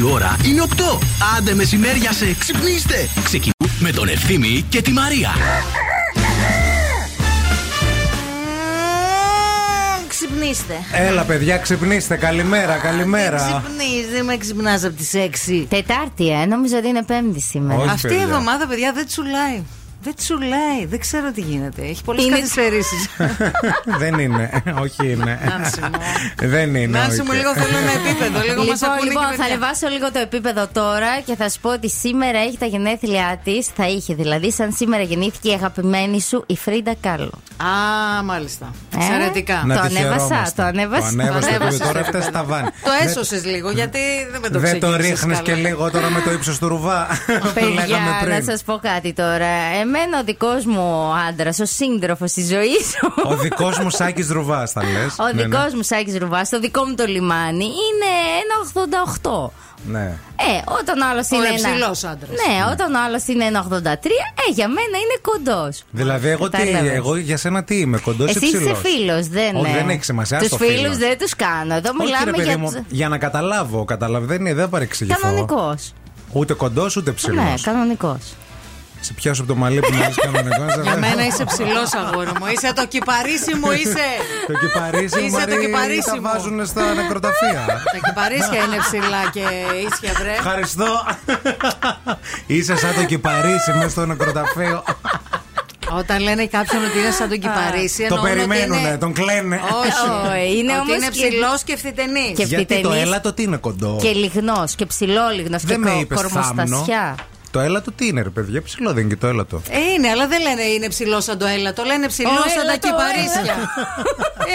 Η ώρα είναι 8. Άντε μεσημέρια σε ξυπνήστε. Ξεκινούμε με τον Ευθύμη και τη Μαρία. Ξυπνήστε. Έλα, παιδιά, ξυπνήστε. Καλημέρα, καλημέρα. Ξυπνήστε, δεν με ξυπνάς από τις 6. Τετάρτη, ε, νόμιζα ότι είναι Πέμπτη σήμερα. Όχι, Αυτή η παιδιά. εβδομάδα, παιδιά, δεν τσουλάει. Δεν τσουλάει. Δεν ξέρω τι γίνεται. Έχει πολλές Είναι- καθυστερήσεις. Δεν είναι. Όχι είναι. Νάνση μου. Δεν είναι. Νάνση μου, όχι. λίγο θέλω ένα επίπεδο. Λίγο μας Λοιπόν, ακούνε λοιπόν και θα παιδιά. ανεβάσω λίγο το επίπεδο τώρα και θα σου πω ότι σήμερα έχει τα γενέθλιά της. Θα είχε δηλαδή, σαν σήμερα γεννήθηκε η αγαπημένη σου η Φρίντα Κάλλο. Α, μάλιστα. Ε; Εξαιρετικά. Να Το τη ανέβασα, χαιρόμαστε. το ανέβασα. Το ανέβασε Το το ανέβασες. Τώρα έφτασε τα βάνη. Το έσωσες λίγο, γιατί δεν με το Δεν το ξεκίνησες ρίχνεις και καλά. λίγο τώρα με το ύψος του ρουβά. Το Παιδιά, λέγαμε να πριν. σας πω κάτι τώρα. Εμένα ο δικός μου άντρας, ο σύντροφος της ζωής σου. Ο δικός μου Σάκης Ρουβάς, θα λες. Ο δικός μου Σάκης Ρουβάς, το δικό μου το λιμάνι είναι ένα 88. Ναι. Ε, όταν ο άλλος είναι Ωραία, ένα. ψηλός άντρας. Ναι, όταν ο άλλος είναι ένα 83, ε, για μένα είναι κοντός. Δηλαδή, εγώ, τι, Κατάλαβες. εγώ για σένα τι είμαι, κοντός ή Εσύ ψηλός; είσαι φίλος, δεν Όχι, είναι. δεν έχει σημασία. Τους άστο φίλους φίλος. δεν τους κάνω. Εδώ Όχι, ρε μιλάμε παιδί για. μου, τους- για να καταλάβω. Καταλαβαίνει, δεν παρεξηγηθώ. Κανονικός. Ούτε κοντός ούτε ψηλός. Ναι, κανονικός. Σε πιάσω από το μαλλί που μου λες κανονικό. Για μένα είσαι ψηλός αγόρι μου. Είσαι το κυπαρίσιμο, είσαι. Το κυπαρίσι Είσαι το μου κυπαρίσιμο. τα βάζουν στα νεκροταφεία. Τα κυπαρίσια είναι ψηλά και ίσια, βρε. Ευχαριστώ. Είσαι σαν το κυπαρίσι μέσα στο νεκροταφείο. Όταν λένε κάποιον ότι είναι σαν τον κυπαρίσι, Το εννοούν ότι περιμένουνε, είναι- τον κλαίνε. Όχι, Όχι, είναι ότι όμως είναι και- ψηλός και ευθυτενή. Και Γιατί το ευθυτενής έλατο τι είναι κοντό; Και λιγνός και ψηλόλιγνο και Δεν με κο- είπες κορμοστασιά. Το έλατο τι είναι, ρε παιδιά, ψηλό δεν είναι και το έλατο. Ε, είναι, αλλά δεν λένε είναι ψηλό σαν το έλατο. Λένε ψηλό Ο σαν τα έλατο, κυπαρίσια.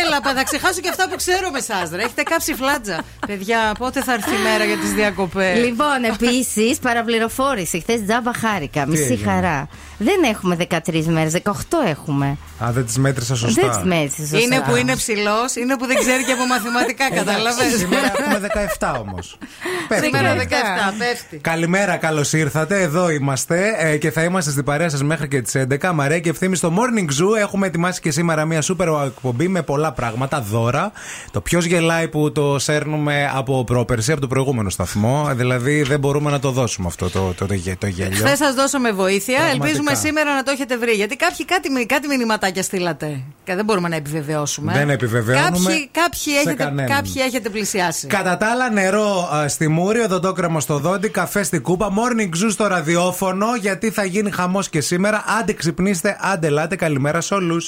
Έλα, πα, θα ξεχάσω και αυτά που ξέρω με εσάς. Έχετε κάψει φλάτζα. Παιδιά, πότε θα έρθει η μέρα για τις διακοπές; Λοιπόν, επίσης, παραπληροφόρηση. Χθες τζάμπα χάρηκα. Μισή έγινε; χαρά. Δεν έχουμε 13 μέρες, 18 έχουμε. Α, δεν τις μέτρησα σωστά. Δεν τις μέτρησες σωστά. Είναι που είναι ψηλός, είναι που δεν ξέρει και από μαθηματικά, κατάλαβε. Σήμερα έχουμε 17 όμως. Σήμερα 17, 17. πέφτει. Καλημέρα, καλώς ήρθατε. Εδώ είμαστε ε, και θα είμαστε στην παρέα σας μέχρι και τις 11. Μαρία και ευθύνη στο Morning Zoo. Έχουμε ετοιμάσει και σήμερα μια σούπερ εκπομπή με πολλά πράγματα, δώρα. Το ποιος γελάει που το σέρνουμε από πρόπερση, από το προηγούμενο σταθμό. Δηλαδή δεν μπορούμε να το δώσουμε αυτό το, το, το, γε- το γέλιο. Χθες σας δώσαμε βοήθεια. Πραγματικά. Ελπίζουμε σήμερα να το έχετε βρει. Γιατί κάποιοι κάτι, κάτι μηνυματάκια στείλατε. Και δεν μπορούμε να επιβεβαιώσουμε. Δεν επιβεβαιώνουμε Κάποιοι, κάποιοι, σε έχετε, κανέναν. κάποιοι έχετε πλησιάσει. Κατά τα άλλα, νερό α, στη μούρη, οδοντόκρεμο στο δόντι, καφέ στην κούπα, morning zoo στο ραδιόφωνο, γιατί θα γίνει χαμός και σήμερα. Άντε ξυπνήστε, άντε λάτε, καλημέρα σε όλους.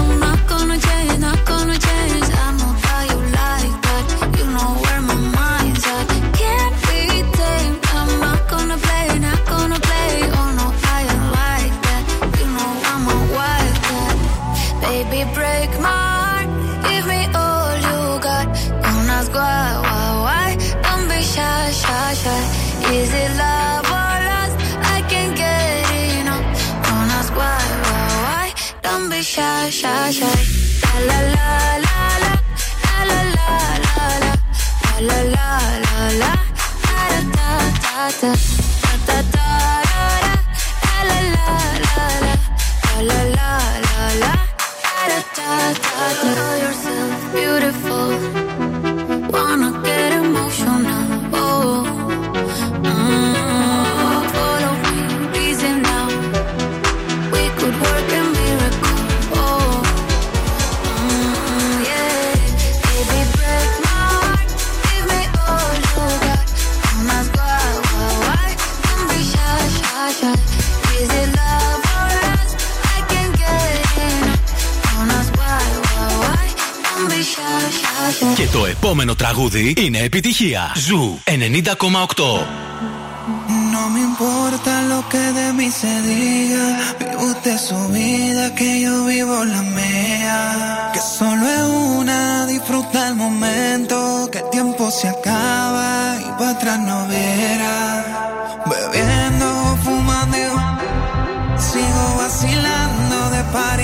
shy, shy, shy. La la la la la la la la la la la la la da da da da da da da la la la la la la la la la da da da da. Know yourself beautiful. επόμενο τραγούδι είναι επιτυχία. Ζου 90,8. No me importa lo que de mí se diga. Vive usted su vida, que yo vivo la mía. Que solo es una, disfruta el momento. Que el tiempo se acaba y para atrás no verá. Bebiendo, fumando, sigo vacilando de party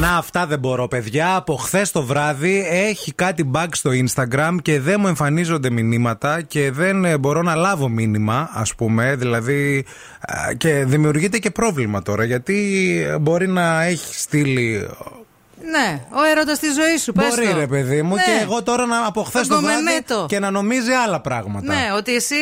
Να, αυτά δεν μπορώ, παιδιά. Από χθες το βράδυ έχει κάτι bug στο Instagram και δεν μου εμφανίζονται μηνύματα και δεν ε, μπορώ να λάβω μήνυμα, ας πούμε. Δηλαδή. α, Και δημιουργείται και πρόβλημα τώρα γιατί ε, μπορεί να έχει στείλει. Ναι, ο έρωτας στη ζωής σου, πες Μπορεί το. ρε παιδί μου Ναι. και εγώ τώρα να, από χθες Τον το βράδυ κομμενέτο. και να νομίζει άλλα πράγματα. Ναι, ότι εσύ.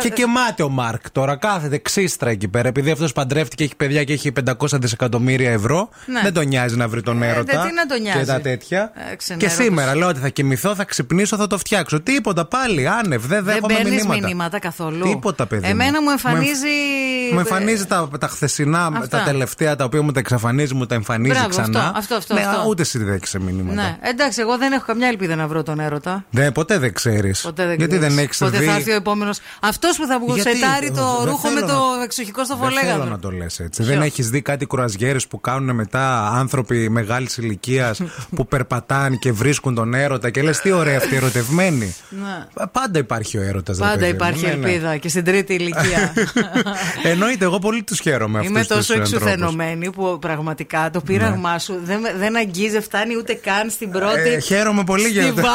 Και κοιμάται ο Μάρκ τώρα, κάθεται ξύστρα εκεί πέρα. Επειδή αυτός παντρεύτηκε, έχει παιδιά και έχει 500 δισεκατομμύρια ευρώ. Ναι. Δεν τον νοιάζει να βρει τον Ε, έρωτα. δε, τι να τον νοιάζει. Και τα τέτοια. Ε, και ξενέρωτος. σήμερα λέω ότι θα κοιμηθώ, θα ξυπνήσω, θα το φτιάξω. Τίποτα πάλι, άνευ. Δεν Δεν δέχομαι παίρνει μηνύματα. μηνύματα καθόλου. Τίποτα, παιδί. Εμένα μου εμφανίζει. Μου εμφανίζει τα, τα χθεσινά, Αυτά. τα τελευταία τα οποία μου τα εξαφανίζει, μου τα εμφανίζει Μπράβο, ξανά. αυτό, αυτό, αυτό, ναι, αυτό. αυτό. ούτε εσύ δεν έχει μήνυματα. Ναι, εντάξει, εγώ δεν έχω καμιά ελπίδα να βρω τον έρωτα. Ναι, ποτέ δεν ξέρεις. Γιατί δεν έχεις Πότε θα έρθει ο επόμενος. Αυτός που θα μου σετάρει το ρούχο με το εξοχικό στο φολέγα. Δεν θέλω να το λες έτσι. Δεν έχεις δει κάτι κουραζιέρες που κάνουν μετά άνθρωποι μεγάλης ηλικίας που περπατάνε και βρίσκουν τον έρωτα και λες τι ωραία αυτοί ερωτευμένοι. Ναι. Πάντα υπάρχει ο έρωτας. Πάντα υπάρχει ναι, ναι. ελπίδα και στην τρίτη ηλικία. Εννοείται, εγώ πολύ τους χαίρομαι αυτούς. Είμαι τόσο εξουθενωμένη που πραγματικά το πείραγμά σου δεν, δεν αγγίζει, φτάνει ούτε καν στην πρώτη. Ε, χαίρομαι πολύ για αυτό.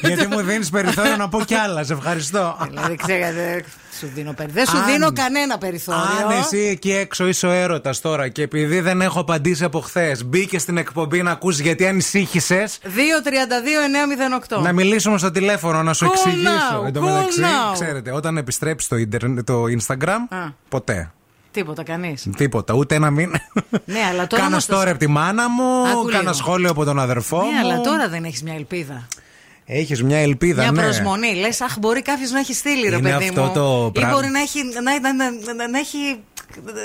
Γιατί μου δίνεις περιθώριο να πω κι άλλα. Σε ευχαριστώ. Δηλαδή, ξέρετε, σου δίνω Δεν σου δίνω κανένα περιθώριο. Αν εσύ εκεί έξω είσαι ο έρωτας τώρα και επειδή δεν έχω απαντήσει από χθες, μπήκες στην εκπομπή να ακούσει γιατί ανησύχησες. 232-908. Να μιλήσουμε στο τηλέφωνο να σου cool εξηγήσω. Εν τω μεταξύ, ξέρετε, όταν επιστρέψει το, το Instagram, ποτέ. Τίποτα, κανείς. Τίποτα, ούτε ένα μήνα. Ναι, αλλά τώρα. Κάνα story από τη μάνα μου, κάνα σχόλιο από τον αδερφό ναι, μου. Ναι, αλλά τώρα δεν έχεις μια ελπίδα. Έχεις μια ελπίδα, μια ναι. προσμονή. Λες, αχ, μπορεί κάποιος να έχει στείλει, ρε παιδί μου. Το ή μπορεί να έχει, να, να, να, να έχει δεν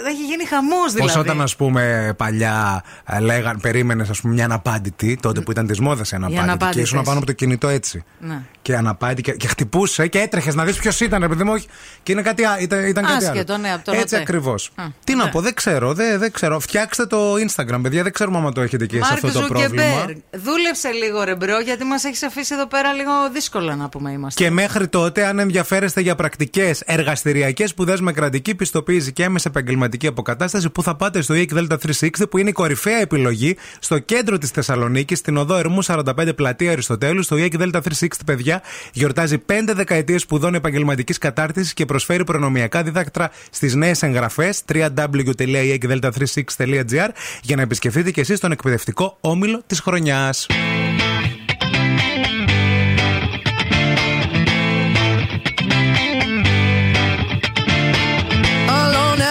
έχει γίνει χαμός δηλαδή. Πώ όταν ας πούμε παλιά ε, λέγαν, περίμενες μια αναπάντητη, τότε που ήταν τη μόδα η αναπάντητη. Και ήσουν πάνω από το κινητό έτσι. Ναι. Και αναπάντητη και, και χτυπούσε και έτρεχες να δεις ποιος ήταν, επειδή μου. Και είναι κάτι, ήταν, ήταν κάτι Άσχετο, Ναι, από το έτσι ακριβώς. Τι να ναι. πω, δεν ξέρω, δεν, δεν ξέρω. Φτιάξτε το Instagram, παιδιά, δεν ξέρουμε αν το έχετε εκεί σε αυτό το πρόβλημα. Δούλεψε λίγο ρεμπρό, γιατί μας έχεις αφήσει εδώ πέρα λίγο δύσκολα να πούμε είμαστε. Και μέχρι τότε, αν ενδιαφέρεστε για πρακτικές εργαστηριακές σπουδές με κρατική πιστοποίηση και έμεσα επαγγελματική αποκατάσταση που θα πάτε στο EEC Delta 360 που είναι η κορυφαία επιλογή στο κέντρο της Θεσσαλονίκης, στην οδό Ερμού 45 πλατεία Αριστοτέλους. Στο EEC Delta 360, παιδιά, γιορτάζει 5 δεκαετίες σπουδών επαγγελματικής κατάρτισης και προσφέρει προνομιακά δίδακτρα στις νέες εγγραφές www.eekdelta36.gr για να επισκεφτείτε και εσείς τον εκπαιδευτικό όμιλο της χρονιάς.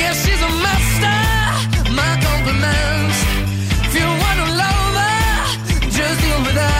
Yeah, she's a master. My compliments. If you wanna love her, just deal with that.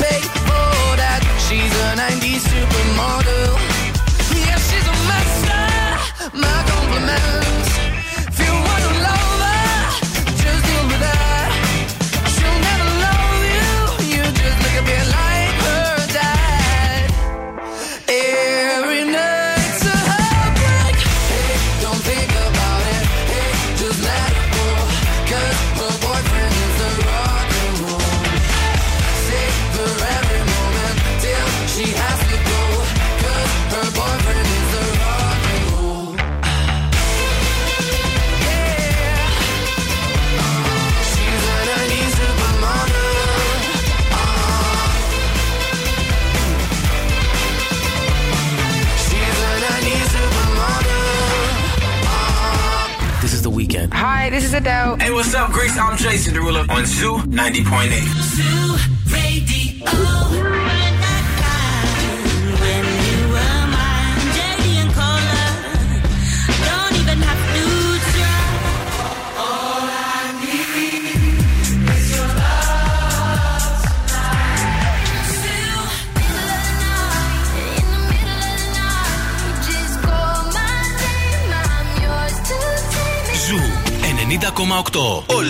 Jason Derulo on Zoo 90.8. Zoo Radio.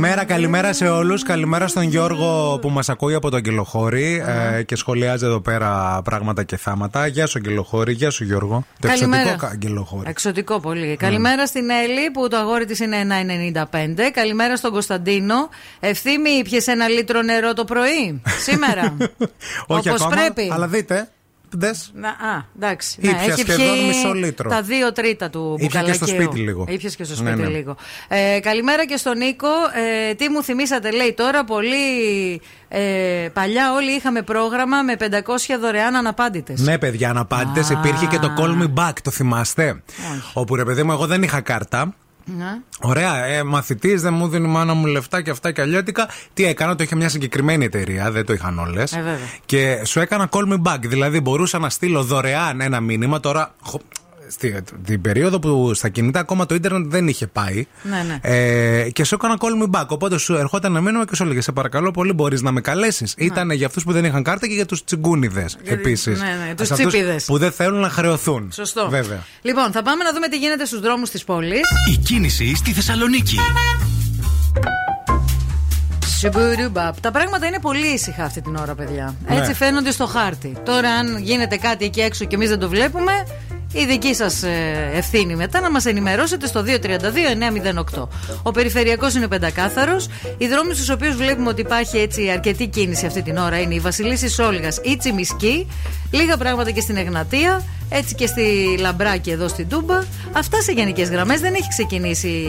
Καλημέρα, καλημέρα σε όλους. Καλημέρα στον Γιώργο που μας ακούει από το Αγγελοχώρι ε, και σχολιάζει εδώ πέρα πράγματα και θάματα. Γεια σου, Αγγελοχώρι. Γεια σου, Γιώργο. Το εξωτικό Αγγελοχώρι. Εξωτικό πολύ. Καλημέρα στην Έλλη που το αγόρι της είναι 1,95. Καλημέρα στον Κωνσταντίνο. Ευθύμη, πιες ένα λίτρο νερό το πρωί; Σήμερα. Όπως πρέπει. Αλλά δείτε. Να, α, εντάξει. Ήπια ναι, έχει σχεδόν μισό λίτρο. Τα δύο τρίτα του Ήπια και στο σπίτι λίγο. Ήπια και στο σπίτι ναι, ναι. λίγο. Ε, καλημέρα και στον Νίκο. Ε, τι μου θυμήσατε, λέει τώρα, πολύ ε, παλιά όλοι είχαμε πρόγραμμα με 500 δωρεάν αναπάντητες. Ναι, παιδιά, αναπάντητες. Υπήρχε και το Call Me Back, το θυμάστε; Όπου ρε παιδί μου, εγώ δεν είχα κάρτα. Ναι. Ωραία, ε, μαθητής, δεν μου δίνει η μάνα μου λεφτά και αυτά και αλλιώτικα. Τι έκανα, το είχε μια συγκεκριμένη εταιρεία, δεν το είχαν όλες. Ε, και σου έκανα call me back. Δηλαδή, μπορούσα να στείλω δωρεάν ένα μήνυμα. Τώρα, στην περίοδο που στα κινητά ακόμα το ίντερνετ δεν είχε πάει. Ναι, ναι. Ε, και σου έκανα call me back. Οπότε σου ερχόταν ένα μήνυμα και σου έλεγε: Σε παρακαλώ πολύ, μπορείς να με καλέσεις. Ναι. Ήταν για αυτούς που δεν είχαν κάρτα και για τους τσιγκούνιδες επίσης. Ναι, ναι, τους τσίπιδες. Που δεν θέλουν να χρεωθούν. Σωστό. Βέβαια. Λοιπόν, θα πάμε να δούμε τι γίνεται στους δρόμους της πόλης. Η κίνηση στη Θεσσαλονίκη. Τα πράγματα είναι πολύ ήσυχα αυτή την ώρα, παιδιά. Ναι. Έτσι φαίνονται στο χάρτη. Τώρα, αν γίνεται κάτι εκεί έξω και εμείς δεν το βλέπουμε, η δική σας ε, ευθύνη μετά να μας ενημερώσετε στο 232-908. Ο περιφερειακός είναι πεντακάθαρος. Οι δρόμοι στους οποίους βλέπουμε ότι υπάρχει έτσι αρκετή κίνηση αυτή την ώρα είναι η Βασιλίση Όλγας ή Τσιμισκή. Λίγα πράγματα και στην Εγνατία. Έτσι και στη Λαμπράκη εδώ στην Τούμπα. Αυτά σε γενικές γραμμές. Δεν έχει ξεκινήσει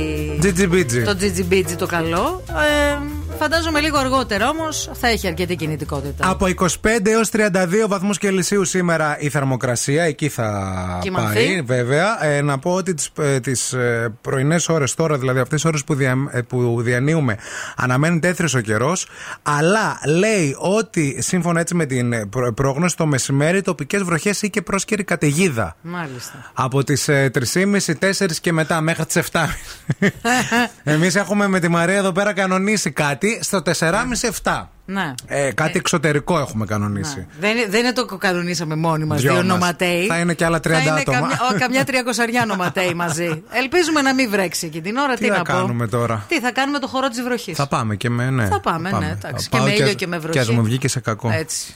το GGBG το καλό. Ε, φαντάζομαι λίγο αργότερα όμως θα έχει αρκετή κινητικότητα. Από 25 έως 32 βαθμούς Κελσίου σήμερα η θερμοκρασία. Εκεί θα πάει, βέβαια. Ε, να πω ότι τις τις, ε, πρωινές ώρες τώρα, δηλαδή αυτές τις ώρες που, δια, ε, που διανύουμε, αναμένεται έθριος ο καιρός. Αλλά λέει ότι σύμφωνα έτσι με την πρόγνωση το μεσημέρι τοπικές βροχές ή και πρόσκαιρη καταιγίδα. Μάλιστα. Από τις 3.30-4 και μετά μέχρι τις 7. Εμείς έχουμε με τη Μαρία εδώ πέρα κανονίσει κάτι κάτι στο 4,5-7. Ναι. Ε, κάτι ε. εξωτερικό έχουμε κανονίσει. Ναι. Δεν, δεν είναι το κανονίσαμε μόνοι μας, δύο νοματέοι. Θα είναι και άλλα 30 θα είναι άτομα. Καμιά, ο, καμιά τριακοσαριά νοματέοι μαζί. Ελπίζουμε να μην βρέξει εκεί την ώρα. Τι, τι να θα πω. κάνουμε τώρα; Τι θα κάνουμε το χορό της βροχής. Θα πάμε και με, ναι. Θα πάμε, θα ναι, πάμε. ναι. Και με ήλιο και, και με βροχή. Και ας μου βγει και σε κακό. Έτσι.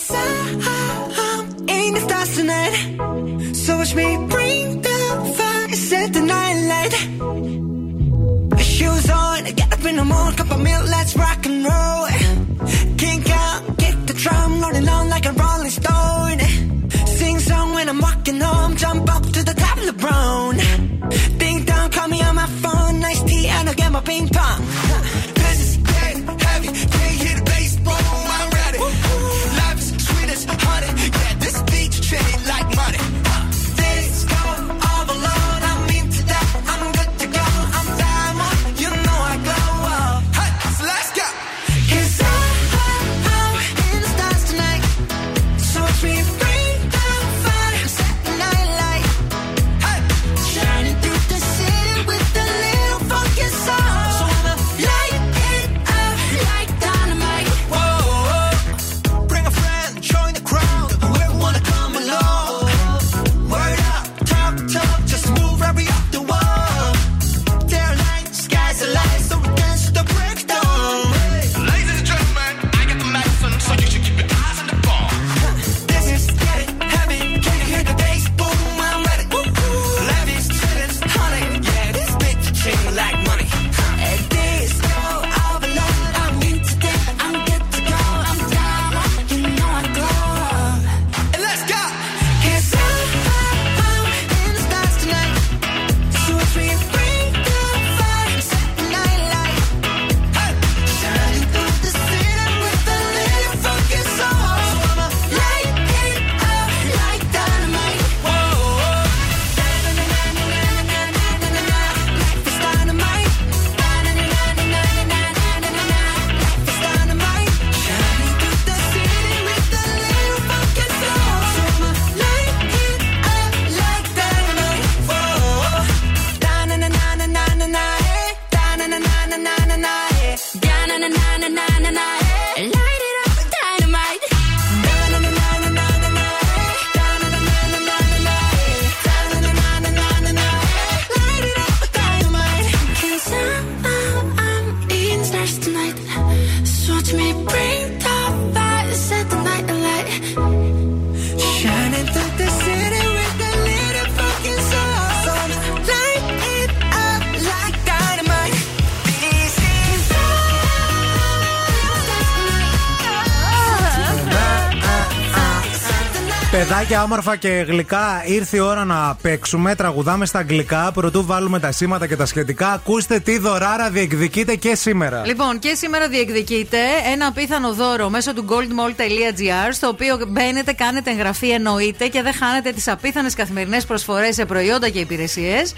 Παιδάκια όμορφα και γλυκά, ήρθε η ώρα να παίξουμε. Τραγουδάμε στα αγγλικά. Πρωτού βάλουμε τα σήματα και τα σχετικά. Ακούστε τι δωράρα διεκδικείτε και σήμερα. Λοιπόν, και σήμερα διεκδικείτε ένα απίθανο δώρο μέσω του goldmall.gr, στο οποίο μπαίνετε, κάνετε εγγραφή, εννοείται και δεν χάνετε τις απίθανες καθημερινές προσφορές σε προϊόντα και υπηρεσίες.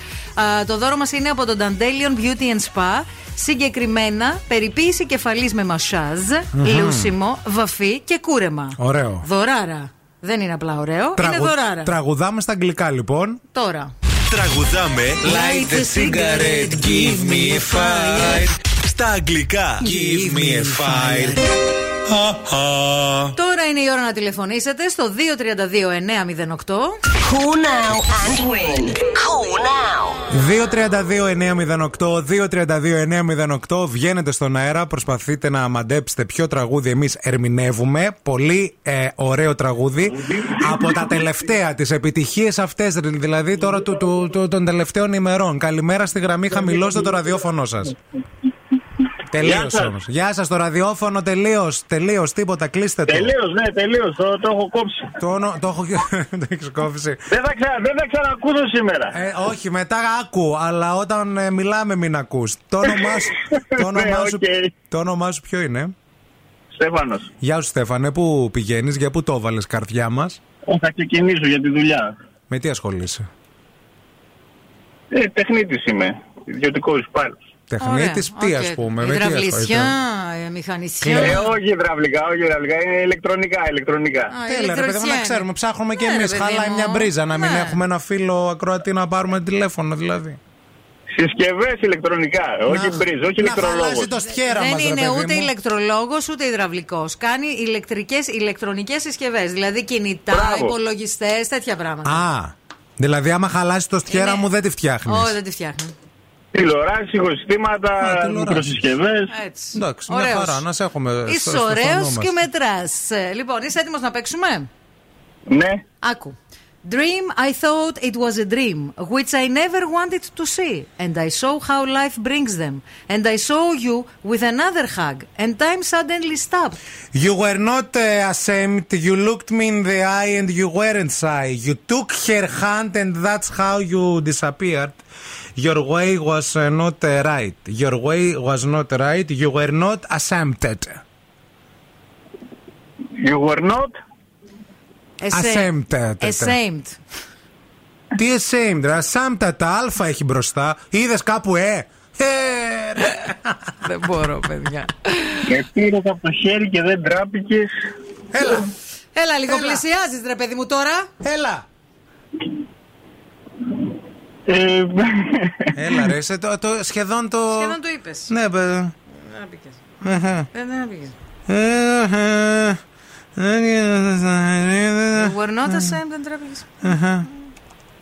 Το δώρο μας είναι από το Dandelion Beauty and Spa. Συγκεκριμένα, περιποίηση κεφαλής με μασαζ λούσιμο, βαφή και κούρεμα. Ωραίο. Δωράρα. Δεν είναι απλά ωραίο, Τραγου... είναι δωράρα. Τραγουδάμε στα αγγλικά λοιπόν. Τώρα. Τραγουδάμε Light a cigarette, give me a fire. Στα αγγλικά Give me a fire. Τώρα είναι η ώρα να τηλεφωνήσετε στο 232-908. Call now and win. Call now. 232-908. 232-908. Βγαίνετε στον αέρα. Προσπαθείτε να μαντέψετε ποιο τραγούδι εμείς ερμηνεύουμε. Πολύ ε, ωραίο τραγούδι. Από τα τελευταία, τις επιτυχίες αυτές. Δηλαδή τώρα του, του, του, των τελευταίων ημερών. Καλημέρα στη γραμμή. Χαμηλώστε το ραδιόφωνο σας. Τελείω όμως. Γεια σας, το ραδιόφωνο τελείως. Τελείως, τίποτα, κλείστε το. Τελείως, ναι, τελείως. Το, το έχω κόψει. Το, το έχω το έχεις κόψει. Δεν θα, ξα, δεν θα ξανακούσω σήμερα. Ε, όχι, μετά άκου, αλλά όταν ε, μιλάμε μην ακούς. Το όνομά σου, το όνομά Ναι, σου, οκ. το όνομά σου ποιο είναι; Στέφανος. Γεια σου, Στέφανε, πού πηγαίνεις, για πού το έβαλε καρδιά μας; Θα ξεκινήσω για τη δουλειά. Με τι ασχολείσαι; Ε, Τεχνίτης είμαι. Ιδιωτικός υπάλληλος. Τεχνίτη, τι ας πούμε. με τι Υδραυλισιά, ασχολείσαι; ε, μηχανισιά. Ε, όχι υδραυλικά, όχι υδραυλικά, είναι ηλεκτρονικά, ηλεκτρονικά. Α, Έλα, ρε παιδί μου, ηλεκτρονισιά να ξέρουμε. είναι. Ψάχνουμε κι Ναι, ρε εμείς. παιδί Χαλάει μου. μια μπρίζα να μην Ναι. έχουμε ένα φίλο ακροατή να πάρουμε τηλέφωνο δηλαδή. Συσκευές ηλεκτρονικά, όχι Να- μπριζ, όχι να ηλεκτρολόγος. χαλάσει το στιέρα Δεν μας, ρε είναι παιδί ούτε μου. ηλεκτρολόγος ούτε υδραυλικός. Κάνει ηλεκτρικές, ηλεκτρονικές συσκευές. Δηλαδή κινητά, Μπράβο. υπολογιστές, τέτοια πράγματα. Α, δηλαδή άμα χαλάσει το στιέρα Είναι- μου δεν τη φτιάχνεις. Όχι, δεν τη φτιάχνει. Τηλεοράσει, ηχοσυστήματα, Α, τηλεοράσεις. μικροσυσκευέ. Έτσι. Εντάξει, μια Ωραίος. χαρά, να σε έχουμε στο- Είσαι στο ωραίο στόμα μας. και μετρά. Λοιπόν, είσαι έτοιμο να παίξουμε. Ναι, Άκου. Dream, I thought it was a dream, which I never wanted to see. And I saw how life brings them. And I saw you with another hug. And time suddenly stopped. You were not uh, ashamed. You looked me in the eye and you weren't shy. You took her hand and that's how you disappeared. Your way was uh, not uh, right. Your way was not right. You were not ashamed. you were not. Ashamed. Ashamed. Τι ashamed, ρε. Ashamed τα αλφα έχει μπροστά. Είδες κάπου ε; Ε, ρε. Δεν μπορώ, παιδιά. Με πήρε από το χέρι και δεν τράπηκες. Έλα, Έλα, λίγο Έλα. πλησιάζεις, ρε παιδί μου τώρα. έλα. Ε, Έλα ρε, σε το, το, σχεδόν το... Σχεδόν το είπες. Ναι, παιδί. Δεν απήκε. Αχα. Δεν απήκε. Αχα. You were not ashamed, δεν τράπηκε. Αχα.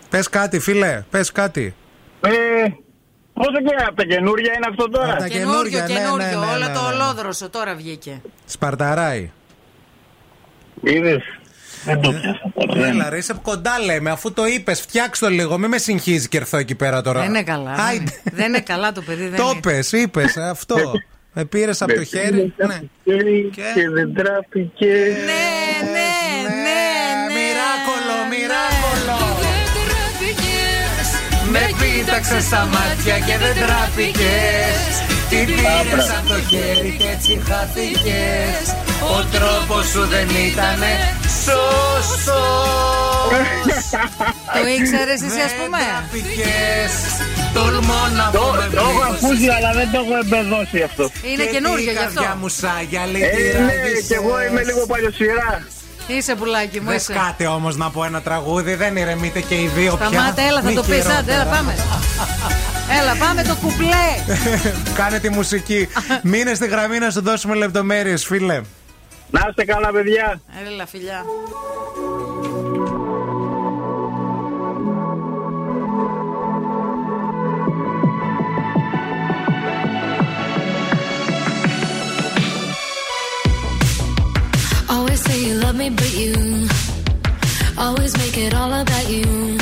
Πες κάτι φίλε, πες κάτι. ε, πόσο και από τα καινούρια είναι αυτό τώρα; Από τα Καινούριο, καινούργια, ναι, καινούριο. ναι, ναι, Όλο ναι, το ναι. ολόδροσο τώρα βγήκε. Σπαρταράει. Είδες. Δεν το πιάσα τώρα. δεν. Έλα ρε, είσαι κοντά λέμε, αφού το είπες, φτιάξ' το λίγο, μην με συγχύζει και έρθω εκεί πέρα τώρα. Δεν είναι καλά. δεν Άιντε. είναι. Δεν είναι καλά το παιδί. δεν Το είναι. πες, είπες, αυτό. Με πήρες από το Με χέρι. πήρες Ναι. από το χέρι Και- Και δεν τράπηκες. Ναι, ναι, ναι, ναι. Μοιράκολο, μοιράκολο. Με πήταξε στα μάτια και δεν τράπηκες Την πήρες από το χέρι και έτσι χάθηκες Ο τρόπος σου δεν ήτανε σωστός Το ήξερες εσύ, ας πούμε; τράπηκες Τολμώ να Το πω με το έχω πλήγωσε. ακούσει αλλά δεν το έχω εμπεδώσει αυτό. Είναι Και καινούριο τι γι' αυτό. καρδιά μου σάγια Ε, λυτήρα ναι, και εγώ είμαι λίγο παλιοσυρά. Είσαι πουλάκι μου, Δες είσαι. κάτι όμως να πω ένα τραγούδι Δεν ηρεμείτε και οι δύο πια Σταμάτα, έλα, θα Μη το πεις. χειρότερα. Άντε, έλα, πάμε. Έλα, πάμε το κουπλέ. Κάνε τη μουσική Μείνε στη γραμμή να σου δώσουμε λεπτομέρειες φίλε Να είστε καλά, παιδιά. Έλα, φιλιά. you love me, but you always make it all about you,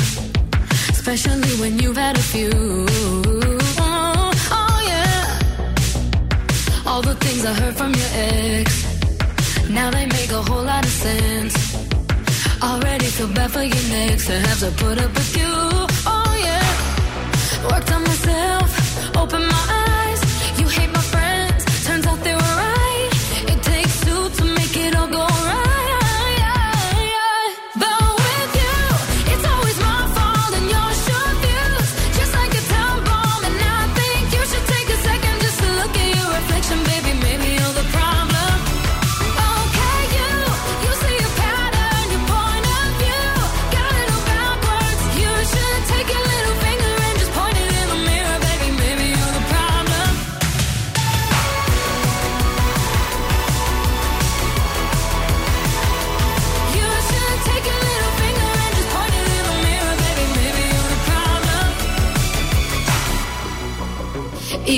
especially when you've had a few. Oh, oh yeah. All the things I heard from your ex, now they make a whole lot of sense. Already feel bad for your next to have to put up with you. Oh yeah. Worked on myself, opened my eyes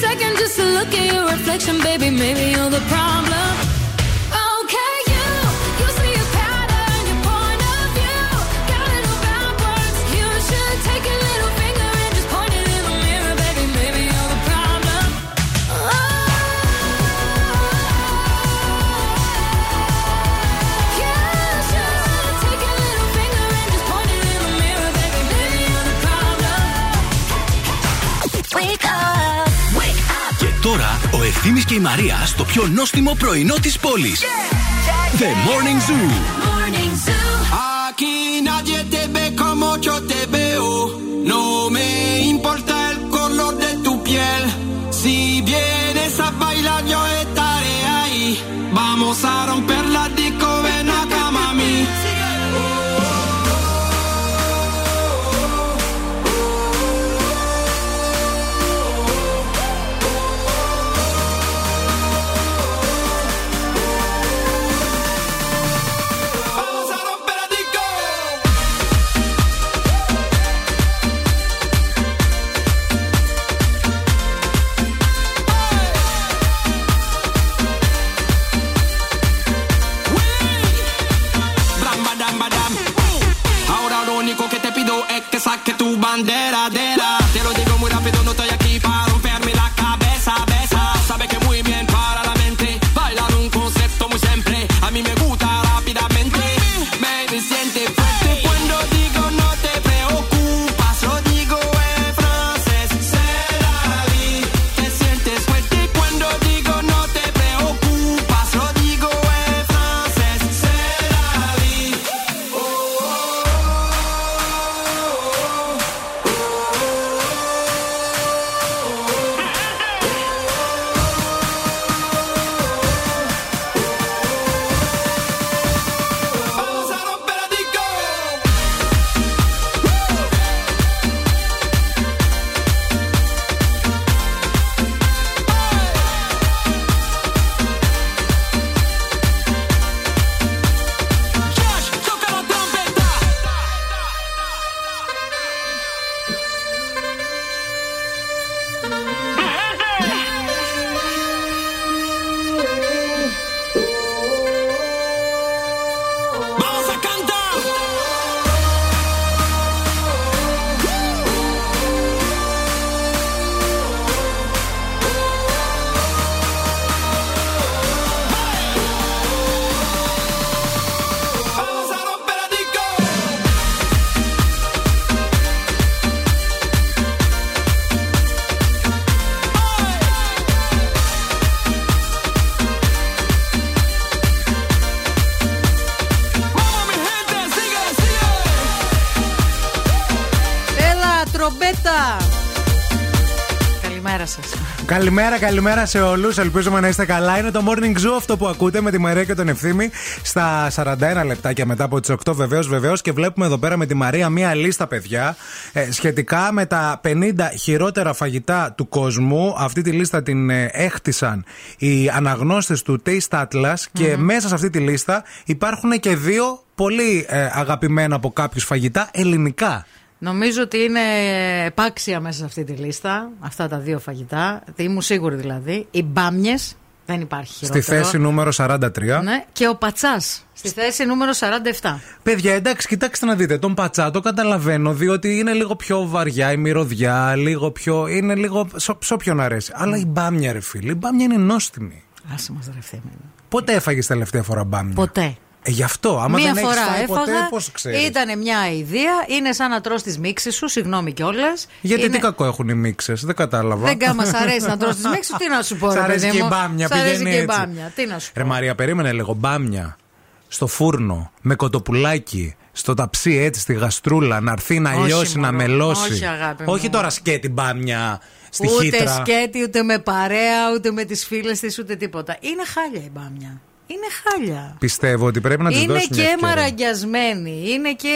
second just to look at your reflection, baby. Maybe you're the problem. Ευθύμης και η Μαρία στο πιο νόστιμο πρωινό της πόλης. Yeah. The Morning Zoo. Morning Zoo. Aquí nadie te ve como yo te veo. No me importa el color de tu piel. Si vienes a bailar yo estaré ahí. Vamos a romper la discoteca. Γεια σας. Καλημέρα, καλημέρα σε όλους. Ελπίζουμε να είστε καλά. Είναι το Morning Zoo αυτό που ακούτε με τη Μαρία και τον Ευθύμη στα 41 λεπτάκια μετά από τις 8 βεβαίως, βεβαίως. Και βλέπουμε εδώ πέρα με τη Μαρία μία λίστα, παιδιά, ε, σχετικά με τα 50 χειρότερα φαγητά του κόσμου. Αυτή τη λίστα την ε, έχτισαν οι αναγνώστες του Taste Atlas και μέσα σε αυτή τη λίστα υπάρχουν και δύο πολύ ε, αγαπημένα από κάποιους φαγητά ελληνικά. Νομίζω ότι είναι επάξια μέσα σε αυτή τη λίστα αυτά τα δύο φαγητά. Ήμουν σίγουρη δηλαδή. Οι μπάμιες. Δεν υπάρχει χειρότερο. Στη θέση νούμερο 43. Ναι, και ο πατσάς. Στη θέση νούμερο 47. Παιδιά, εντάξει, κοιτάξτε να δείτε. Τον πατσά το καταλαβαίνω, διότι είναι λίγο πιο βαριά η μυρωδιά, λίγο πιο. είναι λίγο. σε όποιον αρέσει. Αλλά η μπάμια, ρε φίλε, η μπάμια είναι νόστιμη. Άσε μας ρε Πότε έφαγες τελευταία φορά μπάμια; Ποτέ. Ε, γι' αυτό, άμα Μία δεν φορά φάει έφαγα. ποτέ, πώς ξέρεις. Ήταν μια ιδέα. Είναι σαν να τρως τις μίξεις σου. Συγγνώμη κιόλας. Γιατί είναι... τι κακό έχουν οι μίξες, δεν κατάλαβα. Δεν μα αρέσει να τρως τις μίξεις σου. Τι να σου πω, Σ' ρε αρέσει παιδί και η μου. μπάμια, Σ' αρέσει πηγαίνει και η έτσι. μπάμια. Τι να σου πω. Ρε Μαρία, περίμενε λίγο. Μπάμια στο φούρνο με κοτοπουλάκι. Στο ταψί έτσι στη γαστρούλα να έρθει να Όχι, λιώσει, να μωρό. μελώσει. Όχι, αγάπη μου. Όχι τώρα σκέτη μπάμια στη ούτε χύτρα. σκέτη, ούτε με παρέα, ούτε με τις φίλες της, ούτε τίποτα. Είναι χάλια η μπάμια. Είναι χάλια. Πιστεύω ότι πρέπει να τη Είναι δώσει μια και ευκαιρία. μαραγκιασμένη, είναι και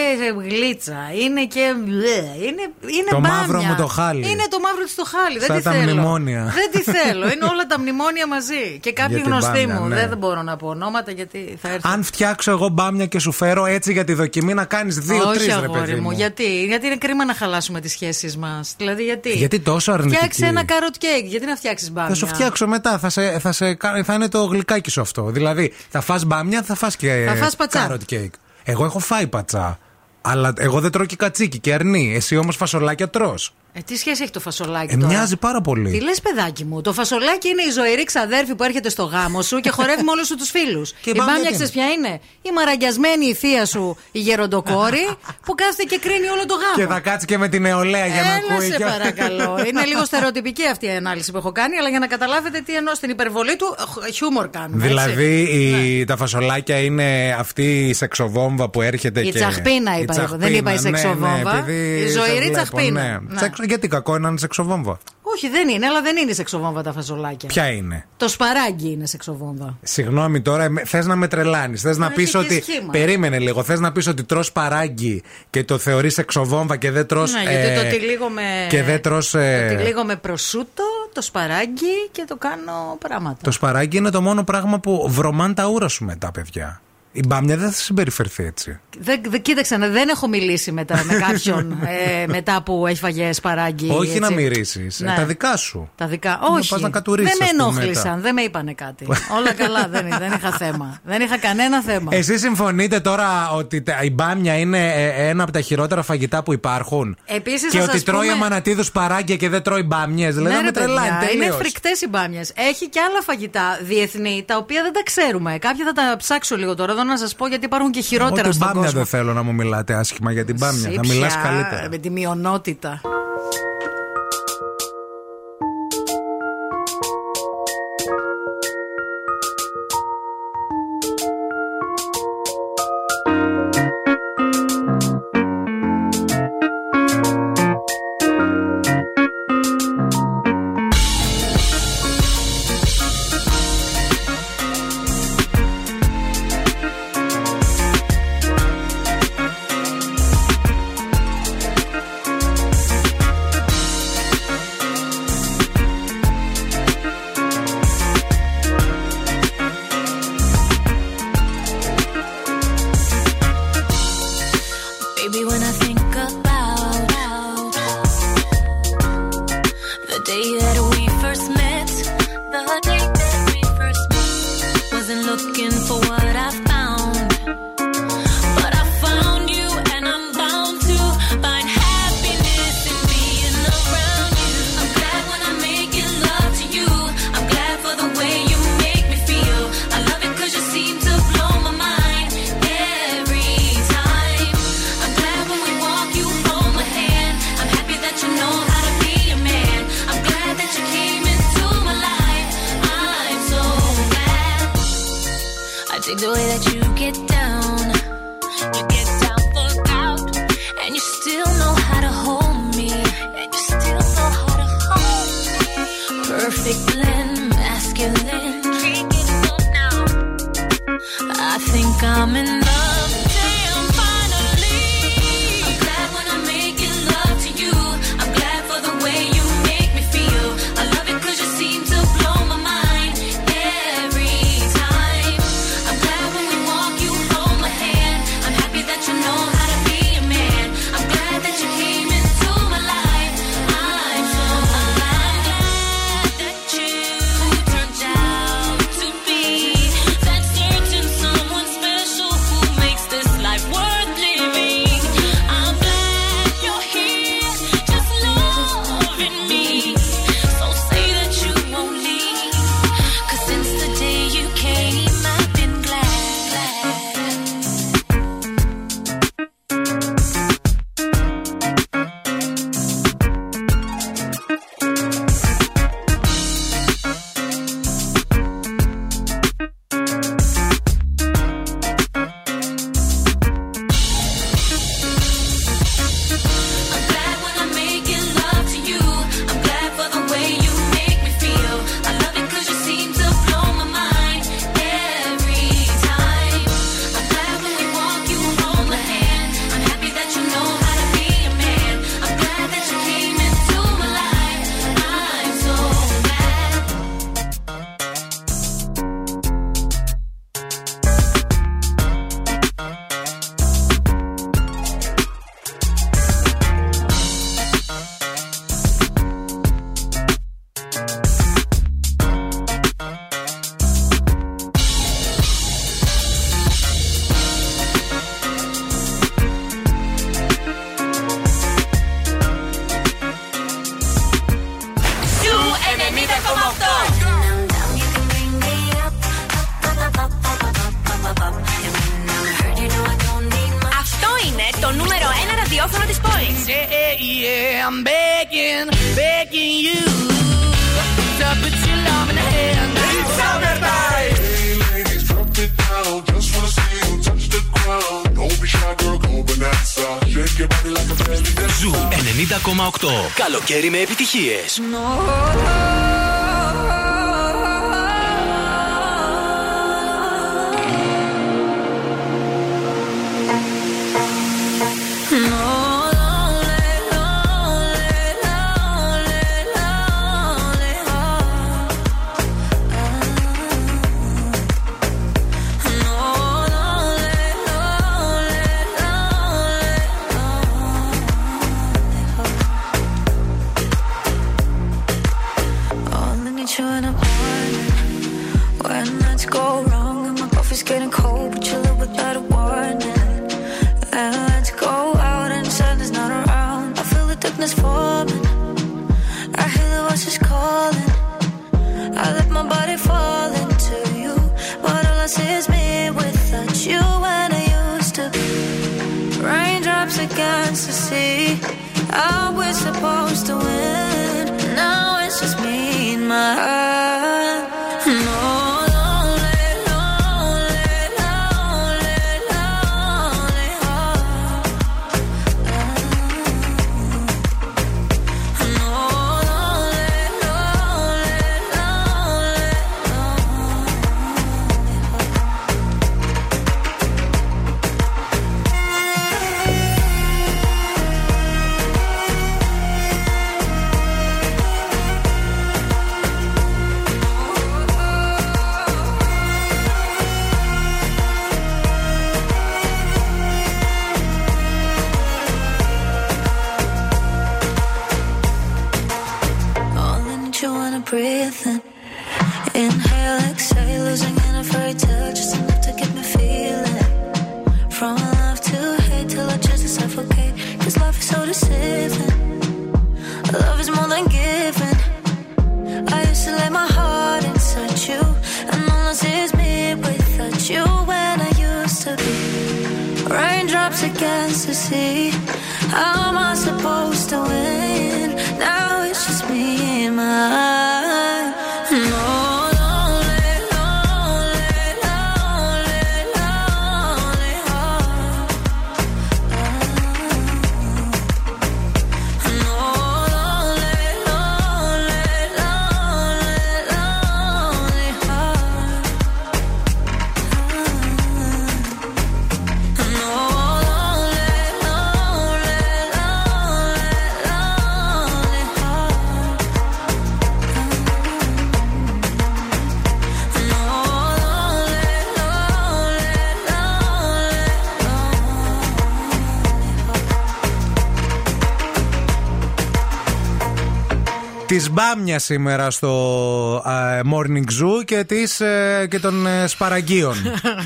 γλίτσα, είναι και. μπλε, Είναι, είναι Το μπάμια. μαύρο μου το χάλι. Είναι το μαύρο της το χάλι. Σαν δεν τη τα θέλω. μνημόνια. Δεν τη θέλω. Είναι όλα τα μνημόνια μαζί. Και κάποιοι Για την γνωστοί μπάμια, μου. ναι. Δεν μπορώ να πω ονόματα γιατί θα έρθει. Αν φτιάξω εγώ μπάμια και σου φέρω έτσι για τη δοκιμή να κάνεις δύο-τρεις Όχι, ρε αγόρι παιδί μου. μου. Γιατί; γιατί είναι κρίμα να χαλάσουμε τις σχέσεις μας. Δηλαδή, γιατί; Γιατί τόσο αρνητική; Φτιάξε ένα carrot cake. Γιατί να φτιάξεις μπάμια. Θα σου φτιάξω μετά. Θα, σε, θα, σε, κα- θα είναι το γλυκάκι σου αυτό. Δηλαδή, θα φας μπάμια, θα φας και Θα φας πατσά. carrot cake. Εγώ έχω φάει πατσά. Αλλά εγώ δεν τρώω και κατσίκι και αρνί. Εσύ όμως φασολάκια τρως. Ε, τι σχέση έχει το φασολάκι Ε, τώρα; μοιάζει πάρα πολύ. Τι λες, παιδάκι μου, το φασολάκι είναι η ζωηρή ξαδέρφη που έρχεται στο γάμο σου και χορεύει με όλους σου τους φίλους. Και η η μπάμια μπάμια τι ξέρει ποια είναι; Η μαραγκιασμένη η θεία σου, η γεροντοκόρη, που κάθεται και κρίνει όλο το γάμο. Και θα κάτσει και με την νεολαία για να Έλα ακούει. σε και- παρακαλώ. Είναι λίγο στερεοτυπική αυτή η ανάλυση που έχω κάνει, αλλά για να καταλάβετε τι εννοώ στην υπερβολή του, χ- χιούμορ κάνουμε. έτσι. Δηλαδή Ναι. η, τα φασολάκια είναι αυτή η σεξοβόμβα που έρχεται Η και. τσαχπίνα η είπα, τσαχπίνα, δεν είπα η ναι, σεξοβόμβα. ναι, επειδή Η σε ζωηρή βλέπω, τσαχπίνα. Ναι. Ναι. Σεξ- γιατί κακό είναι να είναι σεξοβόμβα. Όχι, δεν είναι, αλλά δεν είναι σεξοβόμβα τα φασολάκια. Ποια είναι; Το σπαράγγι είναι σεξοβόμβα. Συγγνώμη τώρα, θες να με τρελάνεις. Θες να Έχει πεις και ότι. σχήμα. Περίμενε λίγο. Θες να πεις ότι τρώ παράγγι και το θεωρείς εξοβόμβα και δεν τρώ. Ναι, γιατί το τυλίγω με. Και δεν τρως, ε, Το τυλίγω με προσούτο, το σπαράγγι και το κάνω πράγματα. Το σπαράγγι είναι το μόνο πράγμα που βρωμάν τα ούρα σου μετά, παιδιά. Η μπάμια δεν θα συμπεριφερθεί έτσι. Δεν, δεν, κοίταξε, να- δεν έχω μιλήσει μετά, με κάποιον ε, μετά που έχει φαγέ σπαράγγι. Όχι έτσι. να μυρίσει. Ναι. Τα δικά σου. Τα δικά. Να Όχι. πας να κατουρίσεις, δεν με ας πούμε, ενόχλησαν, μετά. δεν με είπανε κάτι. Όλα καλά, δεν, δεν είχα θέμα. Δεν είχα κανένα θέμα. Εσείς συμφωνείτε τώρα ότι τα- η μπάμια είναι ε, ένα από τα χειρότερα φαγητά που υπάρχουν; Επίσης, και θα ότι σας τρώει πούμε- αμανατίδου παράγκια και δεν τρώει μπάμιες; Δηλαδή Ναι, να ρε με τρελάνει παιδιά, είναι τελείως. φρικτές οι μπάμιες. Έχει και άλλα φαγητά διεθνή τα οποία δεν τα ξέρουμε. Κάποια θα τα ψάξω λίγο τώρα εδώ να σας πω γιατί υπάρχουν και χειρότερα Ούτε στον μπάμια κόσμο. δεν θέλω να μου μιλάτε άσχημα για την μπάμια. Εσύ Θα μιλάς πια, καλύτερα. Με τη μειονότητα. Καλοκαίρι με Τη Μπάμια σήμερα στο ε, Morning Zoo και, της, ε, και των ε, Σπαραγγίων.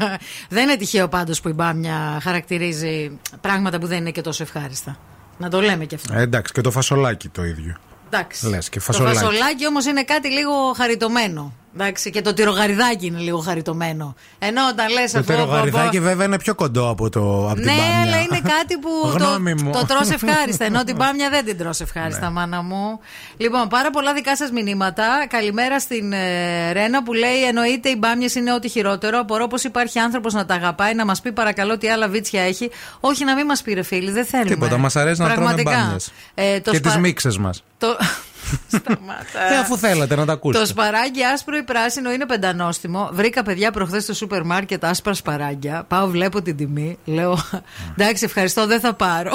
δεν είναι τυχαίο πάντως που η μπάμια χαρακτηρίζει πράγματα που δεν είναι και τόσο ευχάριστα. Να το λέμε και αυτό. Ε, εντάξει, και το φασολάκι το ίδιο. Εντάξει. Λες και Το φασολάκι. φασολάκι όμως είναι κάτι λίγο χαριτωμένο. Εντάξει, και το τυρογαριδάκι είναι λίγο χαριτωμένο. Ενώ όταν λες Το αυτό. τερογαριδάκι βέβαια είναι πιο κοντό από, το, από την Ναι, Μπάμια. αλλά είναι κάτι που Γνώμη το, μου. το τρως ευχάριστα. Ενώ την πάμια δεν την τρως ευχάριστα, μάνα μου. Λοιπόν, πάρα πολλά δικά σας μηνύματα. Καλημέρα στην ε, Ρένα που λέει: Εννοείται οι μπάμιες είναι ό,τι χειρότερο. Απορώ πως υπάρχει άνθρωπος να τα αγαπάει, να μας πει παρακαλώ τι άλλα βίτσια έχει. Όχι να μην μας πει ρε φίλοι, δεν θέλουμε. Τίποτα, μας αρέσει να τρώμε Πραγματικά. μπάμιες. Ε, το Και σπα- τι μίξες μας. Το... Ε, αφού θέλατε να τα ακούσετε. Το σπαράγγι άσπρο ή πράσινο είναι πεντανόστιμο. Βρήκα παιδιά προχθές στο σούπερ μάρκετ άσπρα σπαράγγια. Πάω, βλέπω την τιμή. Λέω, εντάξει, ευχαριστώ, δεν θα πάρω.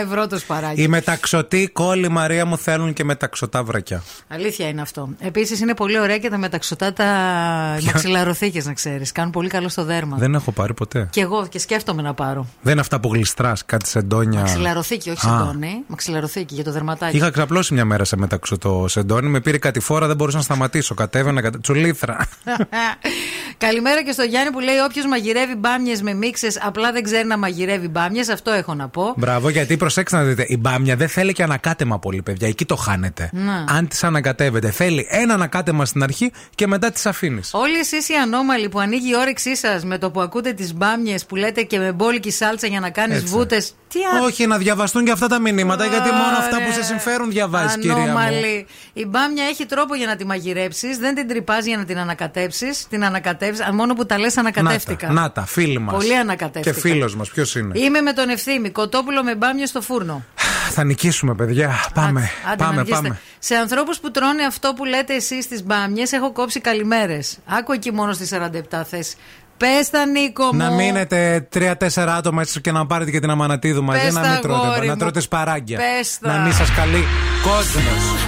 9 ευρώ το σπαράγγι. Οι μεταξωτοί κόλλοι Μαρία μου θέλουν και μεταξωτά βρακιά. Αλήθεια είναι αυτό. Επίσης είναι πολύ ωραία και τα μεταξωτά τα μαξιλαροθήκες, να ξέρεις. Κάνουν πολύ καλό στο δέρμα. Δεν έχω πάρει ποτέ. Και εγώ και σκέφτομαι να πάρω. Δεν είναι αυτά που γλιστράς, κάτι σεντόνια. Μαξιλαροθήκη, όχι Α. σεντόνι. Μαξιλαροθήκη για το δερματάκι. Είχα ξαπλώσει μια μέρα σε μεταξωτό σεντόνι, με πήρε κάτι φόρα, δεν μπορούσα να σταματήσω. Κατέβαινα, κατα... τσουλήθρα. Καλημέρα και στο Γιάννη που λέει: Όποιος μαγειρεύει μπάμιες με μίξες, απλά δεν ξέρει να μαγειρεύει μπάμιες. Αυτό έχω να πω. Μπράβο, γιατί προσέξτε να δείτε, η μπάμια δεν θέλει και ανακάτεμα πολύ, παιδιά. Εκεί το χάνετε. Να. Αν τι ανακατεύετε, θέλει ένα ανακάτεμα στην αρχή και μετά τι αφήνεις. Όλοι εσείς οι ανώμαλοι που ανοίγει η όρεξή σας με το που ακούτε τις μπάμιες που λέτε και με μπόλικη σάλτσα για να κάνεις Έτσι. βούτες. Τι α... Όχι, να διαβαστούν και αυτά τα μηνύματα, γιατί μόνο αυτά που Ωραία. σε συμφέρουν διαβάζεις, κυρία μου. Ανώμαλη. Η μπάμια έχει τρόπο για να τη μαγειρέψεις. Δεν την τρυπάς για να την ανακατέψεις. Την ανακατεύεις. Μόνο που τα λες ανακατεύτηκα. Να τα, να τα, φίλοι μας. Πολύ ανακατεύτηκα. Και φίλος μας, ποιος είναι; Είμαι με τον ευθύμη. Κοτόπουλο με μπάμια στο φούρνο. Θα νικήσουμε, παιδιά. Πάμε. Άντε, να πάμε, αργήσετε. πάμε. Σε ανθρώπους που τρώνε αυτό που λέτε εσείς στι μπάμιες, έχω κόψει καλημέρες. Άκου εκεί μόνο στη 47 θέση. Πες τα Νίκο μου. Να μείνετε τρία-τέσσερα άτομα έτσι και να πάρετε και την αμανατίδου μαζί, Πες να τα, μην τρώτε, αγόρι να μου. τρώτε σπαράγγια. Πες τα. Να μην σας καλεί κόσμος.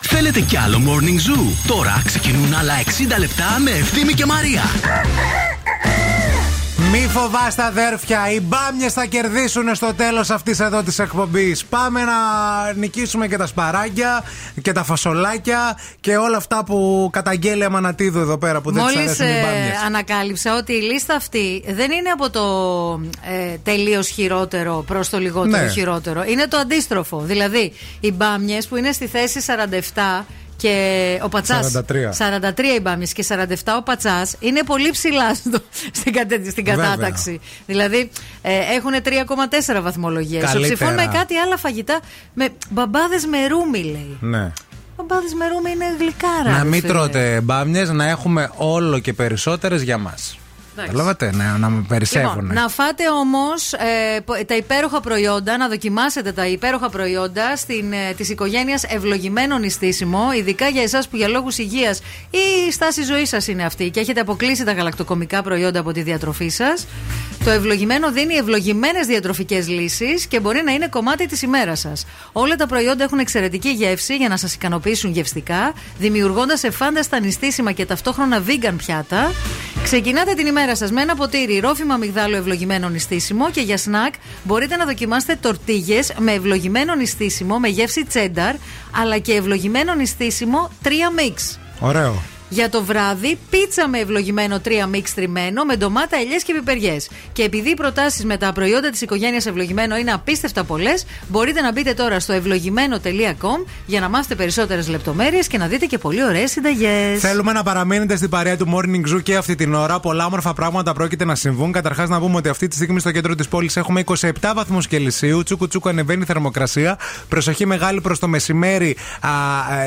Θέλετε κι άλλο Morning Zoo; Τώρα ξεκινούν άλλα 60 λεπτά με Ευθύμη και Μαρία. Μη φοβάστε αδέρφια, οι μπάμιες θα κερδίσουν στο τέλος αυτής εδώ της εκπομπής. Πάμε να νικήσουμε και τα σπαράγγια και τα φασολάκια και όλα αυτά που καταγγέλει η Αμανατίδου εδώ πέρα που δεν της Μόλις αρέσουν οι μπάμιες. ανακάλυψα ότι η λίστα αυτή δεν είναι από το ε, τελείως χειρότερο προς το λιγότερο Ναι. χειρότερο. Είναι το αντίστροφο. Δηλαδή, οι μπάμιες που είναι στη θέση 47 και ο πατσάς. 43. 43 οι μπάμιε και 47 ο πατσάς είναι πολύ ψηλά στο, στην, κατε- στην Βέβαια. κατάταξη. Δηλαδή ε, έχουν 3,4 βαθμολογίε. Καλύτερα. Ψηφούν με κάτι άλλα φαγητά. Με μπαμπάδες με ρούμι, λέει. Ναι. Μπαμπάδες με ρούμι είναι γλυκάρα. Να ρε μην φίλε. τρώτε μπάμιες, να έχουμε όλο και περισσότερες για μας. Εντάξει. Καταλάβατε, να, να με περισσεύουν. Λοιπόν, να φάτε όμως τα υπέροχα προϊόντα, να δοκιμάσετε τα υπέροχα προϊόντα στην, ε, της οικογένειας ευλογημένο νηστίσιμο, ειδικά για εσάς που για λόγους υγείας ή η στάση ζωής σας είναι αυτή και έχετε αποκλείσει τα γαλακτοκομικά προϊόντα από τη διατροφή σας. Το ευλογημένο δίνει ευλογημένες διατροφικές λύσεις και μπορεί να είναι κομμάτι της ημέρας σας. Όλα τα προϊόντα έχουν εξαιρετική γεύση για να σας ικανοποιήσουν γευστικά, δημιουργώντας εφάνταστα νηστίσιμα και ταυτόχρονα vegan πιάτα. Ξεκινάτε την ημέρα σας με ένα ποτήρι ρόφημα μυγδάλου ευλογημένο νηστίσιμο και για σνακ μπορείτε να δοκιμάσετε τορτίγες με ευλογημένο νηστίσιμο με γεύση τσένταρ, αλλά και ευλογημένο νηστίσιμο 3 mix. Ωραίο. Για το βράδυ, πίτσα με ευλογημένο 3 μίξ τριμμένο με ντομάτα, ελιές και πιπεριές. Και επειδή οι προτάσεις με τα προϊόντα της οικογένειας Ευλογημένο είναι απίστευτα πολλές, μπορείτε να μπείτε τώρα στο ευλογημένο.com για να μάθετε περισσότερες λεπτομέρειες και να δείτε και πολύ ωραίες συνταγές. Θέλουμε να παραμείνετε στην παρέα του Morning Zoo και αυτή την ώρα. Πολλά όμορφα πράγματα πρόκειται να συμβούν. Καταρχάς, να πούμε ότι αυτή τη στιγμή στο κέντρο της πόλης έχουμε 27 βαθμούς Κελσίου. Τσούκου τσούκου ανεβαίνει η θερμοκρασία. Προσοχή μεγάλη προς το μεσημέρι. Α,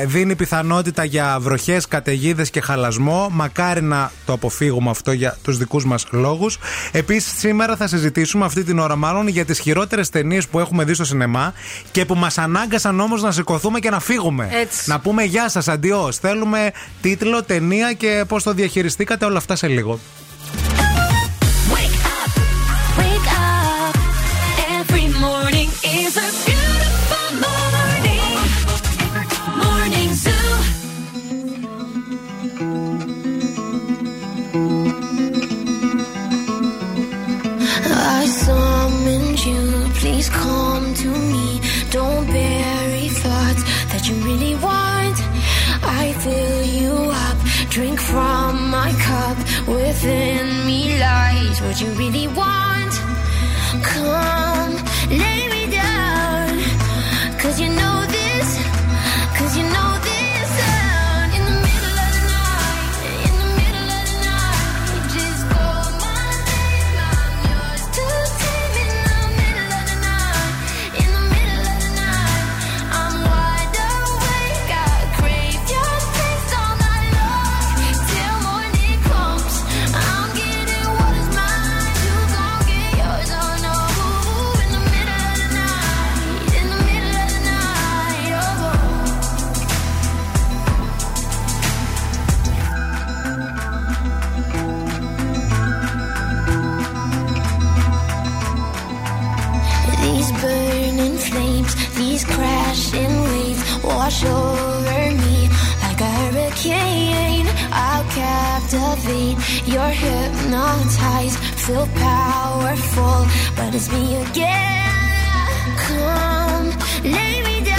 ε, δίνει πιθανότητα για βροχές, καταιγίδες και χαλασμό. Μακάρι να το αποφύγουμε αυτό για τους δικούς μας λόγους. Επίσης, σήμερα θα συζητήσουμε αυτή την ώρα μάλλον για τις χειρότερες ταινίες που έχουμε δει στο σινεμά και που μας ανάγκασαν όμως να σηκωθούμε και να φύγουμε. Έτσι. Να πούμε γεια σας, αντιό. Θέλουμε τίτλο, ταινία και πώς το διαχειριστήκατε όλα αυτά σε λίγο. Drink from my cup, within me lies what you really want. Come, let crashing waves wash over me like a hurricane. I'll captivate. You're hypnotized, feel powerful, but it's me again. Come, lay me down.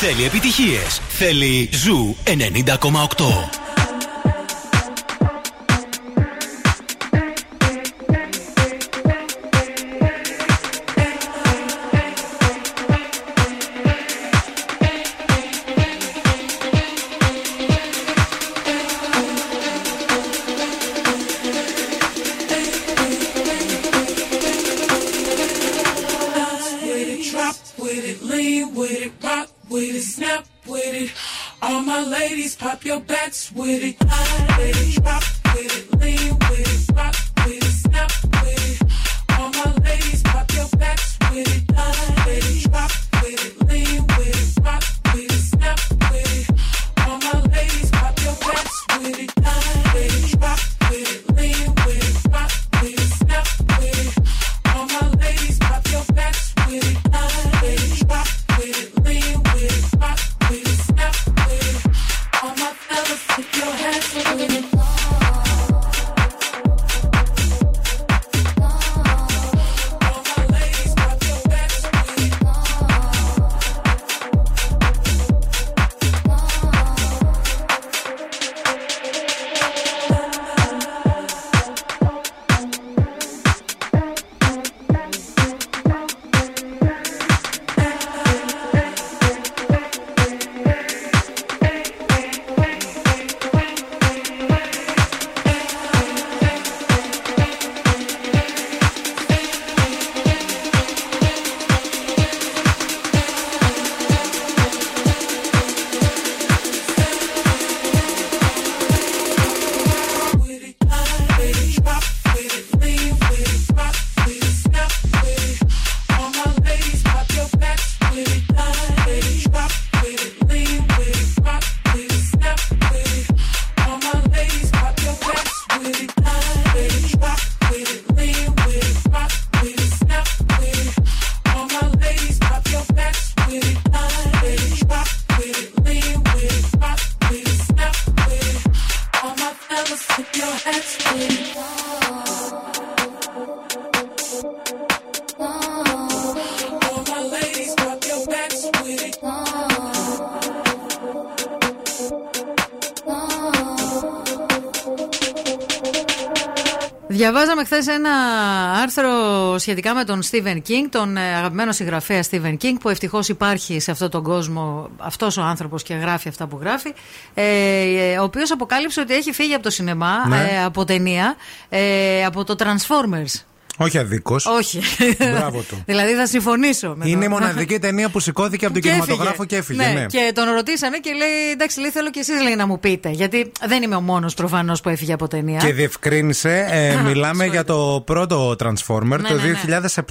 Θέλει επιτυχίες. Θέλει ζου 90,8. Σχετικά με τον Stephen King, τον ε, αγαπημένο συγγραφέα Stephen King, που ευτυχώς υπάρχει σε αυτόν τον κόσμο αυτός ο άνθρωπος και γράφει αυτά που γράφει. Ε, ε, ο οποίος αποκάλυψε ότι έχει φύγει από το σινεμά, Ναι. ε, από ταινία, ε, από το Transformers. Όχι αδίκως. Όχι. Μπράβο του. δηλαδή θα συμφωνήσω με Είναι η το- μοναδική ταινία που σηκώθηκε από τον Και κινηματογράφο έφυγε. και έφυγε. Ναι. Και τον ρωτήσανε και λέει: Εντάξει, λέει, θέλω και εσείς λέει, να μου πείτε. Γιατί δεν είμαι ο μόνος προφανώ που έφυγε από ταινία. Και διευκρίνησε, ε, μιλάμε για το πρώτο Transformer Ναι, το ναι,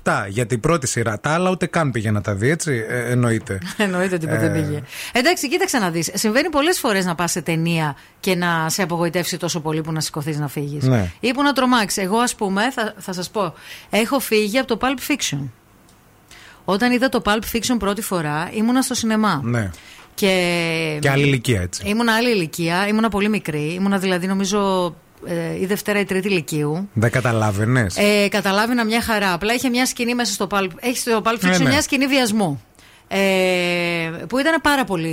2007. Για την πρώτη σειρά. Τα άλλα ούτε καν πήγε να τα δει, έτσι. Ε, εννοείται. Εννοείται ότι ποτέ Ε. πήγε. Εντάξει, κοίταξε να δεις. Συμβαίνει πολλές φορές να πας σε ταινία και να σε απογοητεύσει τόσο πολύ που να σηκωθείς να φύγεις. Ναι. Ή που να τρομάξεις. Εγώ, ας πούμε, θα, θα σας πω, έχω φύγει από το Pulp Fiction. Όταν είδα το Pulp Fiction πρώτη φορά, ήμουνα στο σινεμά. Ναι. Και, Και άλλη ηλικία, έτσι. ήμουνα άλλη ηλικία, ήμουνα πολύ μικρή. Ήμουνα δηλαδή, νομίζω, ε, η Δευτέρα ή Τρίτη ηλικίου. Δεν καταλάβαινες; Ε, καταλάβαινα μια χαρά. Απλά είχε μια σκηνή μέσα στο Pulp, έχει στο Pulp Fiction Ναι, ναι. μια σκηνή βιασμού. Ε, που ήταν πάρα πολύ,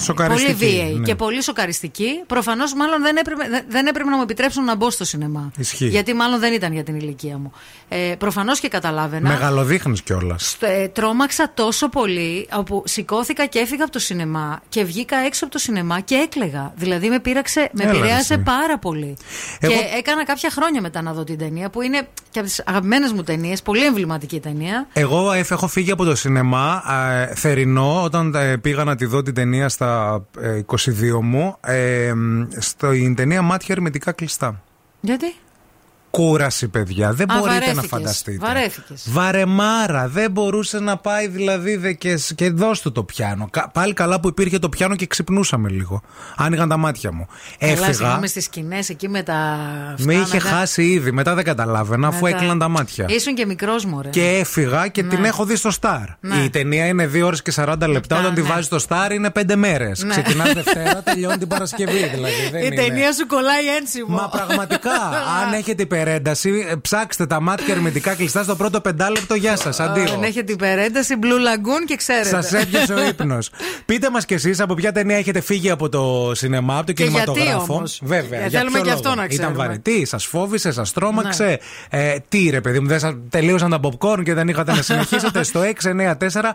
Σοκαριστική, πολύ βίαιη ναι. και πολύ σοκαριστική. Προφανώς, μάλλον δεν έπρεπε, δεν- δεν έπρεπε να μου επιτρέψουν να μπω στο σινεμά. Ισχύει. Γιατί μάλλον δεν ήταν για την ηλικία μου. Ε, Προφανώς και καταλάβαινα. Μεγαλοδείχνεις κιόλας. Ε, τρόμαξα τόσο πολύ όπου σηκώθηκα και έφυγα από το σινεμά και βγήκα έξω από το σινεμά και έκλεγα. Δηλαδή με πείραξε, με Έλα, ρε, επηρέασε εσύ. πάρα πολύ. Εγώ- Και έκανα κάποια χρόνια μετά να δω την ταινία που είναι και από τις αγαπημένες μου ταινίες, πολύ εμβληματική ταινία. Εγώ ε, έχω φύγει από το σινεμά ε, θερινό όταν ε, πήγα να τη δω την ταινία στα ε, 22 μου. Ε, στην ταινία Μάτια Ερμητικά Κλειστά. Γιατί; Κούραση, παιδιά. Δεν Α, μπορείτε να βαρέθηκες. φανταστείτε. Βαρέθηκες. Βαρεμάρα. Δεν μπορούσε να πάει δηλαδή δε και, και δώσ' του το πιάνο. Κα- πάλι καλά που υπήρχε το πιάνο και ξυπνούσαμε λίγο. Άνοιγαν τα μάτια μου. Καλά, Έφυγα. συγγνώμη στις σκηνές εκεί με τα. Με αυτά, είχε μετά- χάσει ήδη. Μετά δεν καταλάβαινα αφού μετά- έκλειναν τα μάτια. Ήσουν και μικρός μου, ρε. Και έφυγα και την έχω δει στο Star. Ναι. Η ταινία είναι 2 ώρες και 40 λεπτά. Όταν τη ναι. βάζει στο Star είναι 5 μέρες. Ναι. Ξεκινάς Δευτέρα, τελειώνει την Παρασκευή. Δηλαδή, δεν Η είναι. ταινία σου κολλάει ένσημο. Μα πραγματικά, αν έχετε υπερένταση, ε, ψάξτε τα μάτια ερμητικά κλειστά στο πρώτο πεντάλεπτο. Γεια σας. Αν Αντίο. έχετε υπερένταση, Blue Lagoon και ξέρετε. Σας έπιασε ο ύπνος. Πείτε μας κι εσείς από ποια ταινία έχετε φύγει από το σινεμά, από το Και γιατί κινηματογράφο. όμως; Βέβαια. Ε, για θέλουμε ποιο και αυτό λόγο; να ξέρουμε. Ήταν βαρετή, σας φόβησε, σας τρόμαξε; Ε, τι ρε παιδί μου, δεν σας τελείωσαν τα popcorn και δεν είχατε να συνεχίσετε; Στο 694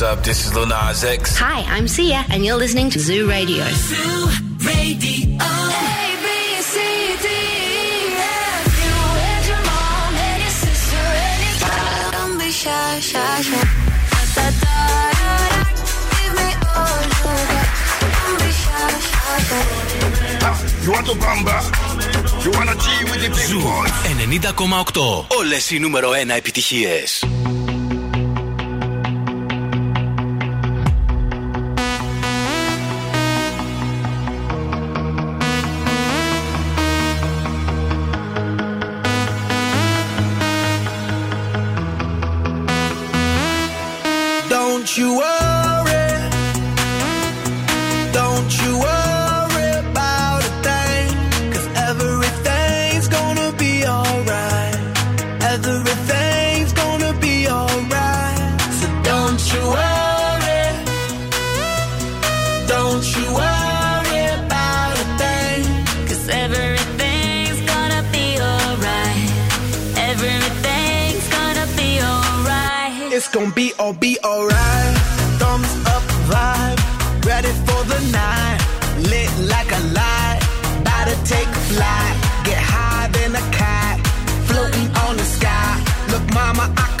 What's up? This is Lil Nas X. Hi, I'm Sia, and you're listening to Zoo Radio. Zoo Radio. A, B, C, D, F, you and your mom and your sister and your dad. Don't be shy, shy, shy. Da, da, da, da, da. Give me all you got. Don't be shy, shy, shy. You want to bamba? You wanna G with the big Ζου boys? 90,8. Όλες οι νούμερο 1 επιτυχίες. You worry. Gonna be all be alright. Thumbs up vibe, ready for the night. Lit like a light, about to take a flight. Get high than a cat, floating on the sky. Look, mama, I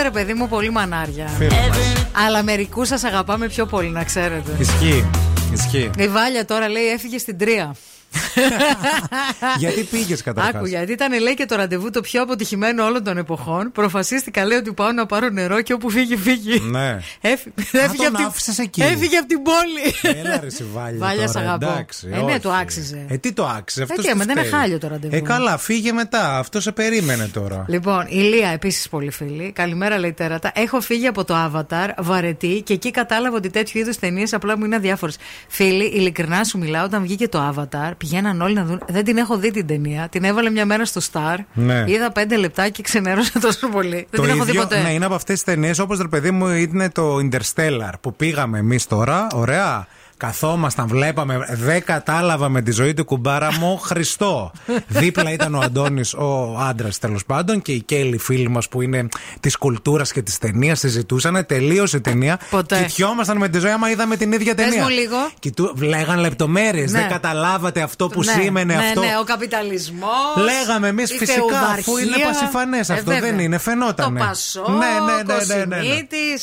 Μερικοί είστε ρε παιδί μου πολύ μανάρια. Φίλοι μας. Αλλά μερικούς σας αγαπάμε πιο πολύ, να ξέρετε. Ισχύει. Ισχύει. Η Βάλια τώρα λέει έφυγε στην τρία. Γιατί πήγες καταρχάς; Άκου, γιατί ήταν λέει και το ραντεβού το πιο αποτυχημένο όλων των εποχών. Προφασίστηκα λέει ότι πάω να πάρω νερό και όπου φύγει, φύγει. Ναι. Έφυ- Έφυγε τον από άφησες την... εκεί. Έφυγε από την πόλη. Έλα ρε εσύ Βάλια Βάλια, τώρα, σ' αγαπώ. εντάξει, Ε, ναι, όχι. του άξιζε. Ε, τι το άξιζε, αυτός τι, άμα δεν είναι χάλιο το ραντεβού. Ε, καλά, φύγε μετά. Αυτό σε περίμενε τώρα. Λοιπόν, η Λία επίσης πολύ φίλη. Καλημέρα, λέει τέρατα. Έχω φύγει από το Avatar, βαρετή, και εκεί κατάλαβα ότι τέτοιου είδους ταινίες απλά μου είναι αδιάφορες. Φίλοι, ειλικρινά σου μιλάω, όταν βγήκε το Avatar, πηγαίναν όλοι να δουν. Δεν την έχω δει την ταινία. Την έβαλε μια μέρα στο Star. Ναι. Είδα πέντε λεπτά και ξενέρωσα τόσο πολύ. δεν την έχω δει ποτέ. ναι, είναι από αυτές τις ταινίες όπως ρε παιδί μου είναι το Interstellar που πήγαμε εμείς τώρα. Ωραία. Καθόμασταν, βλέπαμε, δεν κατάλαβαμε τη ζωή του κουμπάρα μου. Χριστό. Δίπλα ήταν ο Αντώνης, ο άντρας τέλος πάντων, και η Κέλλη, φίλη μας που είναι της κουλτούρας και της ταινίας. Συζητούσαν, τελείωσε η ταινία. Ποτέ. Κοιτιόμασταν με τη ζωή, άμα είδαμε την ίδια Πες ταινία. μου λίγο. Κοιτού, λέγαν λεπτομέρειες. Ναι. Δεν καταλάβατε αυτό που ναι, σήμαινε ναι, αυτό. Ναι, ο καπιταλισμός. Λέγαμε εμείς φυσικά, αφού είναι πασιφανές αυτό, δεν είναι, φαινότανε. Το Πασό, ναι, ναι, ναι, ναι, ναι, ναι.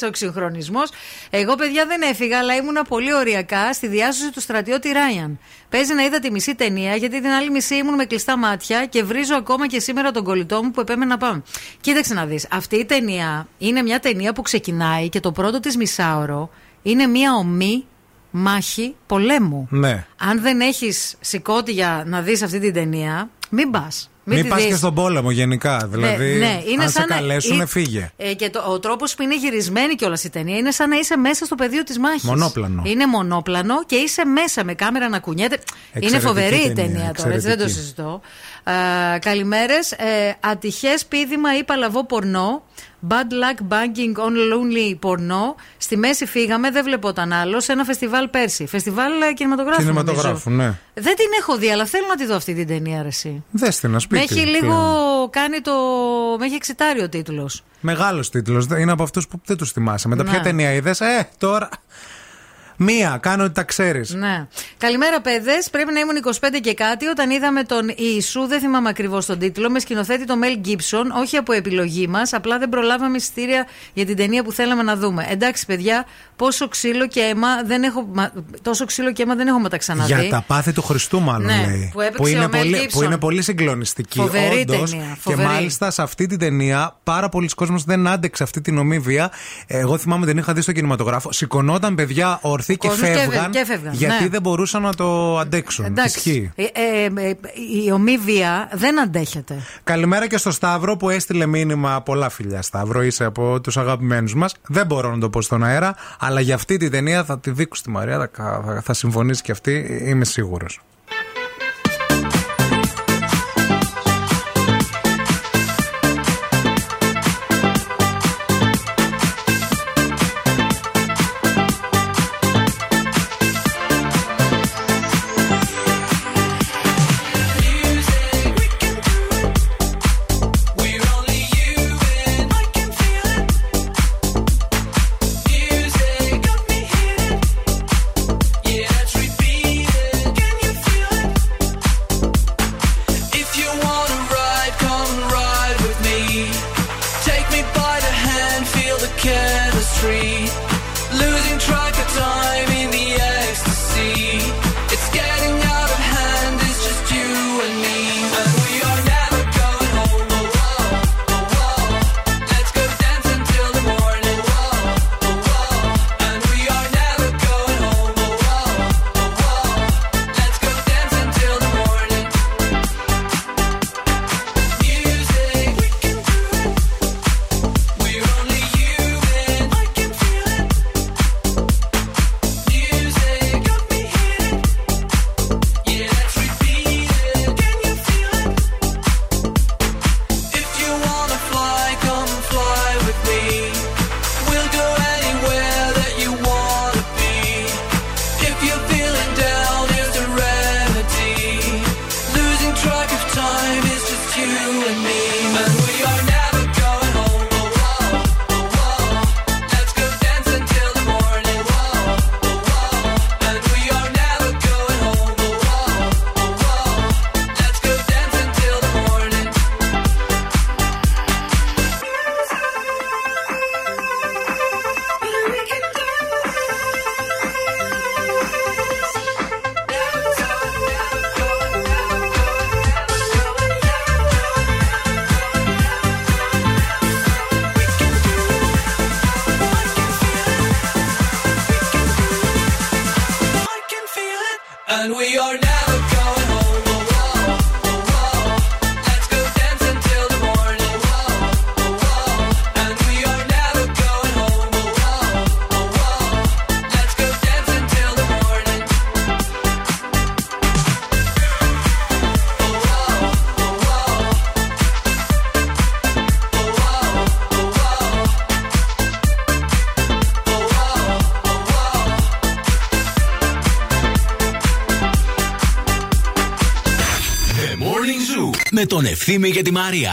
ο εξυγχρονισμός. Εγώ, παιδιά, δεν έφυγα, αλλά ήμουνα πολύ ωριακά ειδικά στη διάσωση του στρατιώτη Ράιαν. Παίζει να είδα τη μισή ταινία, γιατί την άλλη μισή ήμουν με κλειστά μάτια και βρίζω ακόμα και σήμερα τον κολλητό μου που επέμενε να πάμε. Κοίταξε να δεις. Αυτή η ταινία είναι μια ταινία που ξεκινάει και το πρώτο της μισάωρο είναι μια ομή μάχη πολέμου. Ναι. Αν δεν έχεις σηκώτη για να δεις αυτή την ταινία, μην πας. Μην πας και στον πόλεμο γενικά. Δηλαδή, ναι, είναι αν σαν σε να- καλέσουν, ε, φύγε. Ε, και το, ο τρόπος που είναι γυρισμένη κιόλας η ταινία είναι σαν να είσαι μέσα στο πεδίο της μάχης. Μονόπλανο. Είναι μονόπλανο και είσαι μέσα με κάμερα να κουνιέται. Είναι Εξαιρετική φοβερή η ταινία, ταινία τώρα, έτσι δεν το εξαιρετική. συζητώ. Ε, Καλημέρες. Ε, Ατυχές πείδημα ή παλαβό πορνό. Bad luck banging on lonely πορνό. Στη μέση φύγαμε, δεν βλεπόταν άλλο. Σε ένα φεστιβάλ πέρσι. Φεστιβάλ ε, κινηματογράφου. Κινηματογράφου, νομίζω. ναι. Δεν την έχω δει, αλλά θέλω να τη δω αυτή την ταινία, ρε, εσύ. Δες την, να Με σπίτι. έχει Τι λίγο είναι. κάνει το. Με έχει εξητάρει ο τίτλος. Μεγάλος τίτλος. Είναι από αυτούς που δεν τους θυμάσαι. Μετά Ναι. ποια ταινία είδες, Ε, τώρα. Μία, κάνω ότι τα ξέρεις. Ναι. Καλημέρα, παιδες. Πρέπει να ήμουν 25 και κάτι όταν είδαμε τον Ιησού. Δεν θυμάμαι ακριβώς τον τίτλο. Με σκηνοθέτη τον Μέλ Γκίψον. Όχι από επιλογή μας. Απλά δεν προλάβαμε εισιτήρια για την ταινία που θέλαμε να δούμε. Εντάξει, παιδιά, πόσο ξύλο και αίμα δεν έχω. μα- τόσο ξύλο και αίμα δεν έχουμε τα ξαναδεί. Για τα πάθη του Χριστού, μάλλον Ναι, λέει. που έπαιξε είναι ο Μέλ πολύ, Gibson. που είναι πολύ συγκλονιστική. Φοβερή όντως. ταινία, Και φοβερή. μάλιστα σε αυτή την ταινία πάρα πολλοί κόσμος δεν άντεξε αυτή την ομίβια. Εγώ θυμάμαι την είχα δει στο κινηματογράφο. Σηκωνόταν παιδιά ορθή και κόσμος και φεύγαν. έφευγε- και έφευγαν, γιατί ναι. δεν μπορούσαν να το αντέξουν. Εντάξει. Ισχύει. Ε, ε, ε, η ομίβια δεν αντέχεται. Καλημέρα και στο Σταύρο που έστειλε μήνυμα. Πολλά φιλιά, Σταύρο. Είσαι από τους αγαπημένους μας. Δεν μπορώ να το πω στον αέρα, αλλά για αυτή τη ταινία θα τη δείξω στη Μαρία. Θα, θα, θα συμφωνήσει και αυτή, είμαι σίγουρος. Τον Ευθύμη και τη Μαρία.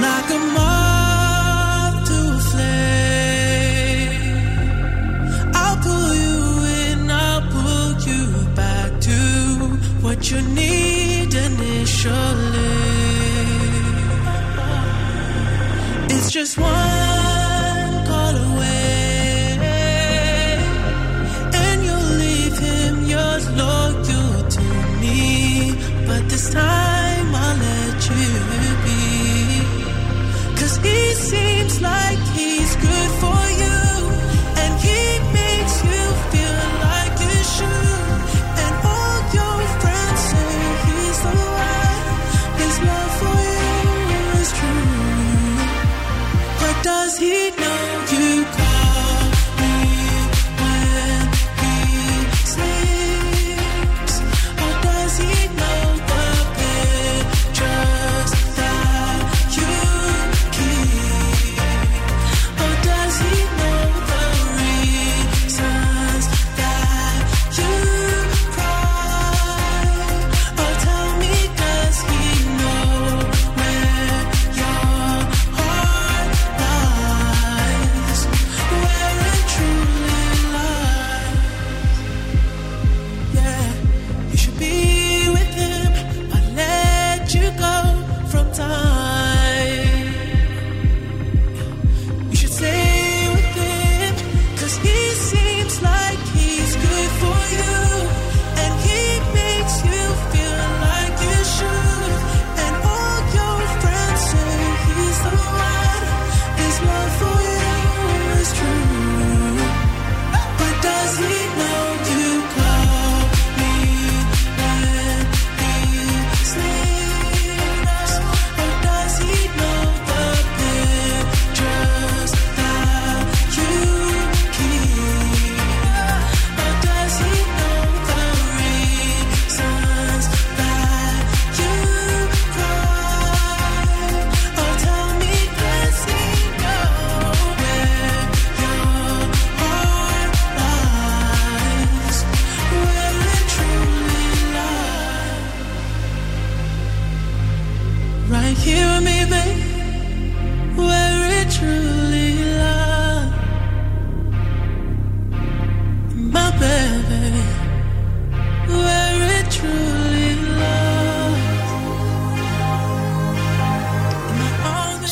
Like a moth just one.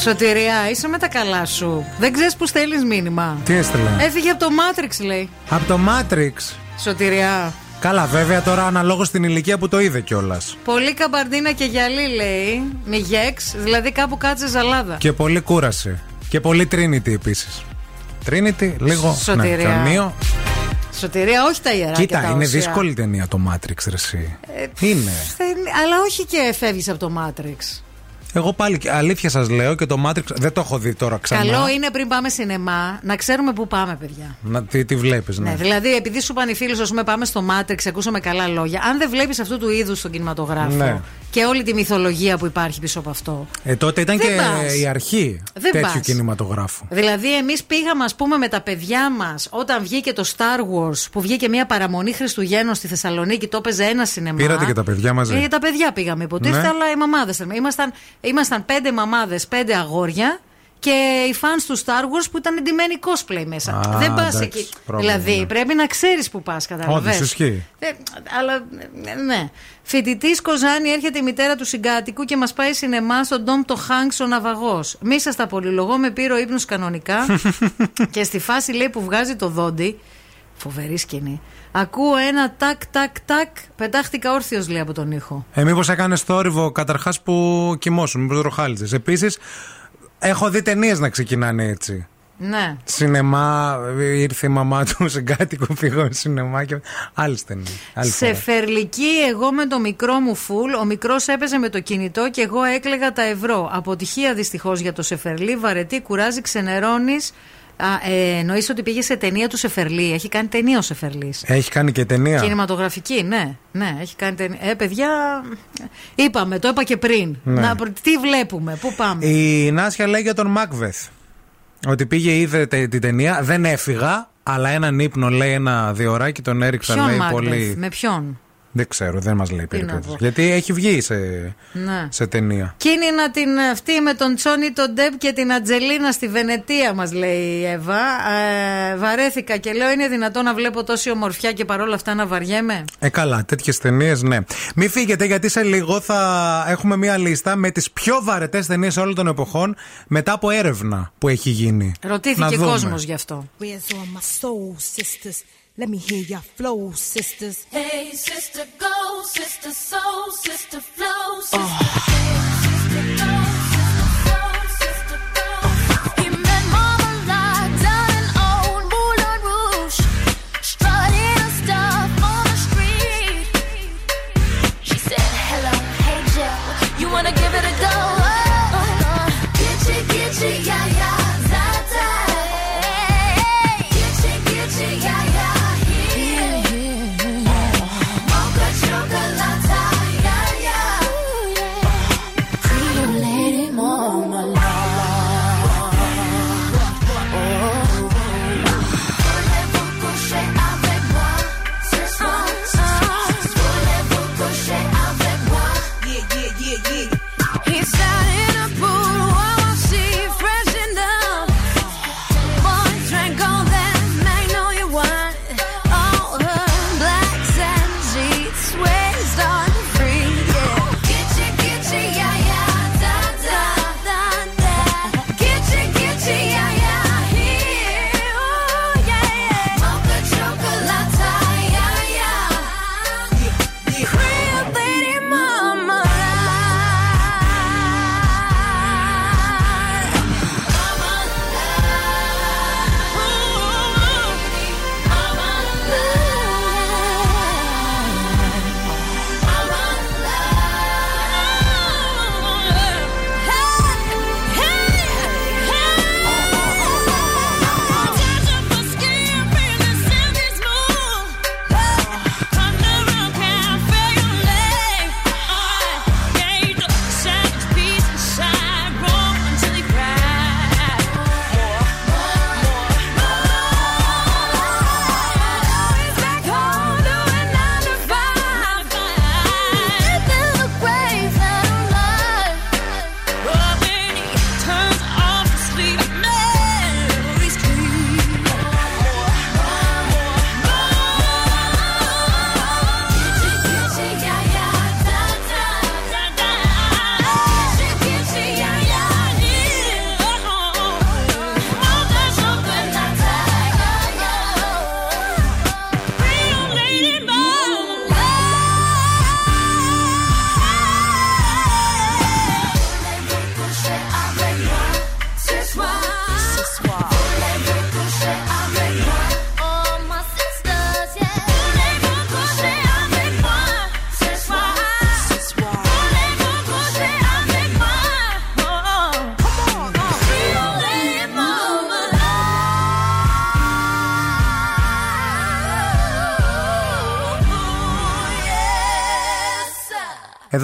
Σωτηρία, είσαι με τα καλά σου. Δεν ξέρεις που στέλνεις μήνυμα. Τι έστειλε; Έφυγε από το Matrix, λέει. Από το Matrix; Σωτηρία. Καλά, βέβαια τώρα αναλόγως στην ηλικία που το είδε κιόλας. Πολύ καμπαρντίνα και γυαλί, λέει. Μιγέξ, δηλαδή κάπου κάτσε ζαλάδα. Και πολύ κούραση. Και πολύ Trinity επίσης. Trinity, λίγο. Ναι, Σωτηρία. καμίο. Σωτηρία, όχι τα ιερά. και Κοίτα, τα είναι οσιά. δύσκολη η ταινία το Matrix, ρε, εσύ. Ε, Είναι. Δεν- Αλλά όχι και φεύγεις από το Matrix. Εγώ πάλι αλήθεια σας λέω και το Matrix δεν το έχω δει τώρα ξανά. Καλό είναι πριν πάμε σινεμά να ξέρουμε πού πάμε, παιδιά. Να, τι, τι βλέπεις, ναι. Ναι, δηλαδή, επειδή σου είπαν οι φίλοι σου, ας πούμε, πάμε στο Matrix, ακούσαμε καλά λόγια. Αν δεν βλέπεις αυτού του είδους τον κινηματογράφο Ναι. Και όλη τη μυθολογία που υπάρχει πίσω από αυτό. Ε, τότε ήταν Δεν και πας. η αρχή Δεν τέτοιου πας. κινηματογράφου. Δηλαδή, εμείς πήγαμε, ας πούμε, με τα παιδιά μας όταν βγήκε το Star Wars, που βγήκε μια παραμονή Χριστουγέννων στη Θεσσαλονίκη, το έπαιζε ένα σινεμά. Πήρατε και τα παιδιά μαζί. Ε, για τα παιδιά πήγαμε, υποτίθεται, Ναι. αλλά οι μαμάδες. Ήμασταν, ήμασταν πέντε μαμάδες, πέντε αγόρια και οι fans του Star Wars που ήταν εντυμένοι cosplay μέσα. Α, Δεν πας εντάξει, εκεί. πρόβλημα, δηλαδή, ναι. πρέπει να ξέρεις που πας, καταλαβαίνεις. Όντως, ισχύει. Ε, αλλά ε, ναι. Φοιτητής Κοζάνη έρχεται η μητέρα του συγκάτοικου και μας πάει σινεμά στον Ντόμ το Χάγκ ο Ναυαγός. Μη σας τα πολυλογώ, με πήρε ο ύπνος κανονικά. και στη φάση λέει που βγάζει το δόντι. Φοβερή σκηνή. Ακούω ένα τάκ, τάκ, τάκ. Πετάχτηκα όρθιος, λέει από τον ήχο. Ε, μήπως έκανε θόρυβο καταρχάς που κοιμόσουν, μήπως ροχάλιζες. Επίσης, έχω δει ταινίες να ξεκινάνε έτσι. Ναι. Σινεμά, ήρθε η μαμά του συγκάτοικο, πήγω σινεμά και. Άλλε ταινίε. Σε φερλική, εγώ με το μικρό μου φουλ. Ο μικρός έπαιζε με το κινητό και εγώ έκλεγα τα ευρώ. Αποτυχία δυστυχώς για το Σεφερλί. Βαρετή, κουράζει, ξενερώνεις. Ε, Εννοείς ότι πήγε σε ταινία του Σεφερλί. Έχει κάνει ταινία ο Σεφερλί. Έχει κάνει και ταινία. Κινηματογραφική, ναι. Ναι, έχει κάνει ταινία. Ε, παιδιά, είπαμε, το είπα και πριν. Ναι. Να, προ- τι βλέπουμε, πού πάμε; Η Νάσια λέει για τον Μάκβεθ. Ότι πήγε, είδε τε- την ταινία, δεν έφυγα, αλλά έναν ύπνο λέει ένα διωράκι τον έριξα Ποιον λέει Μάκμπεθ, πολύ. με ποιον; Δεν ξέρω, δεν μας λέει να περίπτωση. πω. Γιατί έχει βγει σε, Ναι. σε ταινία. Κίνηνα την αυτή με τον Τσόνι, τον Ντεπ και την Ατζελίνα στη Βενετία, μας λέει η Εύα. Ε, βαρέθηκα και λέω: Είναι δυνατόν να βλέπω τόση ομορφιά και παρόλα αυτά να βαριέμαι; Ε, καλά, τέτοιες ταινίες, ναι. Μην φύγετε, γιατί σε λίγο θα έχουμε μία λίστα με τις πιο βαρετές ταινίες όλων των εποχών μετά από έρευνα που έχει γίνει. Ρωτήθηκε Να δούμε. κόσμος γι' αυτό. Where's all my soul sisters? Let me hear your flow, sisters. Hey, sister, go, sister, soul, sister, flow, sister. Ah. Sister, go,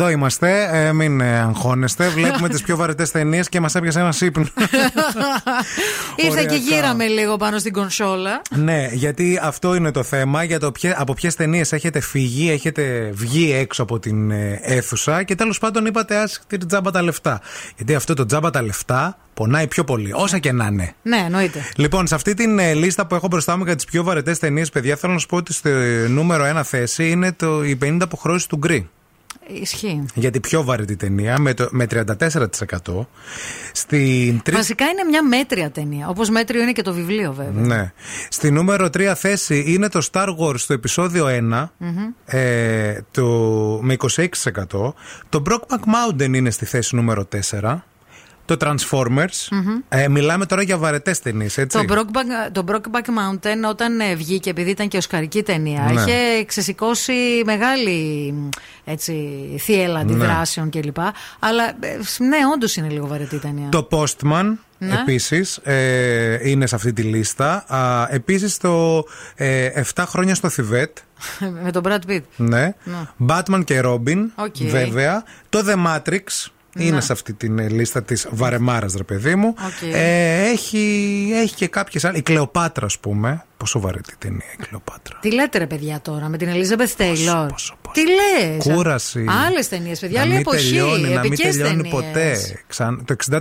Εδώ είμαστε, ε, μην ε, αγχώνεστε. Βλέπουμε τις πιο βαρετές ταινίες και μας έπιασε ένα ύπνο. Ήρθε Ωριακά. και γύραμε λίγο πάνω στην κονσόλα. ναι, γιατί αυτό είναι το θέμα. Για το ποιε, από ποιες ταινίες έχετε φύγει, έχετε βγει έξω από την ε, αίθουσα και τέλος πάντων είπατε άσχετη τζάμπα τα λεφτά. Γιατί αυτό το τζάμπα τα λεφτά πονάει πιο πολύ, όσα και να είναι. Ναι, εννοείται. Λοιπόν, σε αυτή την ε, λίστα που έχω μπροστά μου για τις πιο βαρετές ταινίες, παιδιά, θέλω να σου πω ότι στο νούμερο ένα θέση είναι το, η 50 αποχρώσεις του Γκρι. Ισχύει. Για την πιο βαρετή ταινία με, το, με 34%. Στην τρίτη. Βασικά είναι μια μέτρια ταινία. Όπως μέτριο είναι και το βιβλίο, βέβαια. Ναι. Στη νούμερο 3 θέση είναι το Star Wars στο επεισόδιο 1 Μμμ. ε, το, με 26%. Το Brokeback Mountain είναι στη θέση νούμερο 4. Το Transformers. Μμμ. Ε, μιλάμε τώρα για βαρετές ταινίες, έτσι. Το Brokeback, το Brokeback Mountain όταν ε, βγήκε, επειδή ήταν και οσκαρική ταινία, Ναι. είχε ξεσηκώσει μεγάλη έτσι, θύελλα αντιδράσεων κλπ. Αλλά ε, ναι, όντως είναι λίγο βαρετή η ταινία. Το Postman Ναι. επίσης ε, είναι σε αυτή τη λίστα. Α, επίσης το ε, 7 χρόνια στο Θιβέτ. Με τον Brad Pitt. Ναι. Ναι. Batman και Robin. OK. Βέβαια. Το The Matrix. Είναι σε αυτή την ε, λίστα της Βαρεμάρας, ρε παιδί μου. Οκ. Ε, έχει, έχει και κάποιες άλλες. Η Κλεοπάτρα, ας πούμε. Πόσο βαρετή ταινία η Κλεοπάτρα. Τι λέτε ρε παιδιά τώρα με την Ελίζαμπεθ Τέιλορ. Τι λες; Κούραση. Άλλες ταινίες, παιδιά. να Άλλη μην εποχή. τελειώνει, να μην επικές τελειώνει ταινίες. ποτέ. Ξαν... Το 63.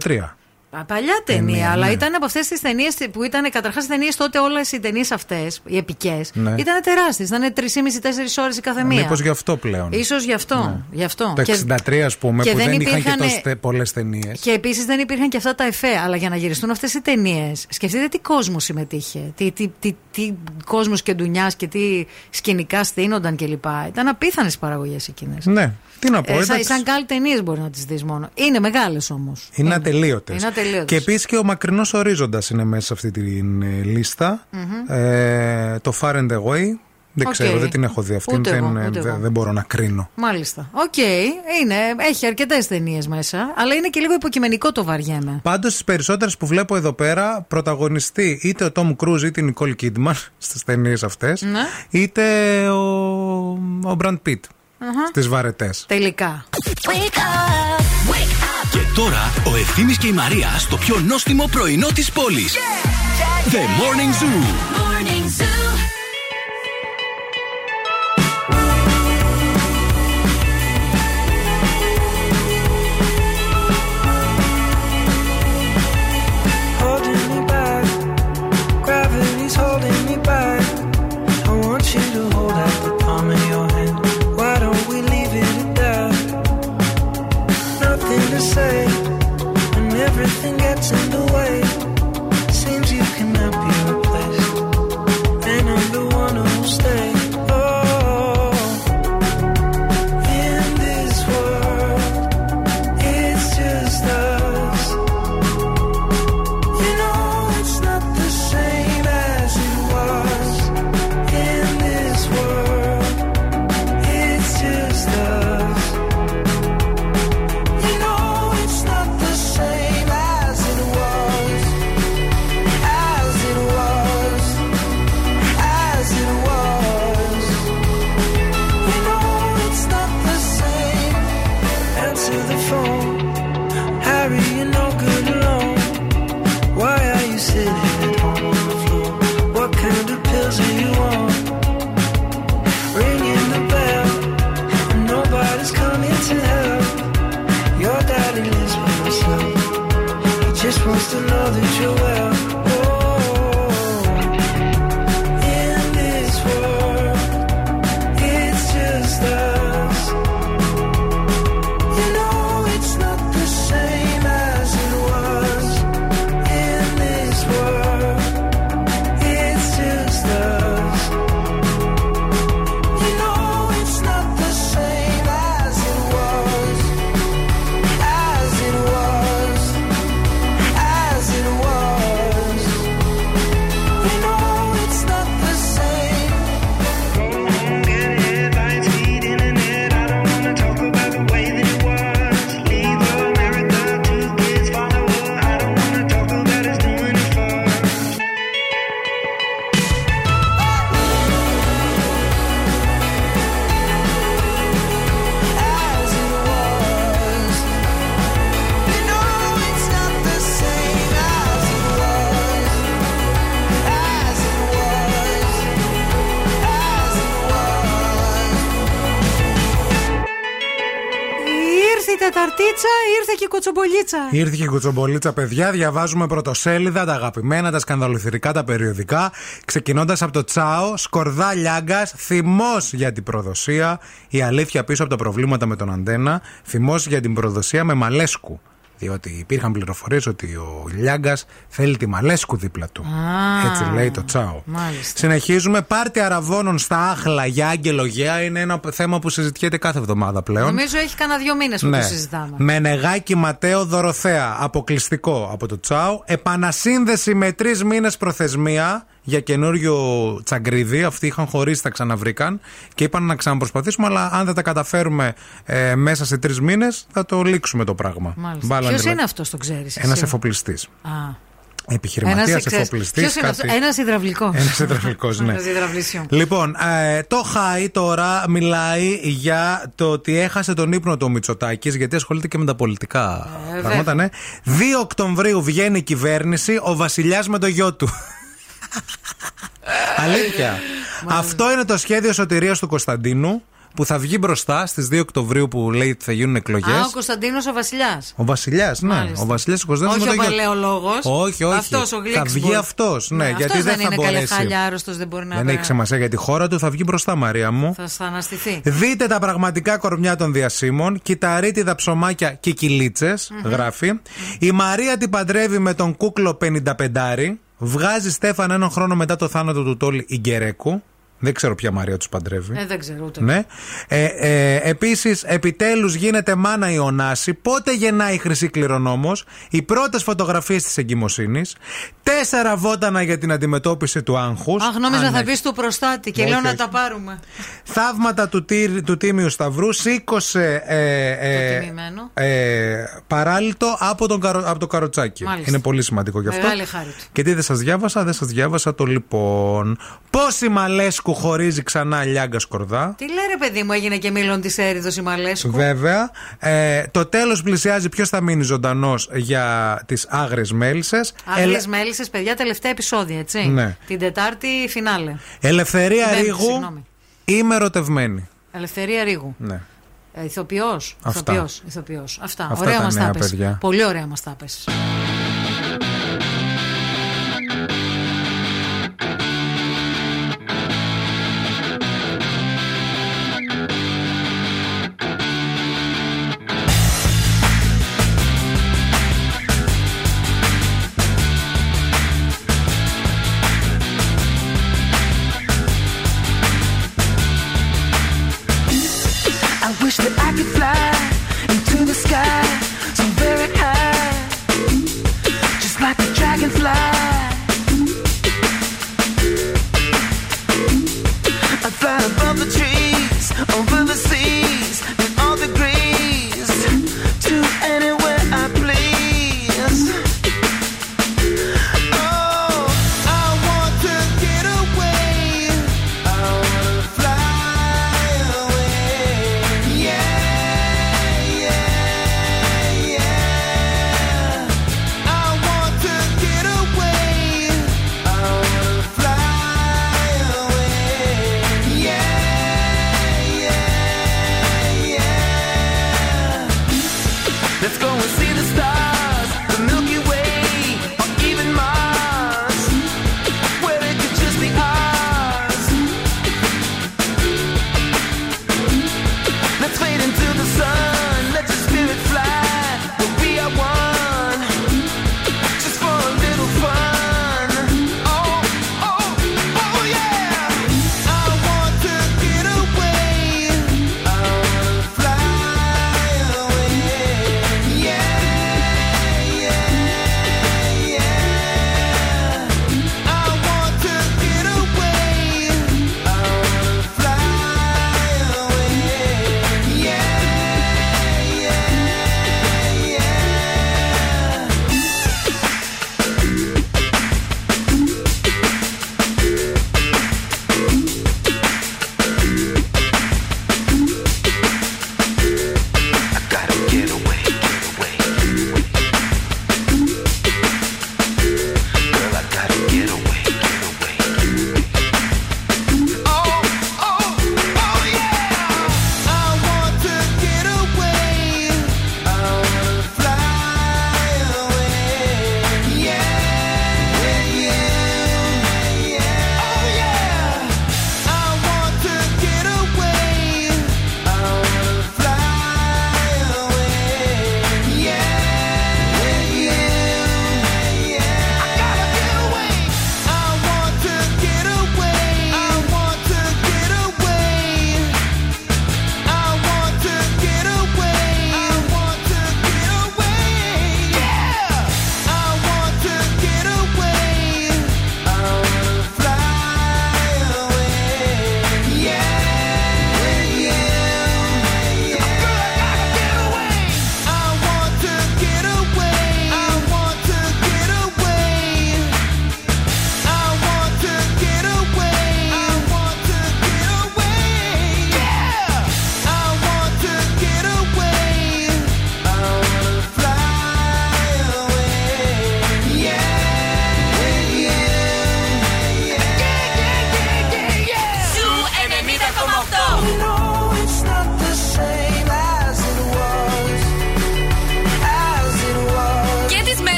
Α, Παλιά ταινία, Ταινία, αλλά ναι. ήταν από αυτές τις ταινίες που ήταν. Καταρχάς, οι ταινίες τότε, όλες οι ταινίες αυτές, οι επικές, Ναι. ήταν τεράστιες. Ήταν 3,5-4 ώρες η κάθε μία. Μήπως γι' αυτό πλέον. σω γι' αυτό. Γι αυτό. Το 63, ας πούμε, και που δεν δεν, είχαν υπήρχαν- και τόσες πολλές ταινίες. Και επίσης δεν υπήρχαν και αυτά τα εφέ. Αλλά για να γυριστούν αυτές οι ταινίες, σκεφτείτε τι κόσμος συμμετείχε. Τι, τι, τι, τι κόσμος και ντουνιά και τι σκηνικά στήνονταν κλπ. Ήταν απίθανες οι παραγωγές εκείνες. Ναι, τι να πω. Ε, σαν, εντάξει. σαν καλτ ταινίες μπορεί να τις δεις μόνο. Είναι μεγάλες όμως. Είναι ατελείωτες. Είναι ατελείωτες. Και επίσης και ο μακρινός ορίζοντας είναι μέσα σε αυτή τη λίστα. Μμμ. Ε, το Far and Away. Δεν Οκ. ξέρω, δεν την έχω δει αυτή. Ούτε δεν, εγώ, ε, ούτε δεν- εγώ. δεν μπορώ να κρίνω. Μάλιστα. Οκ, είναι. Έχει αρκετές ταινίες μέσα. Αλλά είναι και λίγο υποκειμενικό το βαριέμαι. Πάντως στις περισσότερες που βλέπω εδώ πέρα, πρωταγωνιστεί είτε ο Τόμ Κρούζ είτε η Νικόλ Κίντμαν στις ταινίες αυτές, Ναι. είτε ο, ο Μπραντ Πιτ Αχα. στις βαρετές. Τελικά. Και τώρα ο Ευθύνη και η Μαρία στο πιο νόστιμο πρωινό της πόλης. The Morning Zoo. holding everything gets in the your way. Η Τεταρτίτσα, ήρθε και η Κοτσομπολίτσα. Ήρθε και η κουτσομπολίτσα, παιδιά. Διαβάζουμε πρωτοσέλιδα, τα αγαπημένα, τα σκανδαλοθυρικά, τα περιοδικά. Ξεκινώντας από το Τσάο, Σκορδά Λιάγκας, θυμός για την προδοσία. Η αλήθεια πίσω από τα προβλήματα με τον Αντένα. Θυμός για την προδοσία με Μαλέσκου. Διότι υπήρχαν πληροφορίες ότι ο Λιάγκας θέλει τη Μαλέσκου δίπλα του. Α, Έτσι λέει το Τσάο. Μάλιστα. Συνεχίζουμε. Πάρτι αραβώνων στα άχλα για Άγγελο Γέα είναι ένα θέμα που συζητιέται κάθε εβδομάδα πλέον. Νομίζω έχει κανένα δύο μήνες που το συζητάμε. Μενεγάκη Ματέο Δωροθέα. Αποκλειστικό από το Τσάου. Επανασύνδεση με τρεις μήνες προθεσμία για καινούριο τσαγκρίδι. Αυτοί είχαν χωρίσει, τα ξαναβρήκαν και είπαν να ξαναπροσπαθήσουμε. Αλλά αν δεν τα καταφέρουμε ε, μέσα σε τρεις μήνες, θα το λήξουμε το πράγμα. Μάλιστα. Ποιος είναι αυτός, το ξέρεις. Ένας εφοπλιστής. Α, Επιχειρηματίας, εφοπλιστής. Ένας υδραυλικός. Ένας υδραυλικός, ναι. Ένας υδραυλίσιο. Λοιπόν, ε, το Χάι τώρα μιλάει για το ότι έχασε τον ύπνο του Μητσοτάκης, γιατί ασχολείται και με τα πολιτικά Ε, πράγματα, ναι. 2 Οκτωβρίου βγαίνει η κυβέρνηση, ο Βασιλιάς με το γιο του. Αλήθεια. Αυτό είναι το σχέδιο σωτηρίας του Κωνσταντίνου που θα βγει μπροστά στις 2 Οκτωβρίου που λέει ότι θα γίνουν εκλογές. Α, ο Κωνσταντίνος ο Βασιλιάς. Ο Βασιλιάς, ναι. Μάλιστα. Ο Βασιλιάς Κωνσταντίνος Όχι ο παλαιολόγος. Όχι, όχι. Αυτός ο θα Γλίξμπορ. βγει αυτός. Ναι, Ναι, γιατί αυτός δεν, δεν θα είναι καλέ μπορέσει. χάλια, άρρωστος, δεν μπορεί να Δεν έχει σημασία για τη χώρα του, θα βγει μπροστά, Μαρία μου. Θα στα αναστηθεί. Δείτε τα πραγματικά κορμιά των διασύμων. Κυταρίτιδα ψωμάκια και κυλίτσες, γράφει. Η Μαρία την παντρεύει με τον κούκλο 55. Βγάζει Στέφαν έναν χρόνο μετά το θάνατο του Τόλι Ιγκερέκου. Δεν ξέρω ποια Μαρία τους παντρεύει. Ε, δεν ξέρω ούτε. Ναι. Ε, ε, Επίσης, επιτέλους γίνεται μάνα η Ωνάση. Πότε γεννάει η Χρυσή Κληρονόμος; Οι πρώτες φωτογραφίες της εγκυμοσύνης. Τέσσερα βότανα για την αντιμετώπιση του άγχους. Αχ, νόμιζα θα πεις του προστάτη και Όχι, λέω να όχι. τα πάρουμε. Θαύματα του, τύρ- του Τίμιου Σταυρού σήκωσε ε, ε, Το τιμημένο. ε, παράλυτο από, τον καρο, από το καροτσάκι. Μάλιστα. Είναι πολύ σημαντικό γι' αυτό. Μεγάλη χάρη του. Και τι δεν σας διάβασα, δεν σας διάβασα το λοιπόν. Πόση Μαλέσκου χωρίζει ξανά Λιάγκα Σκορδά. Τι λέει ρε παιδί μου, έγινε και μήλον της έρηδος η Μαλέσκου; Βέβαια. Ε, το τέλος πλησιάζει. Ποιος θα μείνει ζωντανός για τις άγριες μέλισσες; Άγριες μέλισσες, παιδιά, τελευταία επεισόδια, έτσι. Ναι. Την Τετάρτη φινάλε. Ελευθερία Πέμπτη, Ρίγου. συγγνώμη. Είμαι ερωτευμένη. Ελευθερία Ρίγου. Ναι. Ε, Ηθοποιός. Αυτά. Ηθοποιός, ηθοποιός. Αυτά. Αυτά ωραία τα μας νέα τα πες. παιδιά. Πολύ ωραία μας τα πες.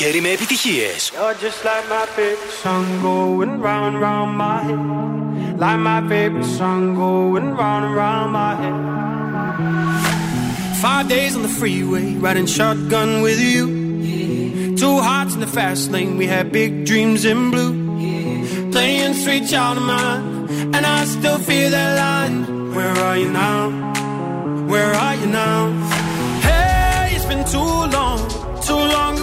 Καλοκαίρι με επιτυχίες. You're just like my favorite song going round and round my head. Like my favorite song going round and round my head. Five days on the freeway, riding shotgun with you. Two hearts in the fast lane, we had big dreams in blue. Playing sweet child of mine, and I still feel that line. Where are you now? Where are you now?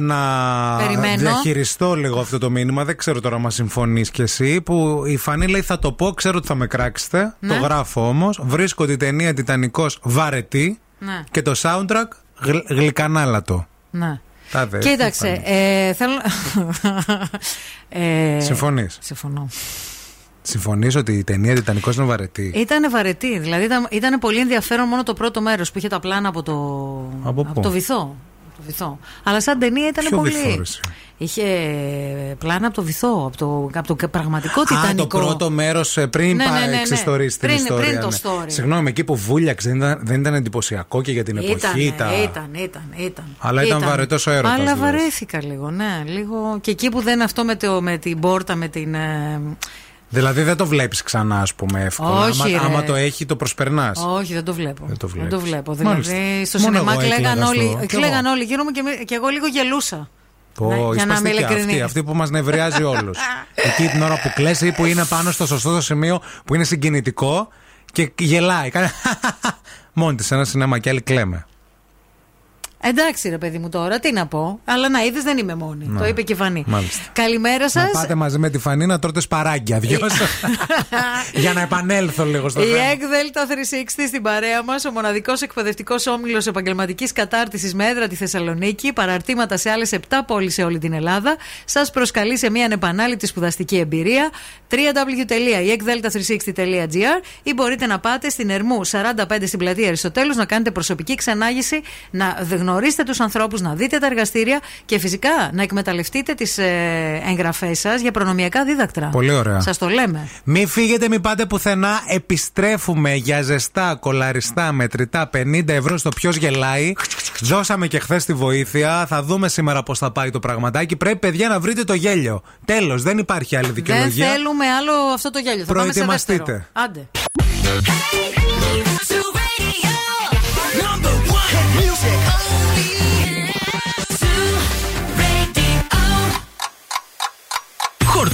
Να Περιμένω. διαχειριστώ λίγο αυτό το μήνυμα. Δεν ξέρω τώρα μα συμφωνείς κι εσύ. Που η Φανή λέει θα το πω, ξέρω ότι θα με κράξετε. Ναι. Το γράφω όμως. Βρίσκω τη ταινία Τιτανικός βαρετή Ναι. και το soundtrack γλ, γλυκανάλατο. Ναι. Τα δες, Κοίταξε, τι φάνηκε. ε, θέλω. ε, Συμφωνείς; Συμφωνώ. Συμφωνείς ότι η ταινία Τιτανικός είναι βαρετή; Ήταν βαρετή. Δηλαδή ήταν, ήταν πολύ ενδιαφέρον μόνο το πρώτο μέρος που είχε τα πλάνα από το, Από πού; το βυθό. Από το βυθό. Αλλά σαν ταινία ήταν Ποιο πολύ. βυθό, ρε, εσύ; Είχε πλάνα από το βυθό, από το, από το πραγματικό Α, τιτανικό. το πρώτο μέρος πριν Ναι, ναι, ναι, ναι, ναι. εξιστορίσει την Πριν- ιστορία. πριν το ναι. story. Συγγνώμη, εκεί που βούλιαξε δεν ήταν, δεν ήταν εντυπωσιακό και για την εποχή. Ήταν, τα... ήταν, ήταν, ήταν. Αλλά ήταν βαρετός ο έρωτας, Αλλά λες. βαρέθηκα λίγο, ναι. Λίγο... Και εκεί που δεν αυτό με, το, με την πόρτα, με την. ε, Δηλαδή δεν το βλέπεις ξανά, ας πούμε, εύκολα. Όχι, άμα, ρε. άμα το έχει, το προσπερνάς. Όχι, δεν το βλέπω. Δεν το βλέπεις. Δεν το βλέπω. Μάλιστα. Δηλαδή στο Μόνο σινεμά εγώ κλαίγαν έκλαιγα στο- όλοι, κι κλαίγαν εγώ. όλοι γύρω μου και, με- και εγώ λίγο γελούσα. Πω, Ναι, η για να είμαι σπαστική αυτή, ειλικρινής. αυτή που μας νευριάζει όλους. Εκεί την ώρα που κλαίσει ή που είναι πάνω στο σωστό το σημείο που είναι συγκινητικό και γελάει. Κάνει Μόνη της σε ένα σινεμά και άλλοι κλαίμε. Εντάξει, ρε παιδί μου τώρα, τι να πω. Αλλά να είδες, δεν είμαι μόνη. Ναι. Το είπε και η Φανή. Μάλιστα. Καλημέρα σας. Να πάτε μαζί με τη Φανή να τρώτε σπαράγγια. Δυος σας. Για να επανέλθω λίγο στο Η θέμα. ΕΚ Δέλτα 360 στην παρέα μας, ο μοναδικός εκπαιδευτικός όμιλος επαγγελματικής κατάρτισης με έδρα τη Θεσσαλονίκη, παραρτήματα σε άλλες 7 πόλεις σε όλη την Ελλάδα, σας προσκαλεί σε μια ανεπανάληπτη σπουδαστική εμπειρία. www.ekdelta360.gr ή μπορείτε να πάτε στην Ερμού 45 στην πλατεία Αριστοτέλους να κάνετε προσωπική ξενάγηση, να δ- γνωρίσετε του ανθρώπου, να δείτε τα εργαστήρια και φυσικά να εκμεταλλευτείτε τι εγγραφέ σα για προνομιακά δίδακτρα. Πολύ ωραία. Σα το λέμε. Μη φύγετε, μη πάτε πουθενά. Επιστρέφουμε για ζεστά, κολαριστά, μετρητά 50 ευρώ στο ποιο γελάει. Δώσαμε και χθε τη βοήθεια. Θα δούμε σήμερα πώ θα πάει το πραγματάκι. Πρέπει, παιδιά, να βρείτε το γέλιο. Τέλο, δεν υπάρχει άλλη Δεν δικαιολογία. θέλουμε άλλο αυτό το γέλιο. Θα πάμε σε δεύτερο. Προετοιμαστείτε. Άντε.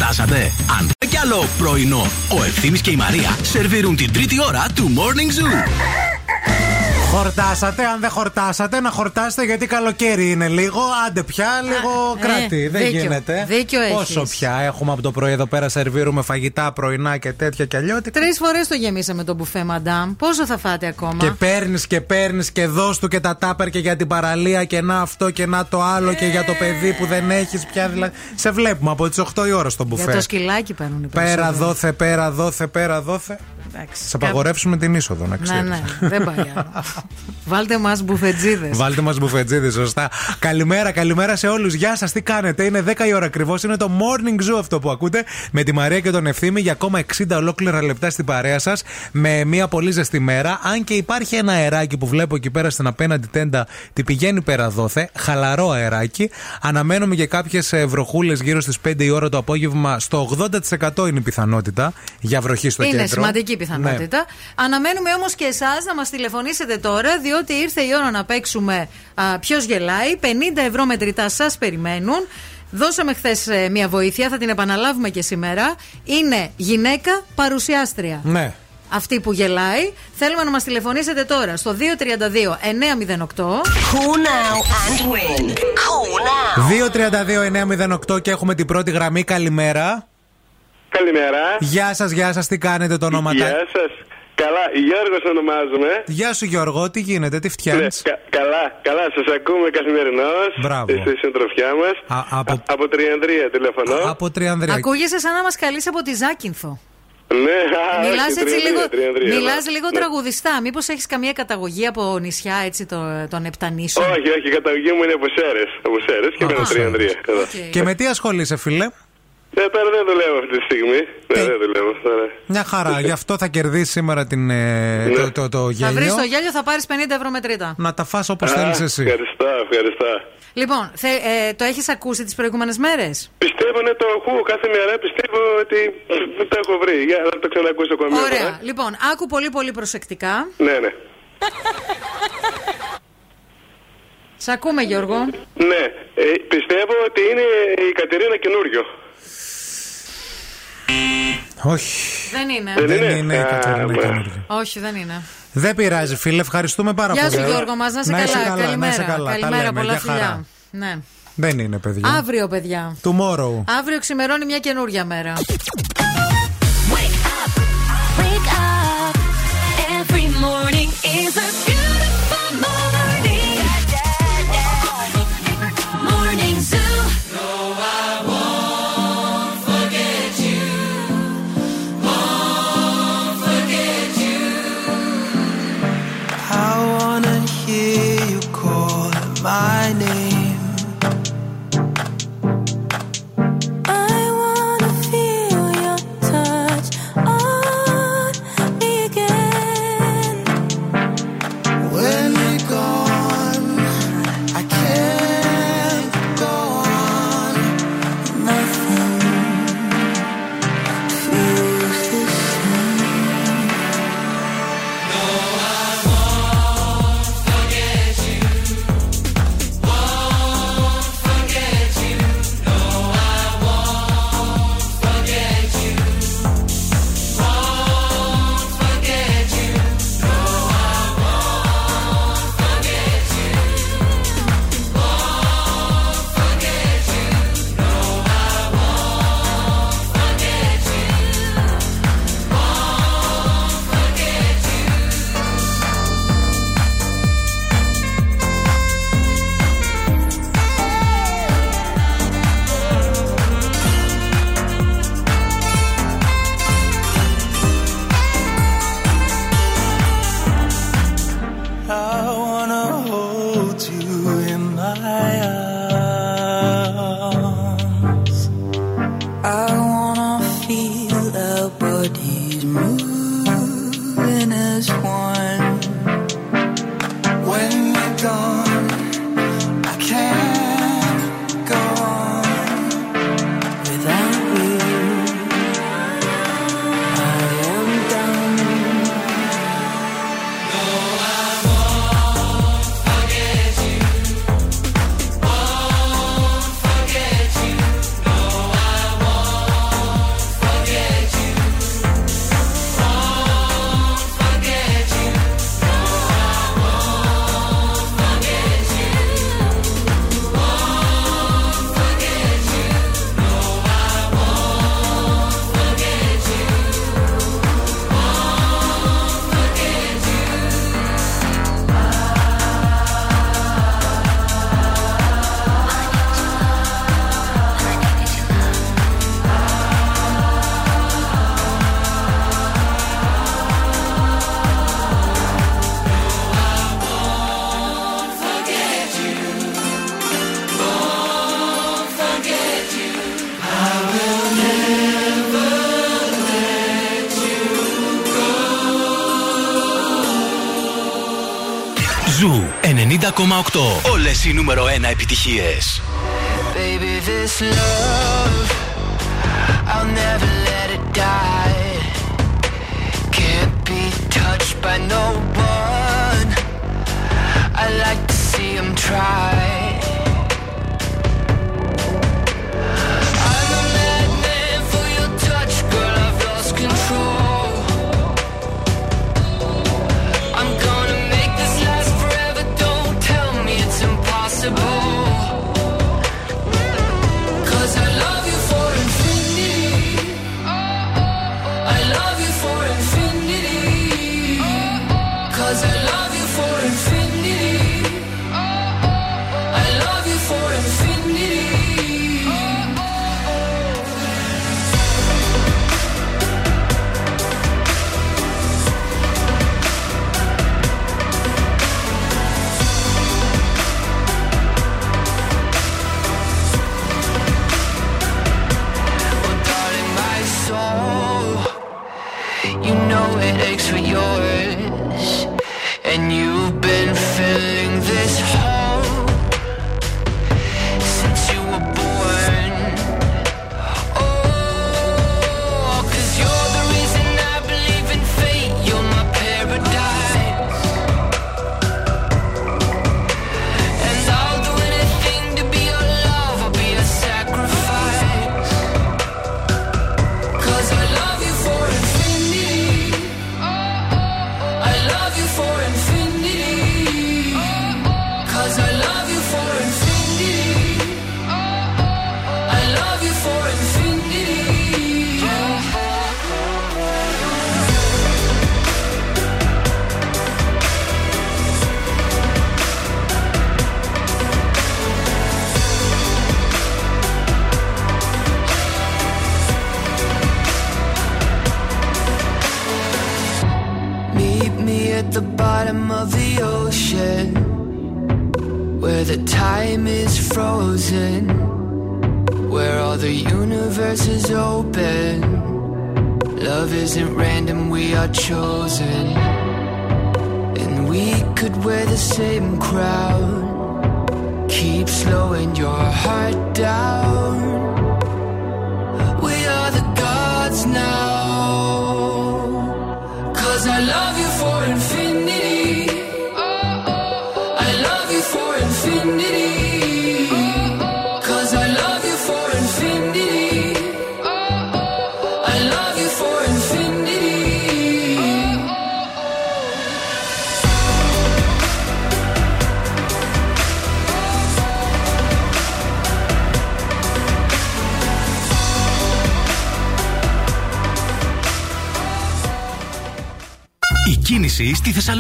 Χορτάσατε. Αν δεν κι άλλο πρωινό, ο Ευθύμης και η Μαρία σερβίρουν την τρίτη ώρα του Morning Zoo. Χορτάσατε, αν δεν χορτάσατε, να χορτάσετε γιατί καλοκαίρι είναι λίγο. Άντε πια, λίγο ε, κράτη. δεν δίκιο. γίνεται. Δίκιο Πόσο έχεις. πια έχουμε από το πρωί εδώ πέρα, σερβίρουμε φαγητά, πρωινά και τέτοια και αλλιώτικα. Τρεις φορές το γεμίσαμε το μπουφέ, μαντάμ. Πόσο θα φάτε ακόμα; Και παίρνεις και παίρνεις και δώσ' του και τα τάπερ και για την παραλία και να αυτό και να το άλλο και για το παιδί που δεν έχεις πια. Δηλαδή. Σε βλέπουμε από τις 8 η ώρα στο μπουφέ. Για το σκυλάκι παίρνουν οι Πέρα περισσότεροι. δόθε, πέρα δόθε, πέρα δόθε. Εντάξει. Σε απαγορεύσουμε την είσοδο, να Ναι, ξέρεις. ναι, δεν πάει άλλο. Βάλτε μας μπουφετζίδες. Βάλτε μας μπουφετζίδι, σωστά. καλημέρα, καλημέρα σε όλους. Γεια σας, τι κάνετε; Είναι 10 η ώρα ακριβώς. Είναι το morning zoo αυτό που ακούτε με τη Μαρία και τον Ευθύμη για ακόμα 60 ολόκληρα λεπτά στην παρέα σας με μια πολύ ζεστή μέρα. Αν και υπάρχει ένα αεράκι που βλέπω εκεί πέρα στην απέναντι τέντα, τι πηγαίνει πέρα δόθε. Χαλαρό αεράκι. Αναμένουμε και κάποιες βροχούλες γύρω στις 5 η ώρα το απόγευμα. Στο 80% είναι η πιθανότητα για βροχή στο Είναι κέντρο. σημαντική πιθανότητα. Αναμένουμε όμως και εσάς να μας τηλεφωνήσετε τώρα, διότι ήρθε η ώρα να παίξουμε Ποιος γελάει. 50 ευρώ μετρητά σας περιμένουν. Δώσαμε χθες μια βοήθεια, θα την επαναλάβουμε και σήμερα. Είναι γυναίκα παρουσιάστρια. Ναι. Αυτή που γελάει. Θέλουμε να μας τηλεφωνήσετε τώρα στο 232 908. Call now and win. Call now. 232-908 και έχουμε την πρώτη γραμμή. Καλημέρα. Καλημέρα. Γεια σας, γεια σας, τι κάνετε το όνομα Γεια σας. Καλά, Γιώργος ονομάζομαι. Γεια σου Γιώργο, τι γίνεται, τι φτιάχνεις; Ναι, κα- καλά, καλά, σας ακούμε καθημερινώς. Μπράβο. Στη συντροφιά μας. από... από Τριανδρία τηλεφωνώ. Από Τριανδρία. Ακούγεσαι σαν να μας καλείς από τη Ζάκυνθο. Ναι, α, Μιλάς όχι, έτσι Τριανδρία, λίγο, Τριανδρία, μιλάς ναι. λίγο Ναι. τραγουδιστά. Μήπως έχεις καμία καταγωγή από νησιά έτσι το, των Επτανήσων. Όχι, όχι, η καταγωγή μου είναι από Σέρες. Από Σέρες και μένω Τριανδρία. εδώ. Και με τι ασχολείσαι, φίλε; Ναι, τώρα δεν δουλεύω αυτή τη στιγμή. Ναι, δεν δουλεύω τώρα. Μια χαρά, γι' αυτό θα κερδίσεις σήμερα την, ε, το, το, το Θα βρεις γέλιο. το γέλιο, θα πάρεις 50 ευρώ μετρήτα. Να τα φας όπως Α, θέλεις εσύ. Ευχαριστώ, ευχαριστώ. Λοιπόν, θε, ε, το έχεις ακούσει τις προηγούμενες μέρες; Πιστεύω ναι, το ακούω κάθε μέρα. Πιστεύω ότι το έχω βρει. Για να το ξανακούσω ακόμα μια Ωραία. φορά. Λοιπόν, άκου πολύ πολύ προσεκτικά. Ναι, ναι. Σ' ακούμε, Γιώργο. Ναι, ε, πιστεύω ότι είναι η Κατερίνα καινούριο. Όχι. Δεν είναι. Δεν είναι η Α, Κατερίνα μπράβο. καινούργια. Όχι, δεν είναι. Δεν πειράζει, φίλε, ευχαριστούμε πάρα Γεια πολύ. σου, Γιώργο μας, να είσαι είσαι καλά. καλά, να Καλημέρα. είσαι καλά. Τα Καλημέρα, λέμε, πολλά για χαρά. φιλιά. Ναι. Δεν είναι, παιδιά. Αύριο, παιδιά. Tomorrow. Αύριο ξημερώνει μια καινούρια μέρα. Wake up. Every morning is a 90,8. Όλε οι νούμερο 1 επιτυχίε. Baby, this love, I'll never let it die. Can't be touched by no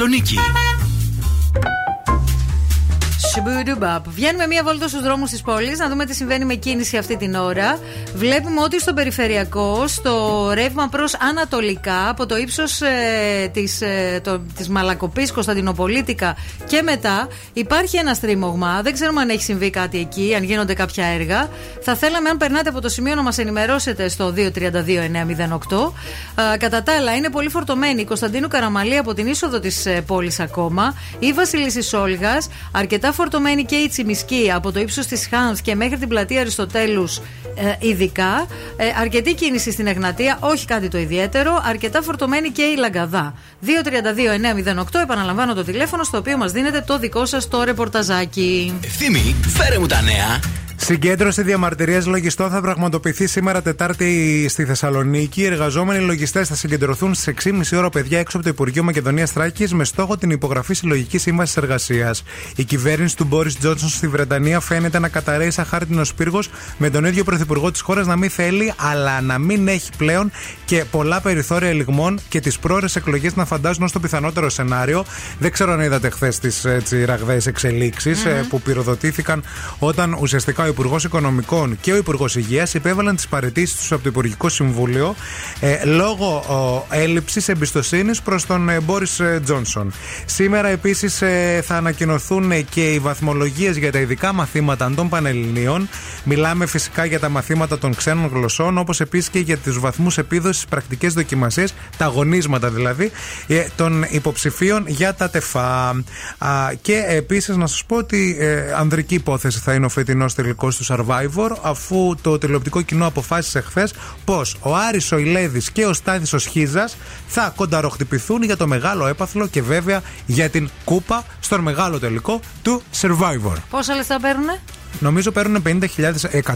Θεσσαλονίκη. Σιμπουντουμπαπ. Βγαίνουμε μία βόλτα στους δρόμους της πόλης να δούμε τι συμβαίνει με κίνηση αυτή την ώρα. Βλέπουμε ότι στο περιφερειακό, στο ρεύμα προς Ανατολικά, από το ύψος ε, της ε, το- της Μαλακοπής Κωνσταντινοπολίτικα και μετά, υπάρχει ένα στρίμωγμα. Δεν ξέρουμε αν έχει συμβεί κάτι εκεί, αν γίνονται κάποια έργα. Θα θέλαμε, αν περνάτε από το σημείο, να μας ενημερώσετε στο 232-908. Α, κατά τα άλλα, είναι πολύ φορτωμένη η Κωνσταντίνου Καραμαλή από την είσοδο της πόλης ακόμα. Η Βασιλίση Όλγα, αρκετά φορτωμένη και η Τσιμισκή από το ύψος της Χάνθ και μέχρι την πλατεία Αριστοτέλους ε, ειδικά. Ε, αρκετή κίνηση στην Εγνατία, όχι κάτι το ιδιαίτερο. Αρκετά φορτωμένη και η Λαγκαδά. 232-908, επαναλαμβάνω το τηλέφωνο στο οποίο μας δίνετε το δικό σας το ρεπορταζάκι. Ευθύμη, φέρε μου τα νέα. Συγκέντρωση διαμαρτυρίας λογιστών θα πραγματοποιηθεί σήμερα Τετάρτη στη Θεσσαλονίκη. Οι εργαζόμενοι λογιστές θα συγκεντρωθούν στι 6.30 ώρα παιδιά έξω από το Υπουργείο Μακεδονίας Τράκη με στόχο την υπογραφή συλλογικής σύμβασης εργασίας. Η κυβέρνηση του Μπόρις Τζόνσον στη Βρετανία φαίνεται να καταραίει σαν χάρτινος πύργος με τον ίδιο πρωθυπουργό της χώρας να μην θέλει, αλλά να μην έχει πλέον και πολλά περιθώρια ελιγμών και τις πρόορε εκλογές να φαντάζουν ως το πιθανότερο σενάριο. Δεν ξέρω αν είδατε χθες τις ραγδαίες εξελίξεις Μμμ. ε, που πυροδοτήθηκαν όταν ουσιαστικά ο Υπουργός Οικονομικών και ο Υπουργός Υγείας υπέβαλαν τις παρετήσεις τους από το Υπουργικό Συμβούλιο ε, λόγω έλλειψης εμπιστοσύνης προς τον ε, Μπόρις Τζόνσον. Σήμερα επίσης ε, θα ανακοινωθούν και οι βαθμολογίες για τα ειδικά μαθήματα των Πανελληνίων. Μιλάμε φυσικά για τα μαθήματα των ξένων γλωσσών, όπως επίσης και για τους βαθμούς επίδοσης πρακτικές δοκιμασίες, τα αγωνίσματα δηλαδή, ε, των υποψηφίων για τα ΤΕΦΑ. Α, και επίσης να σας πω ότι ε, ανδρική υπόθεση θα είναι ο φετινός τελικός του Survivor, αφού το τηλεοπτικό κοινό αποφάσισε χθες πως ο Άρης ο Ηλέδης και ο Στάθης ο Σχίζας θα κονταροχτυπηθούν για το μεγάλο έπαθλο και βέβαια για την κούπα στον μεγάλο τελικό του Survivor. Πόσα λεφτά παίρνουνε; Νομίζω παίρνουν 50.000,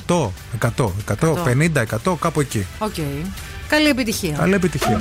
100, 100, 100, 50, 100, κάπου εκεί. Οκ. Καλή επιτυχία. Καλή επιτυχία.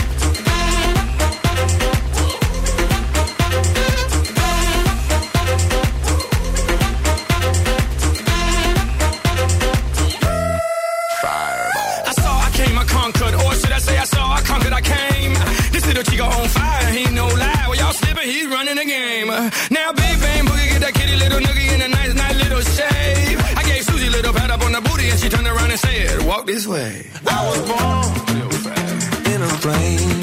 Around and said, "Walk this way." I was born in a plane.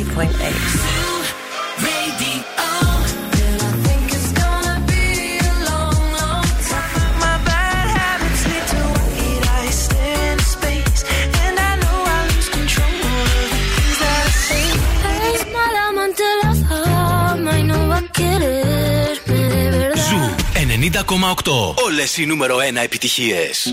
90.8. Ζου 90,8. Όλες οι νούμερο 1 επιτυχίες.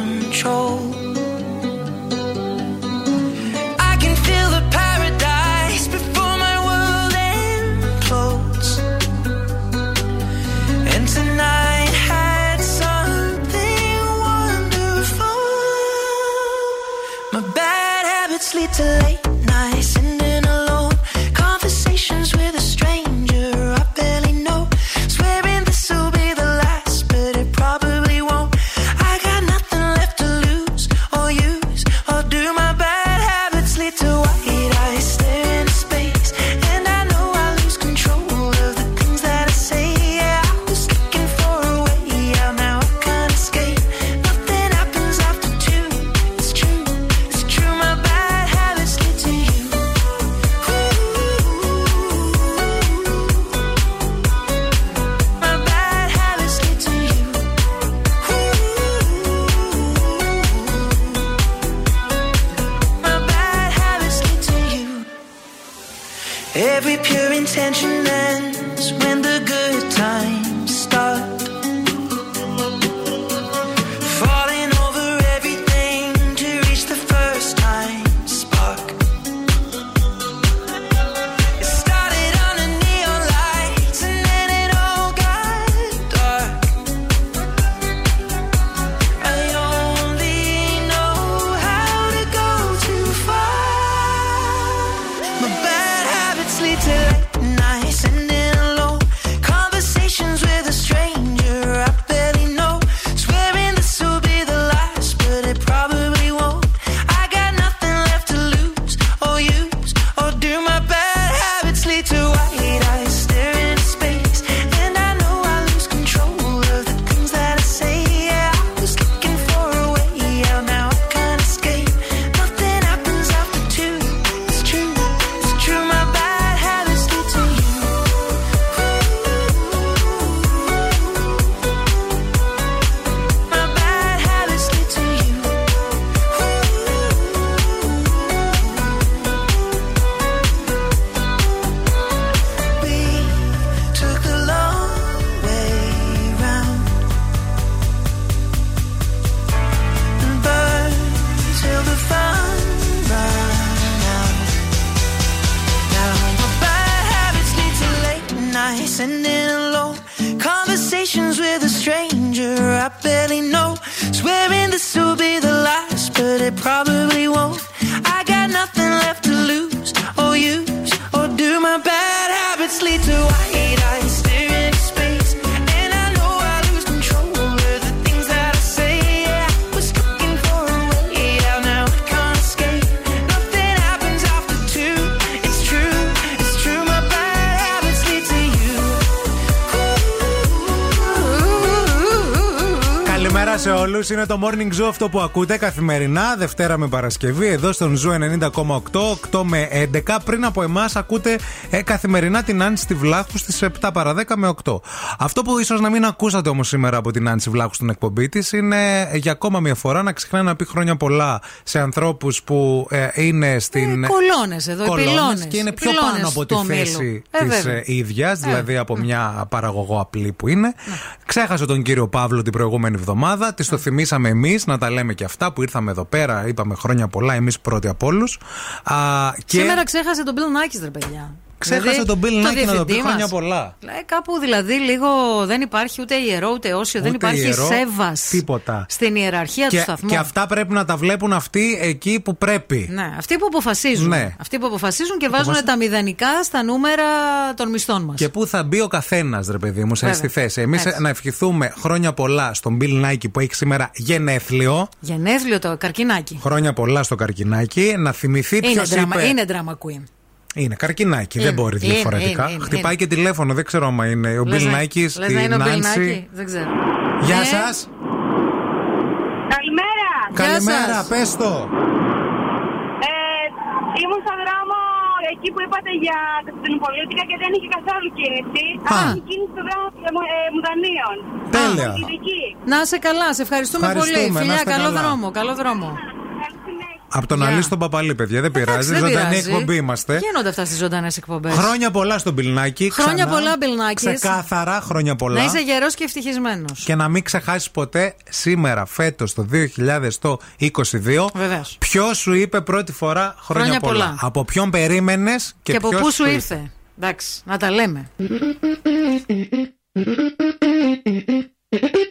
Το morning zoo αυτό που ακούτε καθημερινά, Δευτέρα με Παρασκευή, εδώ στον Zoo 90,8, 8 με 11. Πριν από εμάς, ακούτε ε, καθημερινά την Άνση Βλάχου στις 7 παρα 10 με 8. Αυτό που ίσως να μην ακούσατε όμως σήμερα από την Άνση Βλάχου στην εκπομπή της είναι ε, για ακόμα μια φορά να ξεχνάει να πει χρόνια πολλά σε ανθρώπους που ε, είναι στην. Ε, κολώνες εδώ, κολώνες επιλώνες. και είναι πιο Επιλώνες πάνω από τη του ομίλου. θέση Ε, της βέβαια. ίδιας, δηλαδή από μια παραγωγό απλή που είναι. Ξέχασε τον κύριο Παύλο την προηγούμενη εβδομάδα. Της το θυμήσαμε εμείς να τα λέμε και αυτά που ήρθαμε εδώ πέρα. Είπαμε χρόνια πολλά, εμείς πρώτοι από όλους. Σήμερα ξέχασε τον Bill Nackis, ρε παιδιά. Ξέχασε Δηλαδή, τον Bill Nackis να το πει διευθυντή χρόνια μας. πολλά. Ε, κάπου δηλαδή λίγο δεν υπάρχει ούτε ιερό ούτε όσιο, δεν Ούτε υπάρχει ιερό, σέβας Τίποτα. στην ιεραρχία του Και, σταθμού. και αυτά πρέπει να τα βλέπουν αυτοί εκεί που πρέπει. Ναι, αυτοί που αποφασίζουν. Ναι. Αυτοί που αποφασίζουν και βάζουν Αποφασι- τα μηδενικά στα νούμερα των μισθών μας. Και πού θα μπει ο καθένας, ρε παιδί μου, σε Βέβαια. στη θέση. Εμείς Έτσι. να ευχηθούμε χρόνια πολλά στον Bill Nike που έχει σήμερα γενέθλιο. Γενέθλιο το καρκινάκι. Χρόνια πολλά στο καρκινάκι. Να θυμηθεί Είναι, ποιος δραμα, είπε. είναι drama queen. Είναι καρκινάκι, Είναι, δεν μπορεί είναι, διαφορετικά. είναι, είναι, Χτυπάει είναι. και τηλέφωνο, δεν ξέρω άμα είναι ο Λες Bill να- Nike, λες να η είναι ο Bill Νάνση. Nike, Δεν ξέρω. Γεια Ε, σας. Καλημέρα! Καλημέρα, σας. πες το. Ε, ήμουν στον δρόμο εκεί που είπατε για την πολιτικά και δεν είχε καθόλου κίνηση. Α. Αλλά είχε κίνηση στον δρόμο ε, μου- ε, Μουδανίων. Τέλεια. Από τη Δική. Να σε καλά, σε ευχαριστούμε, Ευχαριστούμε, πολύ. να Φιλιά, είστε καλό καλά. δρόμο, καλό δρόμο. Από τον Γεια. Αλή στον Παπαλή, παιδιά, δεν πειράζει. δεν Ζωντανή πειράζει. εκπομπή είμαστε. Γίνονται αυτά στις ζωντανές εκπομπές. Χρόνια πολλά στον Πιλνάκη. Χρόνια πολλά, Bill Nackis. Ξεκάθαρα, χρόνια πολλά. Να είσαι γερός και ευτυχισμένος. Και να μην ξεχάσεις ποτέ σήμερα, φέτος, το 2022, Βεβαίως. ποιο σου είπε πρώτη φορά χρόνια, Χρόνια πολλά; πολλά. Από ποιον περίμενες και, Και, από ποιος πού σου ήρθε; Εντάξει, να τα λέμε.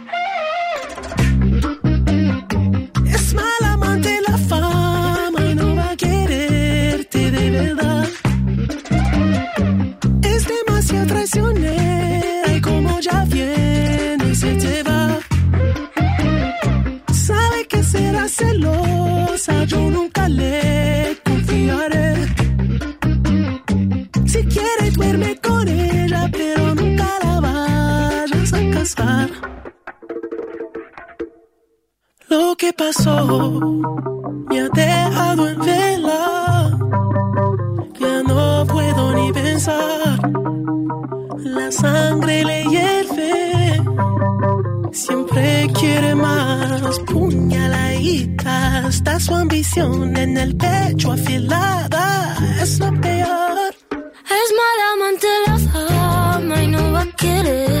que pasó me ha dejado en vela. Ya no puedo ni pensar. La sangre le hierve. Siempre quiere más puñaladita. Está su ambición en el pecho afilada. Es lo peor. Es mala amante la fama y no va a querer.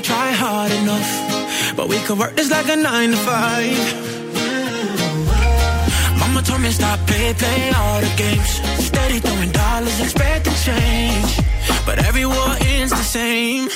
I try hard enough, but we could work this like a nine to five. Mama told me stop play, play all the games. Steady throwing dollars, expect to change, but every war ends the same.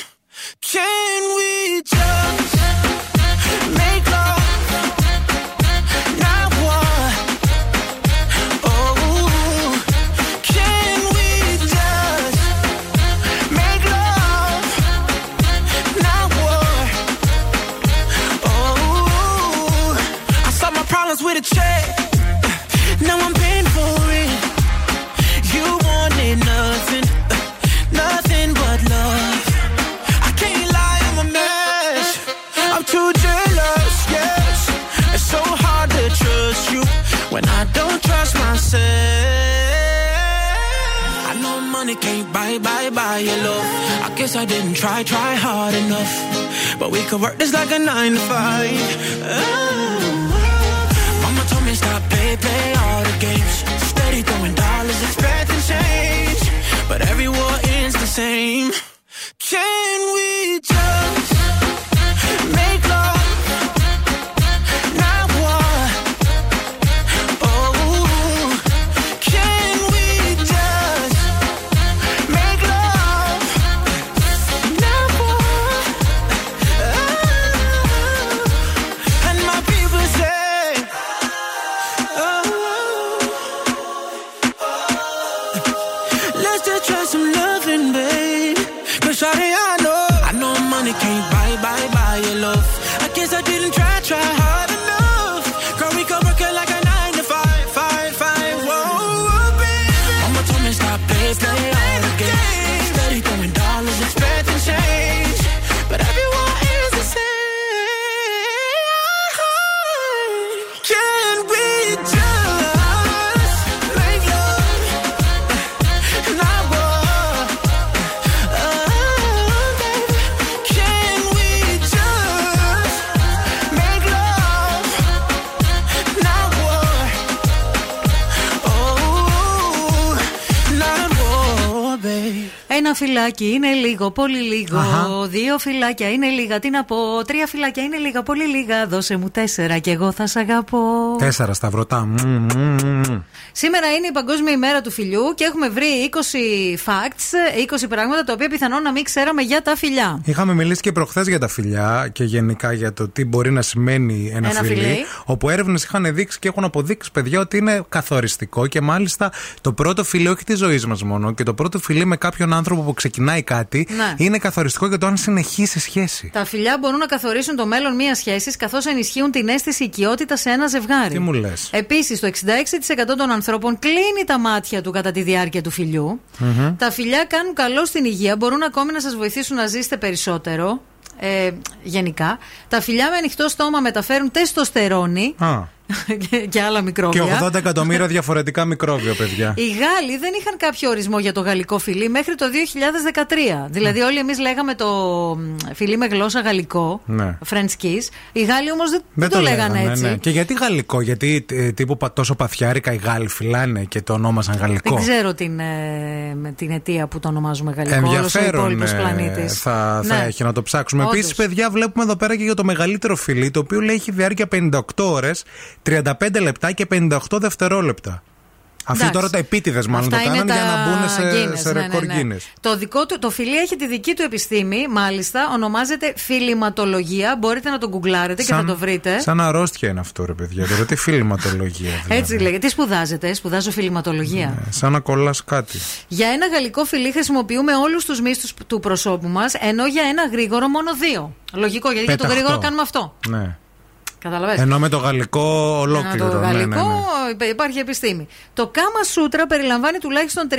like a nine to five. Φυλάκι είναι λίγο, πολύ λίγο. Αχα. Δύο φυλάκια είναι λίγα. Τι να πω. Τρία φυλάκια είναι λίγα, πολύ λίγα. Δώσε μου τέσσερα και εγώ θα σ' αγαπώ. Τέσσερα σταυρωτά. Μμμ, μμμ, μμμ. Σήμερα είναι η Παγκόσμια ημέρα του φιλιού και έχουμε βρει 20 facts, 20 πράγματα τα οποία πιθανόν να μην ξέραμε για τα φιλιά. Είχαμε μιλήσει και προχθές για τα φιλιά και γενικά για το τι μπορεί να σημαίνει ένα, Ένα φιλί. φιλί. Όπου έρευνες είχαν δείξει και έχουν αποδείξει, παιδιά, ότι είναι καθοριστικό και μάλιστα το πρώτο φιλί, όχι της ζωής μας μόνο, και το πρώτο φιλί με κάποιον άνθρωπο που ξεκινάει κάτι, Ναι. είναι καθοριστικό για το αν συνεχίσει σχέση. Τα φιλιά μπορούν να καθορίσουν το μέλλον μιας σχέσης καθώς ενισχύουν την αίσθηση οικειότητας σε ένα ζευγάρι. Τι μου λες. Επίσης, το 66% των ανθρώπων κλείνει τα μάτια του κατά τη διάρκεια του φιλιού. Τα φιλιά κάνουν καλό στην υγεία, μπορούν ακόμη να σας βοηθήσουν να ζήσετε περισσότερο. Ε, γενικά. Τα φιλιά με ανοιχτό στόμα μεταφέρουν τεστοστερόνη Α, και, και άλλα και μικρόβια. 80 εκατομμύρια διαφορετικά μικρόβια, παιδιά. Οι Γάλλοι δεν είχαν κάποιο ορισμό για το γαλλικό φιλί μέχρι το 2013. Δηλαδή, όλοι εμείς λέγαμε το μ, φιλί με γλώσσα γαλλικό, Ναι. French kiss. Οι Γάλλοι όμως δεν, δεν το, λέγανε έτσι. ναι. Και γιατί γαλλικό, γιατί ε, τύπου πα- τόσο παθιάρικα οι Γάλλοι φυλάνε και το ονόμασαν γαλλικό; Δεν ξέρω την, ε, με την αιτία που το ονομάζουμε γαλλικό. όλος ο Ενδιαφέρον υπόλοιπος ε, πλανήτης. θα, θα Ναι. έχει να το ψάξουμε. Όντως. Επίση, παιδιά, βλέπουμε εδώ πέρα και για το μεγαλύτερο φιλί, το οποίο λέει έχει διάρκεια 58 ώρες, 35 λεπτά και 58 δευτερόλεπτα. Αυτοί Εντάξει. τώρα τα επίτηδες μάλλον Αυτά το είναι κάνανε για τα να μπουν σε, Guinness, σε ναι, ρεκόρ ναι, ναι. Guinness. Το, δικό του, το φιλί έχει τη δική του επιστήμη, μάλιστα. Ονομάζεται φιληματολογία. Μπορείτε να το γκουγκλάρετε και θα το βρείτε. Σαν αρρώστια είναι αυτό, ρε παιδιά. Τώρα τι φιλματολογία. Δηλαδή. Έτσι λέγεται. Τι σπουδάζετε, σπουδάζω φιληματολογία. Ε, Σαν να κολλάς κάτι. Για ένα γαλλικό φιλί χρησιμοποιούμε όλους τους μύστους του προσώπου μας, ενώ για ένα γρήγορο μόνο δύο. Λογικό, γιατί για το Πεταχτό. γρήγορο κάνουμε αυτό. Ναι. Καταλαβαίνετε. Ενώ με το γαλλικό ολόκληρο. το ναι, γαλλικό ναι, ναι. υπά- υπάρχει επιστήμη. Το Κάμα Σούτρα περιλαμβάνει τουλάχιστον 30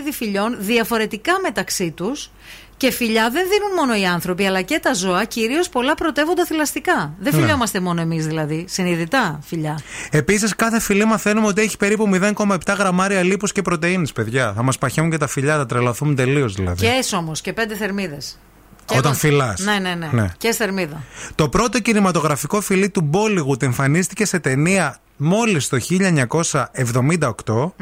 είδη φιλιών διαφορετικά μεταξύ τους. Και φιλιά δεν δίνουν μόνο οι άνθρωποι, αλλά και τα ζώα, κυρίως πολλά πρωτεύοντα θηλαστικά. Δεν Ναι. φιλιόμαστε μόνο εμείς δηλαδή. Συνειδητά φιλιά. Επίσης, κάθε φιλί μαθαίνουμε ότι έχει περίπου 0,7 γραμμάρια λίπο και πρωτενη, παιδιά. Θα μας παχαίνουν και τα φιλιά, θα τρελαθούμε τελείως δηλαδή. Και όμω και πέντε θερμίδες. Όταν φυλάς. Ναι, ναι, ναι, Ναι. Και θερμίδα. Το πρώτο κινηματογραφικό φιλί του Bollywood εμφανίστηκε σε ταινία μόλις το 1978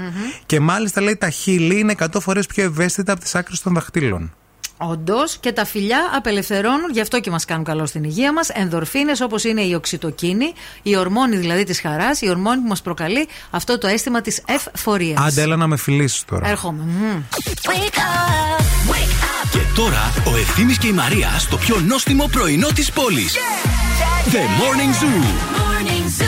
και μάλιστα λέει τα χείλη είναι 100 φορές πιο ευαίσθητα από τις άκρες των δαχτύλων. Όντως και τα φιλιά απελευθερώνουν, γι' αυτό και μας κάνουν καλό στην υγεία μας, ενδορφίνες όπως είναι η οξυτοκίνη, η ορμόνη δηλαδή της χαράς, η ορμόνη που μας προκαλεί αυτό το αίσθημα της ευφορίας. Άντε έλα να με φιλήσεις τώρα. Έρχομαι. Μμμ. Και τώρα ο Ευθύμης και η Μαρία στο πιο νόστιμο πρωινό της πόλης. The Morning Zoo.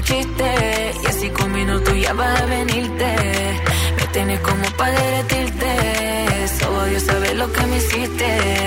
Y así con minutos ya vas a venirte. Me tienes como para derretirte. Solo Dios sabe lo que me hiciste.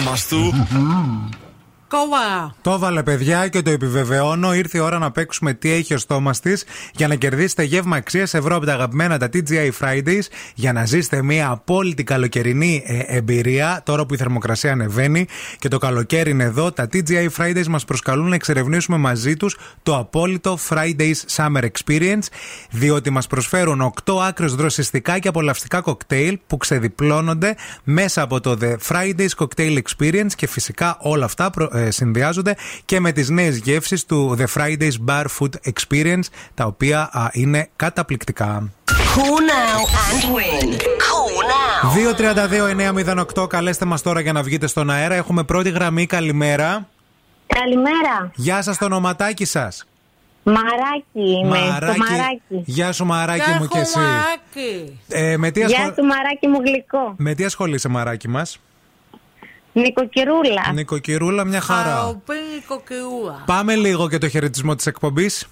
Έχει ο στόμα του. Κόβα. Το έβαλε παιδιά και το επιβεβαιώνω. Ήρθε η ώρα να παίξουμε τι έχει ο στόμα της για να κερδίσετε γεύμα αξίας ευρώ από τα αγαπημένα τα TGI Fridays για να ζήσετε μια απόλυτη καλοκαιρινή ε, εμπειρία τώρα που η θερμοκρασία ανεβαίνει και το καλοκαίρι είναι εδώ. Τα TGI Fridays μας προσκαλούν να εξερευνήσουμε μαζί τους το απόλυτο Fridays Summer Experience διότι μας προσφέρουν 8 άκρε δροσιστικά και απολαυστικά κοκτέιλ που ξεδιπλώνονται μέσα από το The Fridays Cocktail Experience και φυσικά όλα αυτά προ- ε, συνδυάζονται και με τις νέες γεύσεις του The Fridays Bar Food Experience τα οποία α, είναι καταπληκτικά. Call now and win. Call now. 232-908 καλέστε μας τώρα για να βγείτε στον αέρα. Έχουμε πρώτη γραμμή. Καλημέρα. Καλημέρα. Γεια σας το ονοματάκι σας. Μαράκι είμαι. Το μαράκι. Γεια σου Μαράκι μου και εσύ. Ε, με, τι Γεια ασχολ... σου μαράκι μου γλυκό. με τι ασχολείσαι Μαράκι μας; Νοικοκυρούλα. Νοικοκυρούλα μια χαρά. Χαροπή κοκκιούα. Πάμε λίγο και το χαιρετισμό της εκπομπής.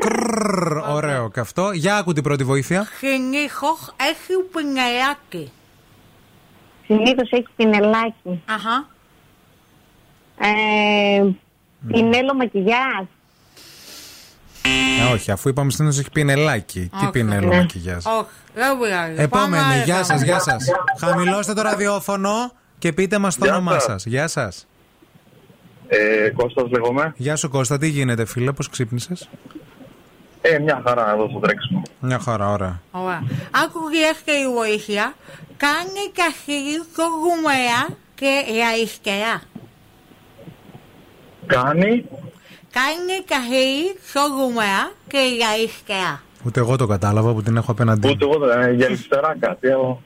Κρρρρ, Ωραίο και αυτό. Για άκου την πρώτη βοήθεια. Χινίχοχ έχει πινελάκι. Συνήθως έχει πινελάκι. Αχα. Ε, πινέλο μακιγιάζ. Ε, όχι, αφού είπαμε συνήθω έχει πινελάκι. Τι Όχι. πινέλο Ναι. μακιγιάζ. Όχι, δεν πειράζει. Επόμενη, Πάμε γεια άλλο. σας, γεια σας. Χαμηλώστε το ραδιόφωνο και πείτε μας το Γεια όνομά σας. σας. Γεια σας. Ε, Κώστας λέγομαι. Γεια σου Κώστα, τι γίνεται φίλε, πώς ξύπνησες; Ε, μια χαρά εδώ στο τρέξιμο. Μια χαρά, ωραία. Ωραία. Άκου δεύτερη βοήθεια. Κάνει καχύλι στο γουμέα και αριστερά. Κάνει. Κάνει καχύλι στο γουμέα και αριστερά. Ούτε εγώ το κατάλαβα που την έχω απέναντί. Ούτε εγώ δεν ε, για αριστερά κάτι. αλλά-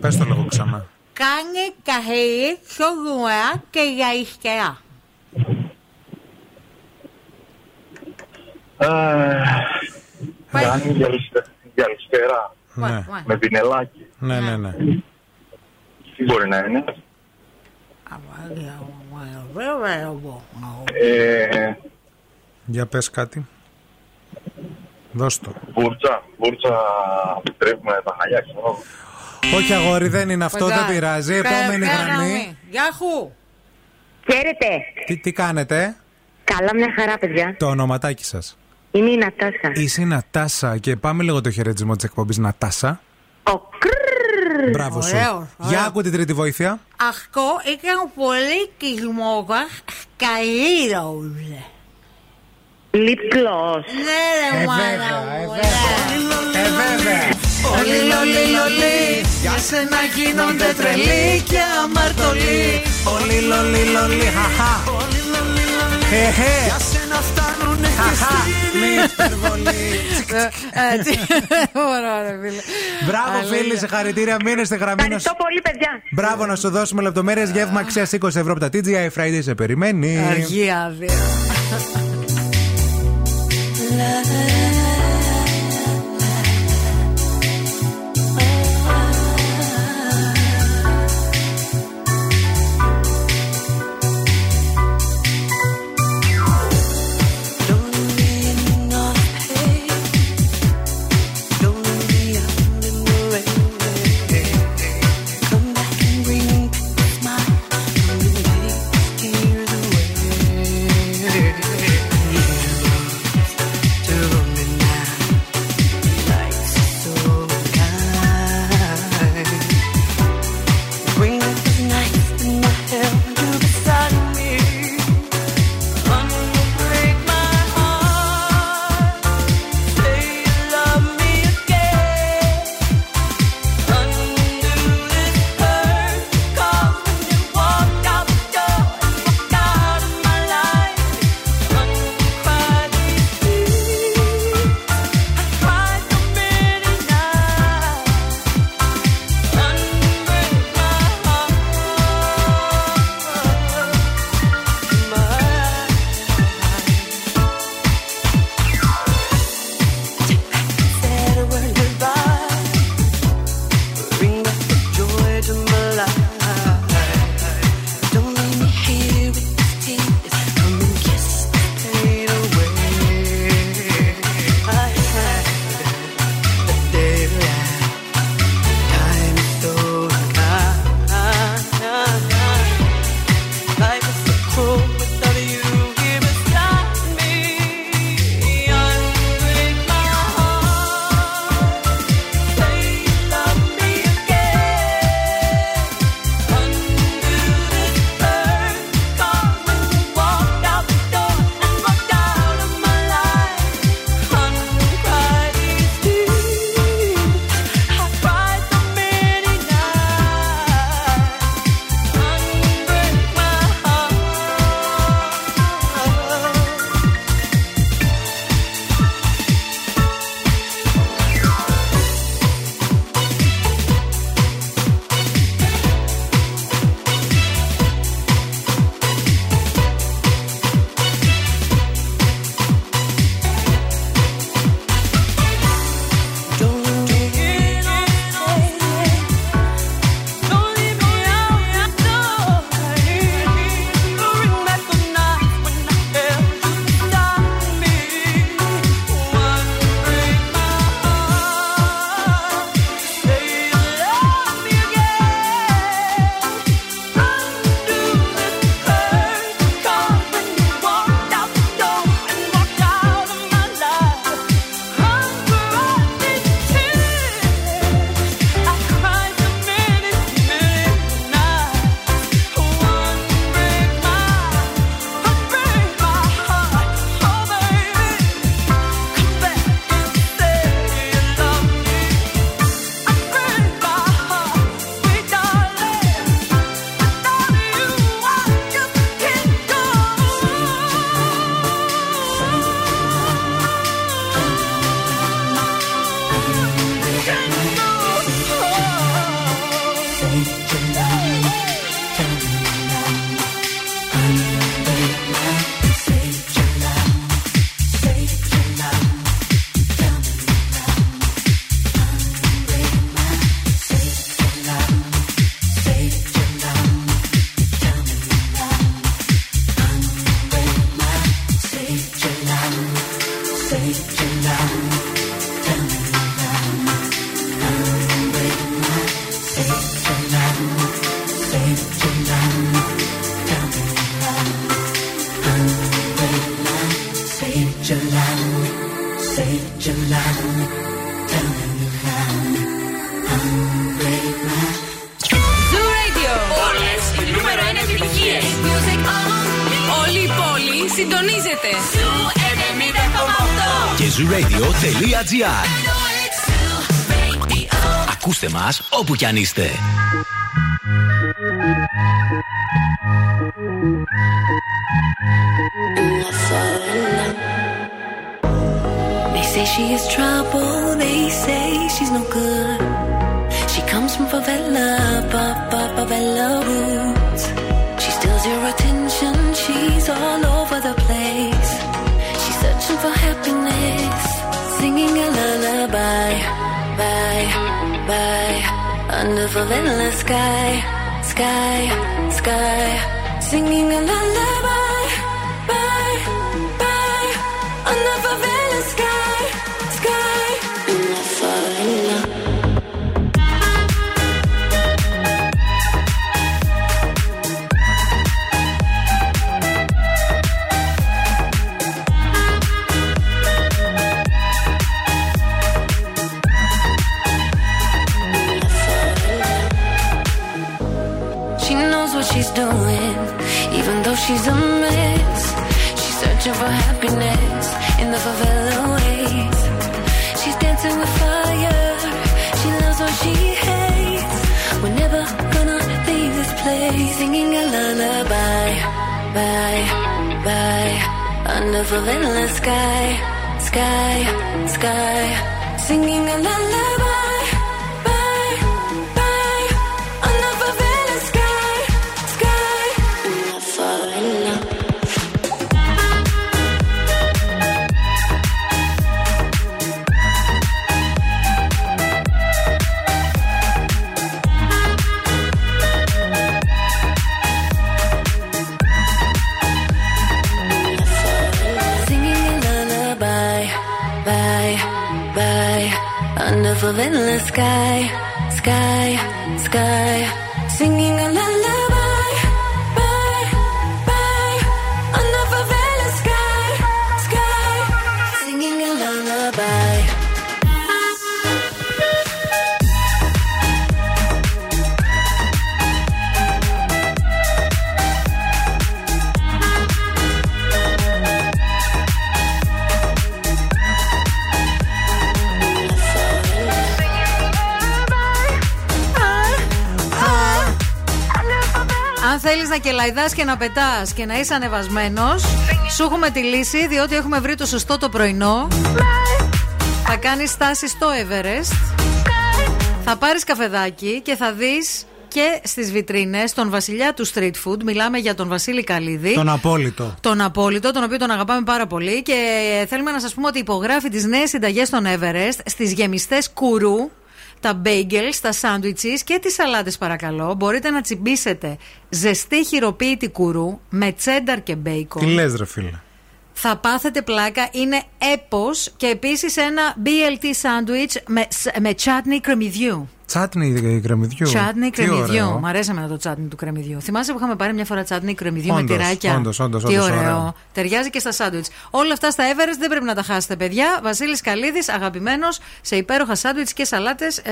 Πες το λίγο ξανά. Κάνει καχύλι στο γουμέα και αριστερά. Ε, Κάνει για αριστε- για αριστερά. Ναι, Με πινελάκι. ναι, ναι. ναι. Τι μπορεί να είναι; Ε, Για πες κάτι. Δώσ' το. βούρτσα. Βούρτσα που τρέφουμε τα χαλιά, ξέρω. Όχι αγόρι, δεν είναι αυτό, Κοντά. δεν πειράζει. Επόμενη Κα- γραμμή. γραμμή. Γεια χου. Χαίρετε. Τι, τι κάνετε, Καλά μια χαρά παιδιά. το ονοματάκι σας. Είμαι η Νατάσα. Είσαι η Νατάσα και πάμε λίγο το χαιρετισμό της εκπομπής Νατάσα. Μπράβο σου. Ωραίος, Για άκου την τρίτη βοήθεια. Αυτό ήταν πολύ της μόδας σκαλίδος. Lip gloss. Ναι ρε Ε, μάνα βέβαια, μου. Ε, βέβαια. Όλοι λολί λολί Για σένα γίνονται τρελοί και αμαρτωλοί Όλοι λολί λολί, χαχά. Χεχέ. Για σένα φτάνουνε Χαχά. Μη υπερβολή. Έτσι Μπορώ ρε φίλε Μπράβο, Αλήθεια. φίλοι, συγχαρητήρια. Μείνε στη γραμμή να Ευχαριστώ πολύ παιδιά. Μπράβο, να σου δώσουμε λεπτομέρειες. Γεύμα αξία 20 ευρώ από τα TGI Friday σε περιμένει. Αργή zooradio.gr Ακούστε μας όπου κι αν είστε. They say she is trouble, they say she's no good. She comes from favela, pop, pop, favela roots. Under favela sky, sky, sky, singing a lullaby, under favela sky, sky, sky. Singing a lullaby, θέλει να κελαϊδά και να πετάς και να είσαι ανεβασμένος, σου έχουμε τη λύση, διότι έχουμε βρει το σωστό το πρωινό. Θα κάνεις στάση στο Everest. Θα πάρεις καφεδάκι και θα δεις και στις βιτρίνες τον βασιλιά του street food. Μιλάμε για τον Βασίλη Καλίδη. Τον απόλυτο. Τον απόλυτο, τον οποίο τον αγαπάμε πάρα πολύ. Και θέλουμε να σας πούμε ότι υπογράφει τις νέες συνταγές στον Everest στις γεμιστές κουρού, τα bagels, τα sandwiches και τις σαλάτες, παρακαλώ. Μπορείτε να τσιμπήσετε ζεστή χειροποίητη κουρού με τσένταρ και μπέικον. Τι λες ρε φίλε; Θα πάθετε πλάκα, είναι έπος και επίσης ένα BLT sandwich με, με chutney κρεμμυδιού. Τσάτνη κρεμμυδιού. Τσάτνη Τι κρεμμυδιού. ωραίο. Μ' αρέσει εμένα το τσάτνη του κρεμμυδιού. Θυμάσαι που είχαμε πάρει μια φορά τσάτνη κρεμμυδιού με Όντως, τυράκια; όντως, όντως, Τι όντως, ωραίο. ωραίο. Ταιριάζει και στα σάντουιτς. Όλα αυτά στα Everest δεν πρέπει να τα χάσετε, παιδιά. Βασίλης Καλίδης, αγαπημένος σε υπέροχα σάντουιτς και σαλάτες, ε,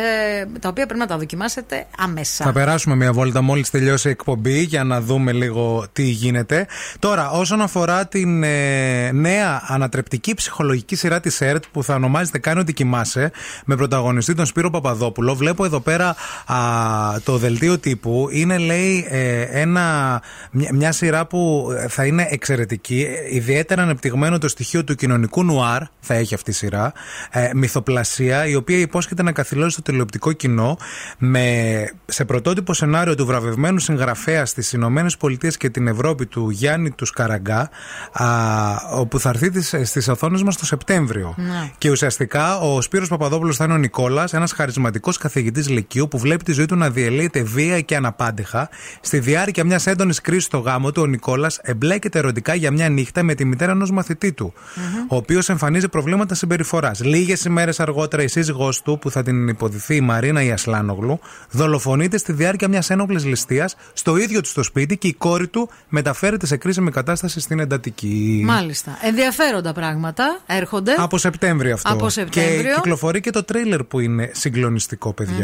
τα οποία πρέπει να τα δοκιμάσετε αμέσα. Θα περάσουμε μια βόλτα μόλις τελειώσει η εκπομπή για να δούμε λίγο τι γίνεται. Τώρα, όσον αφορά την ε, νέα ανατρεπτική ψυχολογική σειρά της ΕΡΤ που θα ονομάζεται Κάνει ότι κοιμάσαι με πρωταγωνιστή τον Σπύρο Παπαδόπουλο, βλέπω εδώ πέρα α, το δελτίο τύπου. Είναι, λέει, ε, ένα, μια, μια σειρά που θα είναι εξαιρετική. Ε, Ιδιαίτερα ανεπτυγμένο το στοιχείο του κοινωνικού νουάρ θα έχει αυτή η σειρά. Ε, μυθοπλασία, η οποία υπόσχεται να καθυλώσει το τηλεοπτικό κοινό με, σε πρωτότυπο σενάριο του βραβευμένου συγγραφέα στις Ηνωμένες Πολιτείες και την Ευρώπη του Γιάννη του Σκαραγκά, α, όπου θα έρθει στις οθόνες μας το Σεπτέμβριο. Ναι. Και ουσιαστικά ο Σπύρος Παπαδόπουλος θα είναι ο Νικόλας, ένας χαρισματικός καθηγητής φοιτητή Λυκείου που βλέπει τη ζωή του να διελύεται βία και αναπάντεχα. Στη διάρκεια μιας έντονης κρίσης στο γάμο του, ο Νικόλας εμπλέκεται ερωτικά για μια νύχτα με τη μητέρα ενός μαθητή του, ο οποίος εμφανίζει προβλήματα συμπεριφοράς. Λίγες ημέρες αργότερα, η σύζυγός του, που θα την υποδηθεί η Μαρίνα Ιασλάνογλου, δολοφονείται στη διάρκεια μιας ένοπλης ληστείας στο ίδιο του το σπίτι και η κόρη του μεταφέρεται σε κρίσιμη κατάσταση στην εντατική. Μάλιστα. Ενδιαφέροντα πράγματα έρχονται. Από Σεπτέμβριο αυτό. Από Σεπτέμβριο. Και κυκλοφορεί και το τρέιλερ που είναι συγκλονιστικό, παιδιά.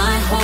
my heart.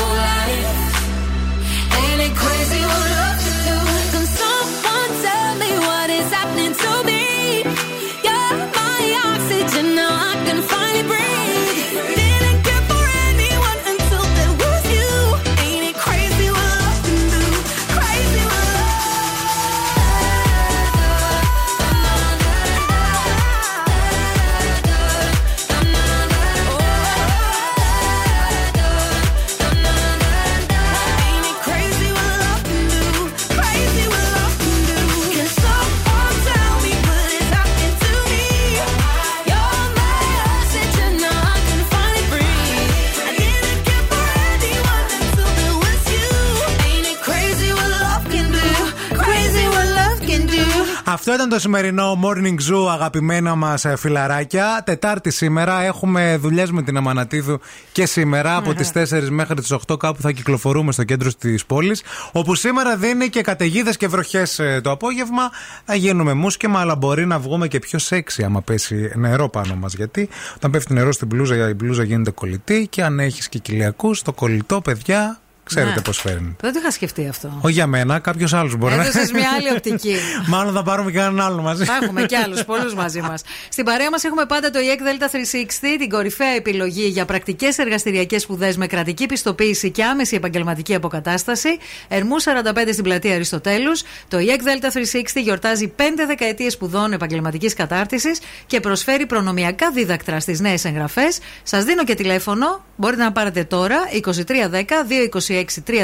Αυτό ήταν το σημερινό Morning Zoo, αγαπημένα μας φιλαράκια. Τετάρτη σήμερα. Έχουμε δουλειές με την Αμανατίδου και σήμερα από τις 4 μέχρι τις 8 κάπου θα κυκλοφορούμε στο κέντρο της πόλης. Όπου σήμερα δίνει και καταιγίδες και βροχές το απόγευμα. Θα γίνουμε μουσκεμα, αλλά μπορεί να βγούμε και πιο σεξι άμα πέσει νερό πάνω μας. Γιατί όταν πέφτει νερό στην μπλούζα, η μπλούζα γίνεται κολλητή και αν έχεις και κοιλιακούς, το κολλητό, παιδιά, ξέρετε Ναι. πώς φέρνει. Δεν το είχα σκεφτεί αυτό. Όχι για μένα, κάποιος άλλος μπορεί να. Έδωσες μια άλλη οπτική. Μάλλον θα πάρουμε και έναν άλλο μαζί. Θα έχουμε και άλλους, πολλούς μαζί μας. Στην παρέα μας έχουμε πάντα το EEC Delta 360, την κορυφαία επιλογή για πρακτικές εργαστηριακές σπουδές με κρατική πιστοποίηση και άμεση επαγγελματική αποκατάσταση. Ερμού 45 στην πλατεία Αριστοτέλους. Το EEC Delta 360 γιορτάζει 5 δεκαετίες σπουδών επαγγελματικής κατάρτισης και προσφέρει προνομιακά δίδακτρα στις νέες εγγραφές. Σας δίνω και τηλέφωνο, μπορείτε να πάρετε τώρα 2310 226 318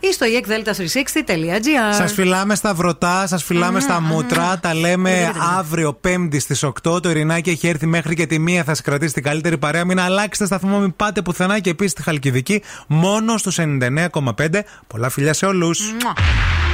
ή στο E eekdelta360.gr. Σας φυλάμε στα βρωτά, σας φυλάμε στα μούτρα. Τα λέμε αύριο Πέμπτη στις 8. Το Ειρηνάκι έχει έρθει μέχρι και τη μία. Θα σας κρατήσει την καλύτερη παρέα. Μην αλλάξετε σταθμό, μην πάτε πουθενά. Και επίσης τη Χαλκιδική μόνο στους 99,5. Πολλά φιλιά σε όλους. Μουα.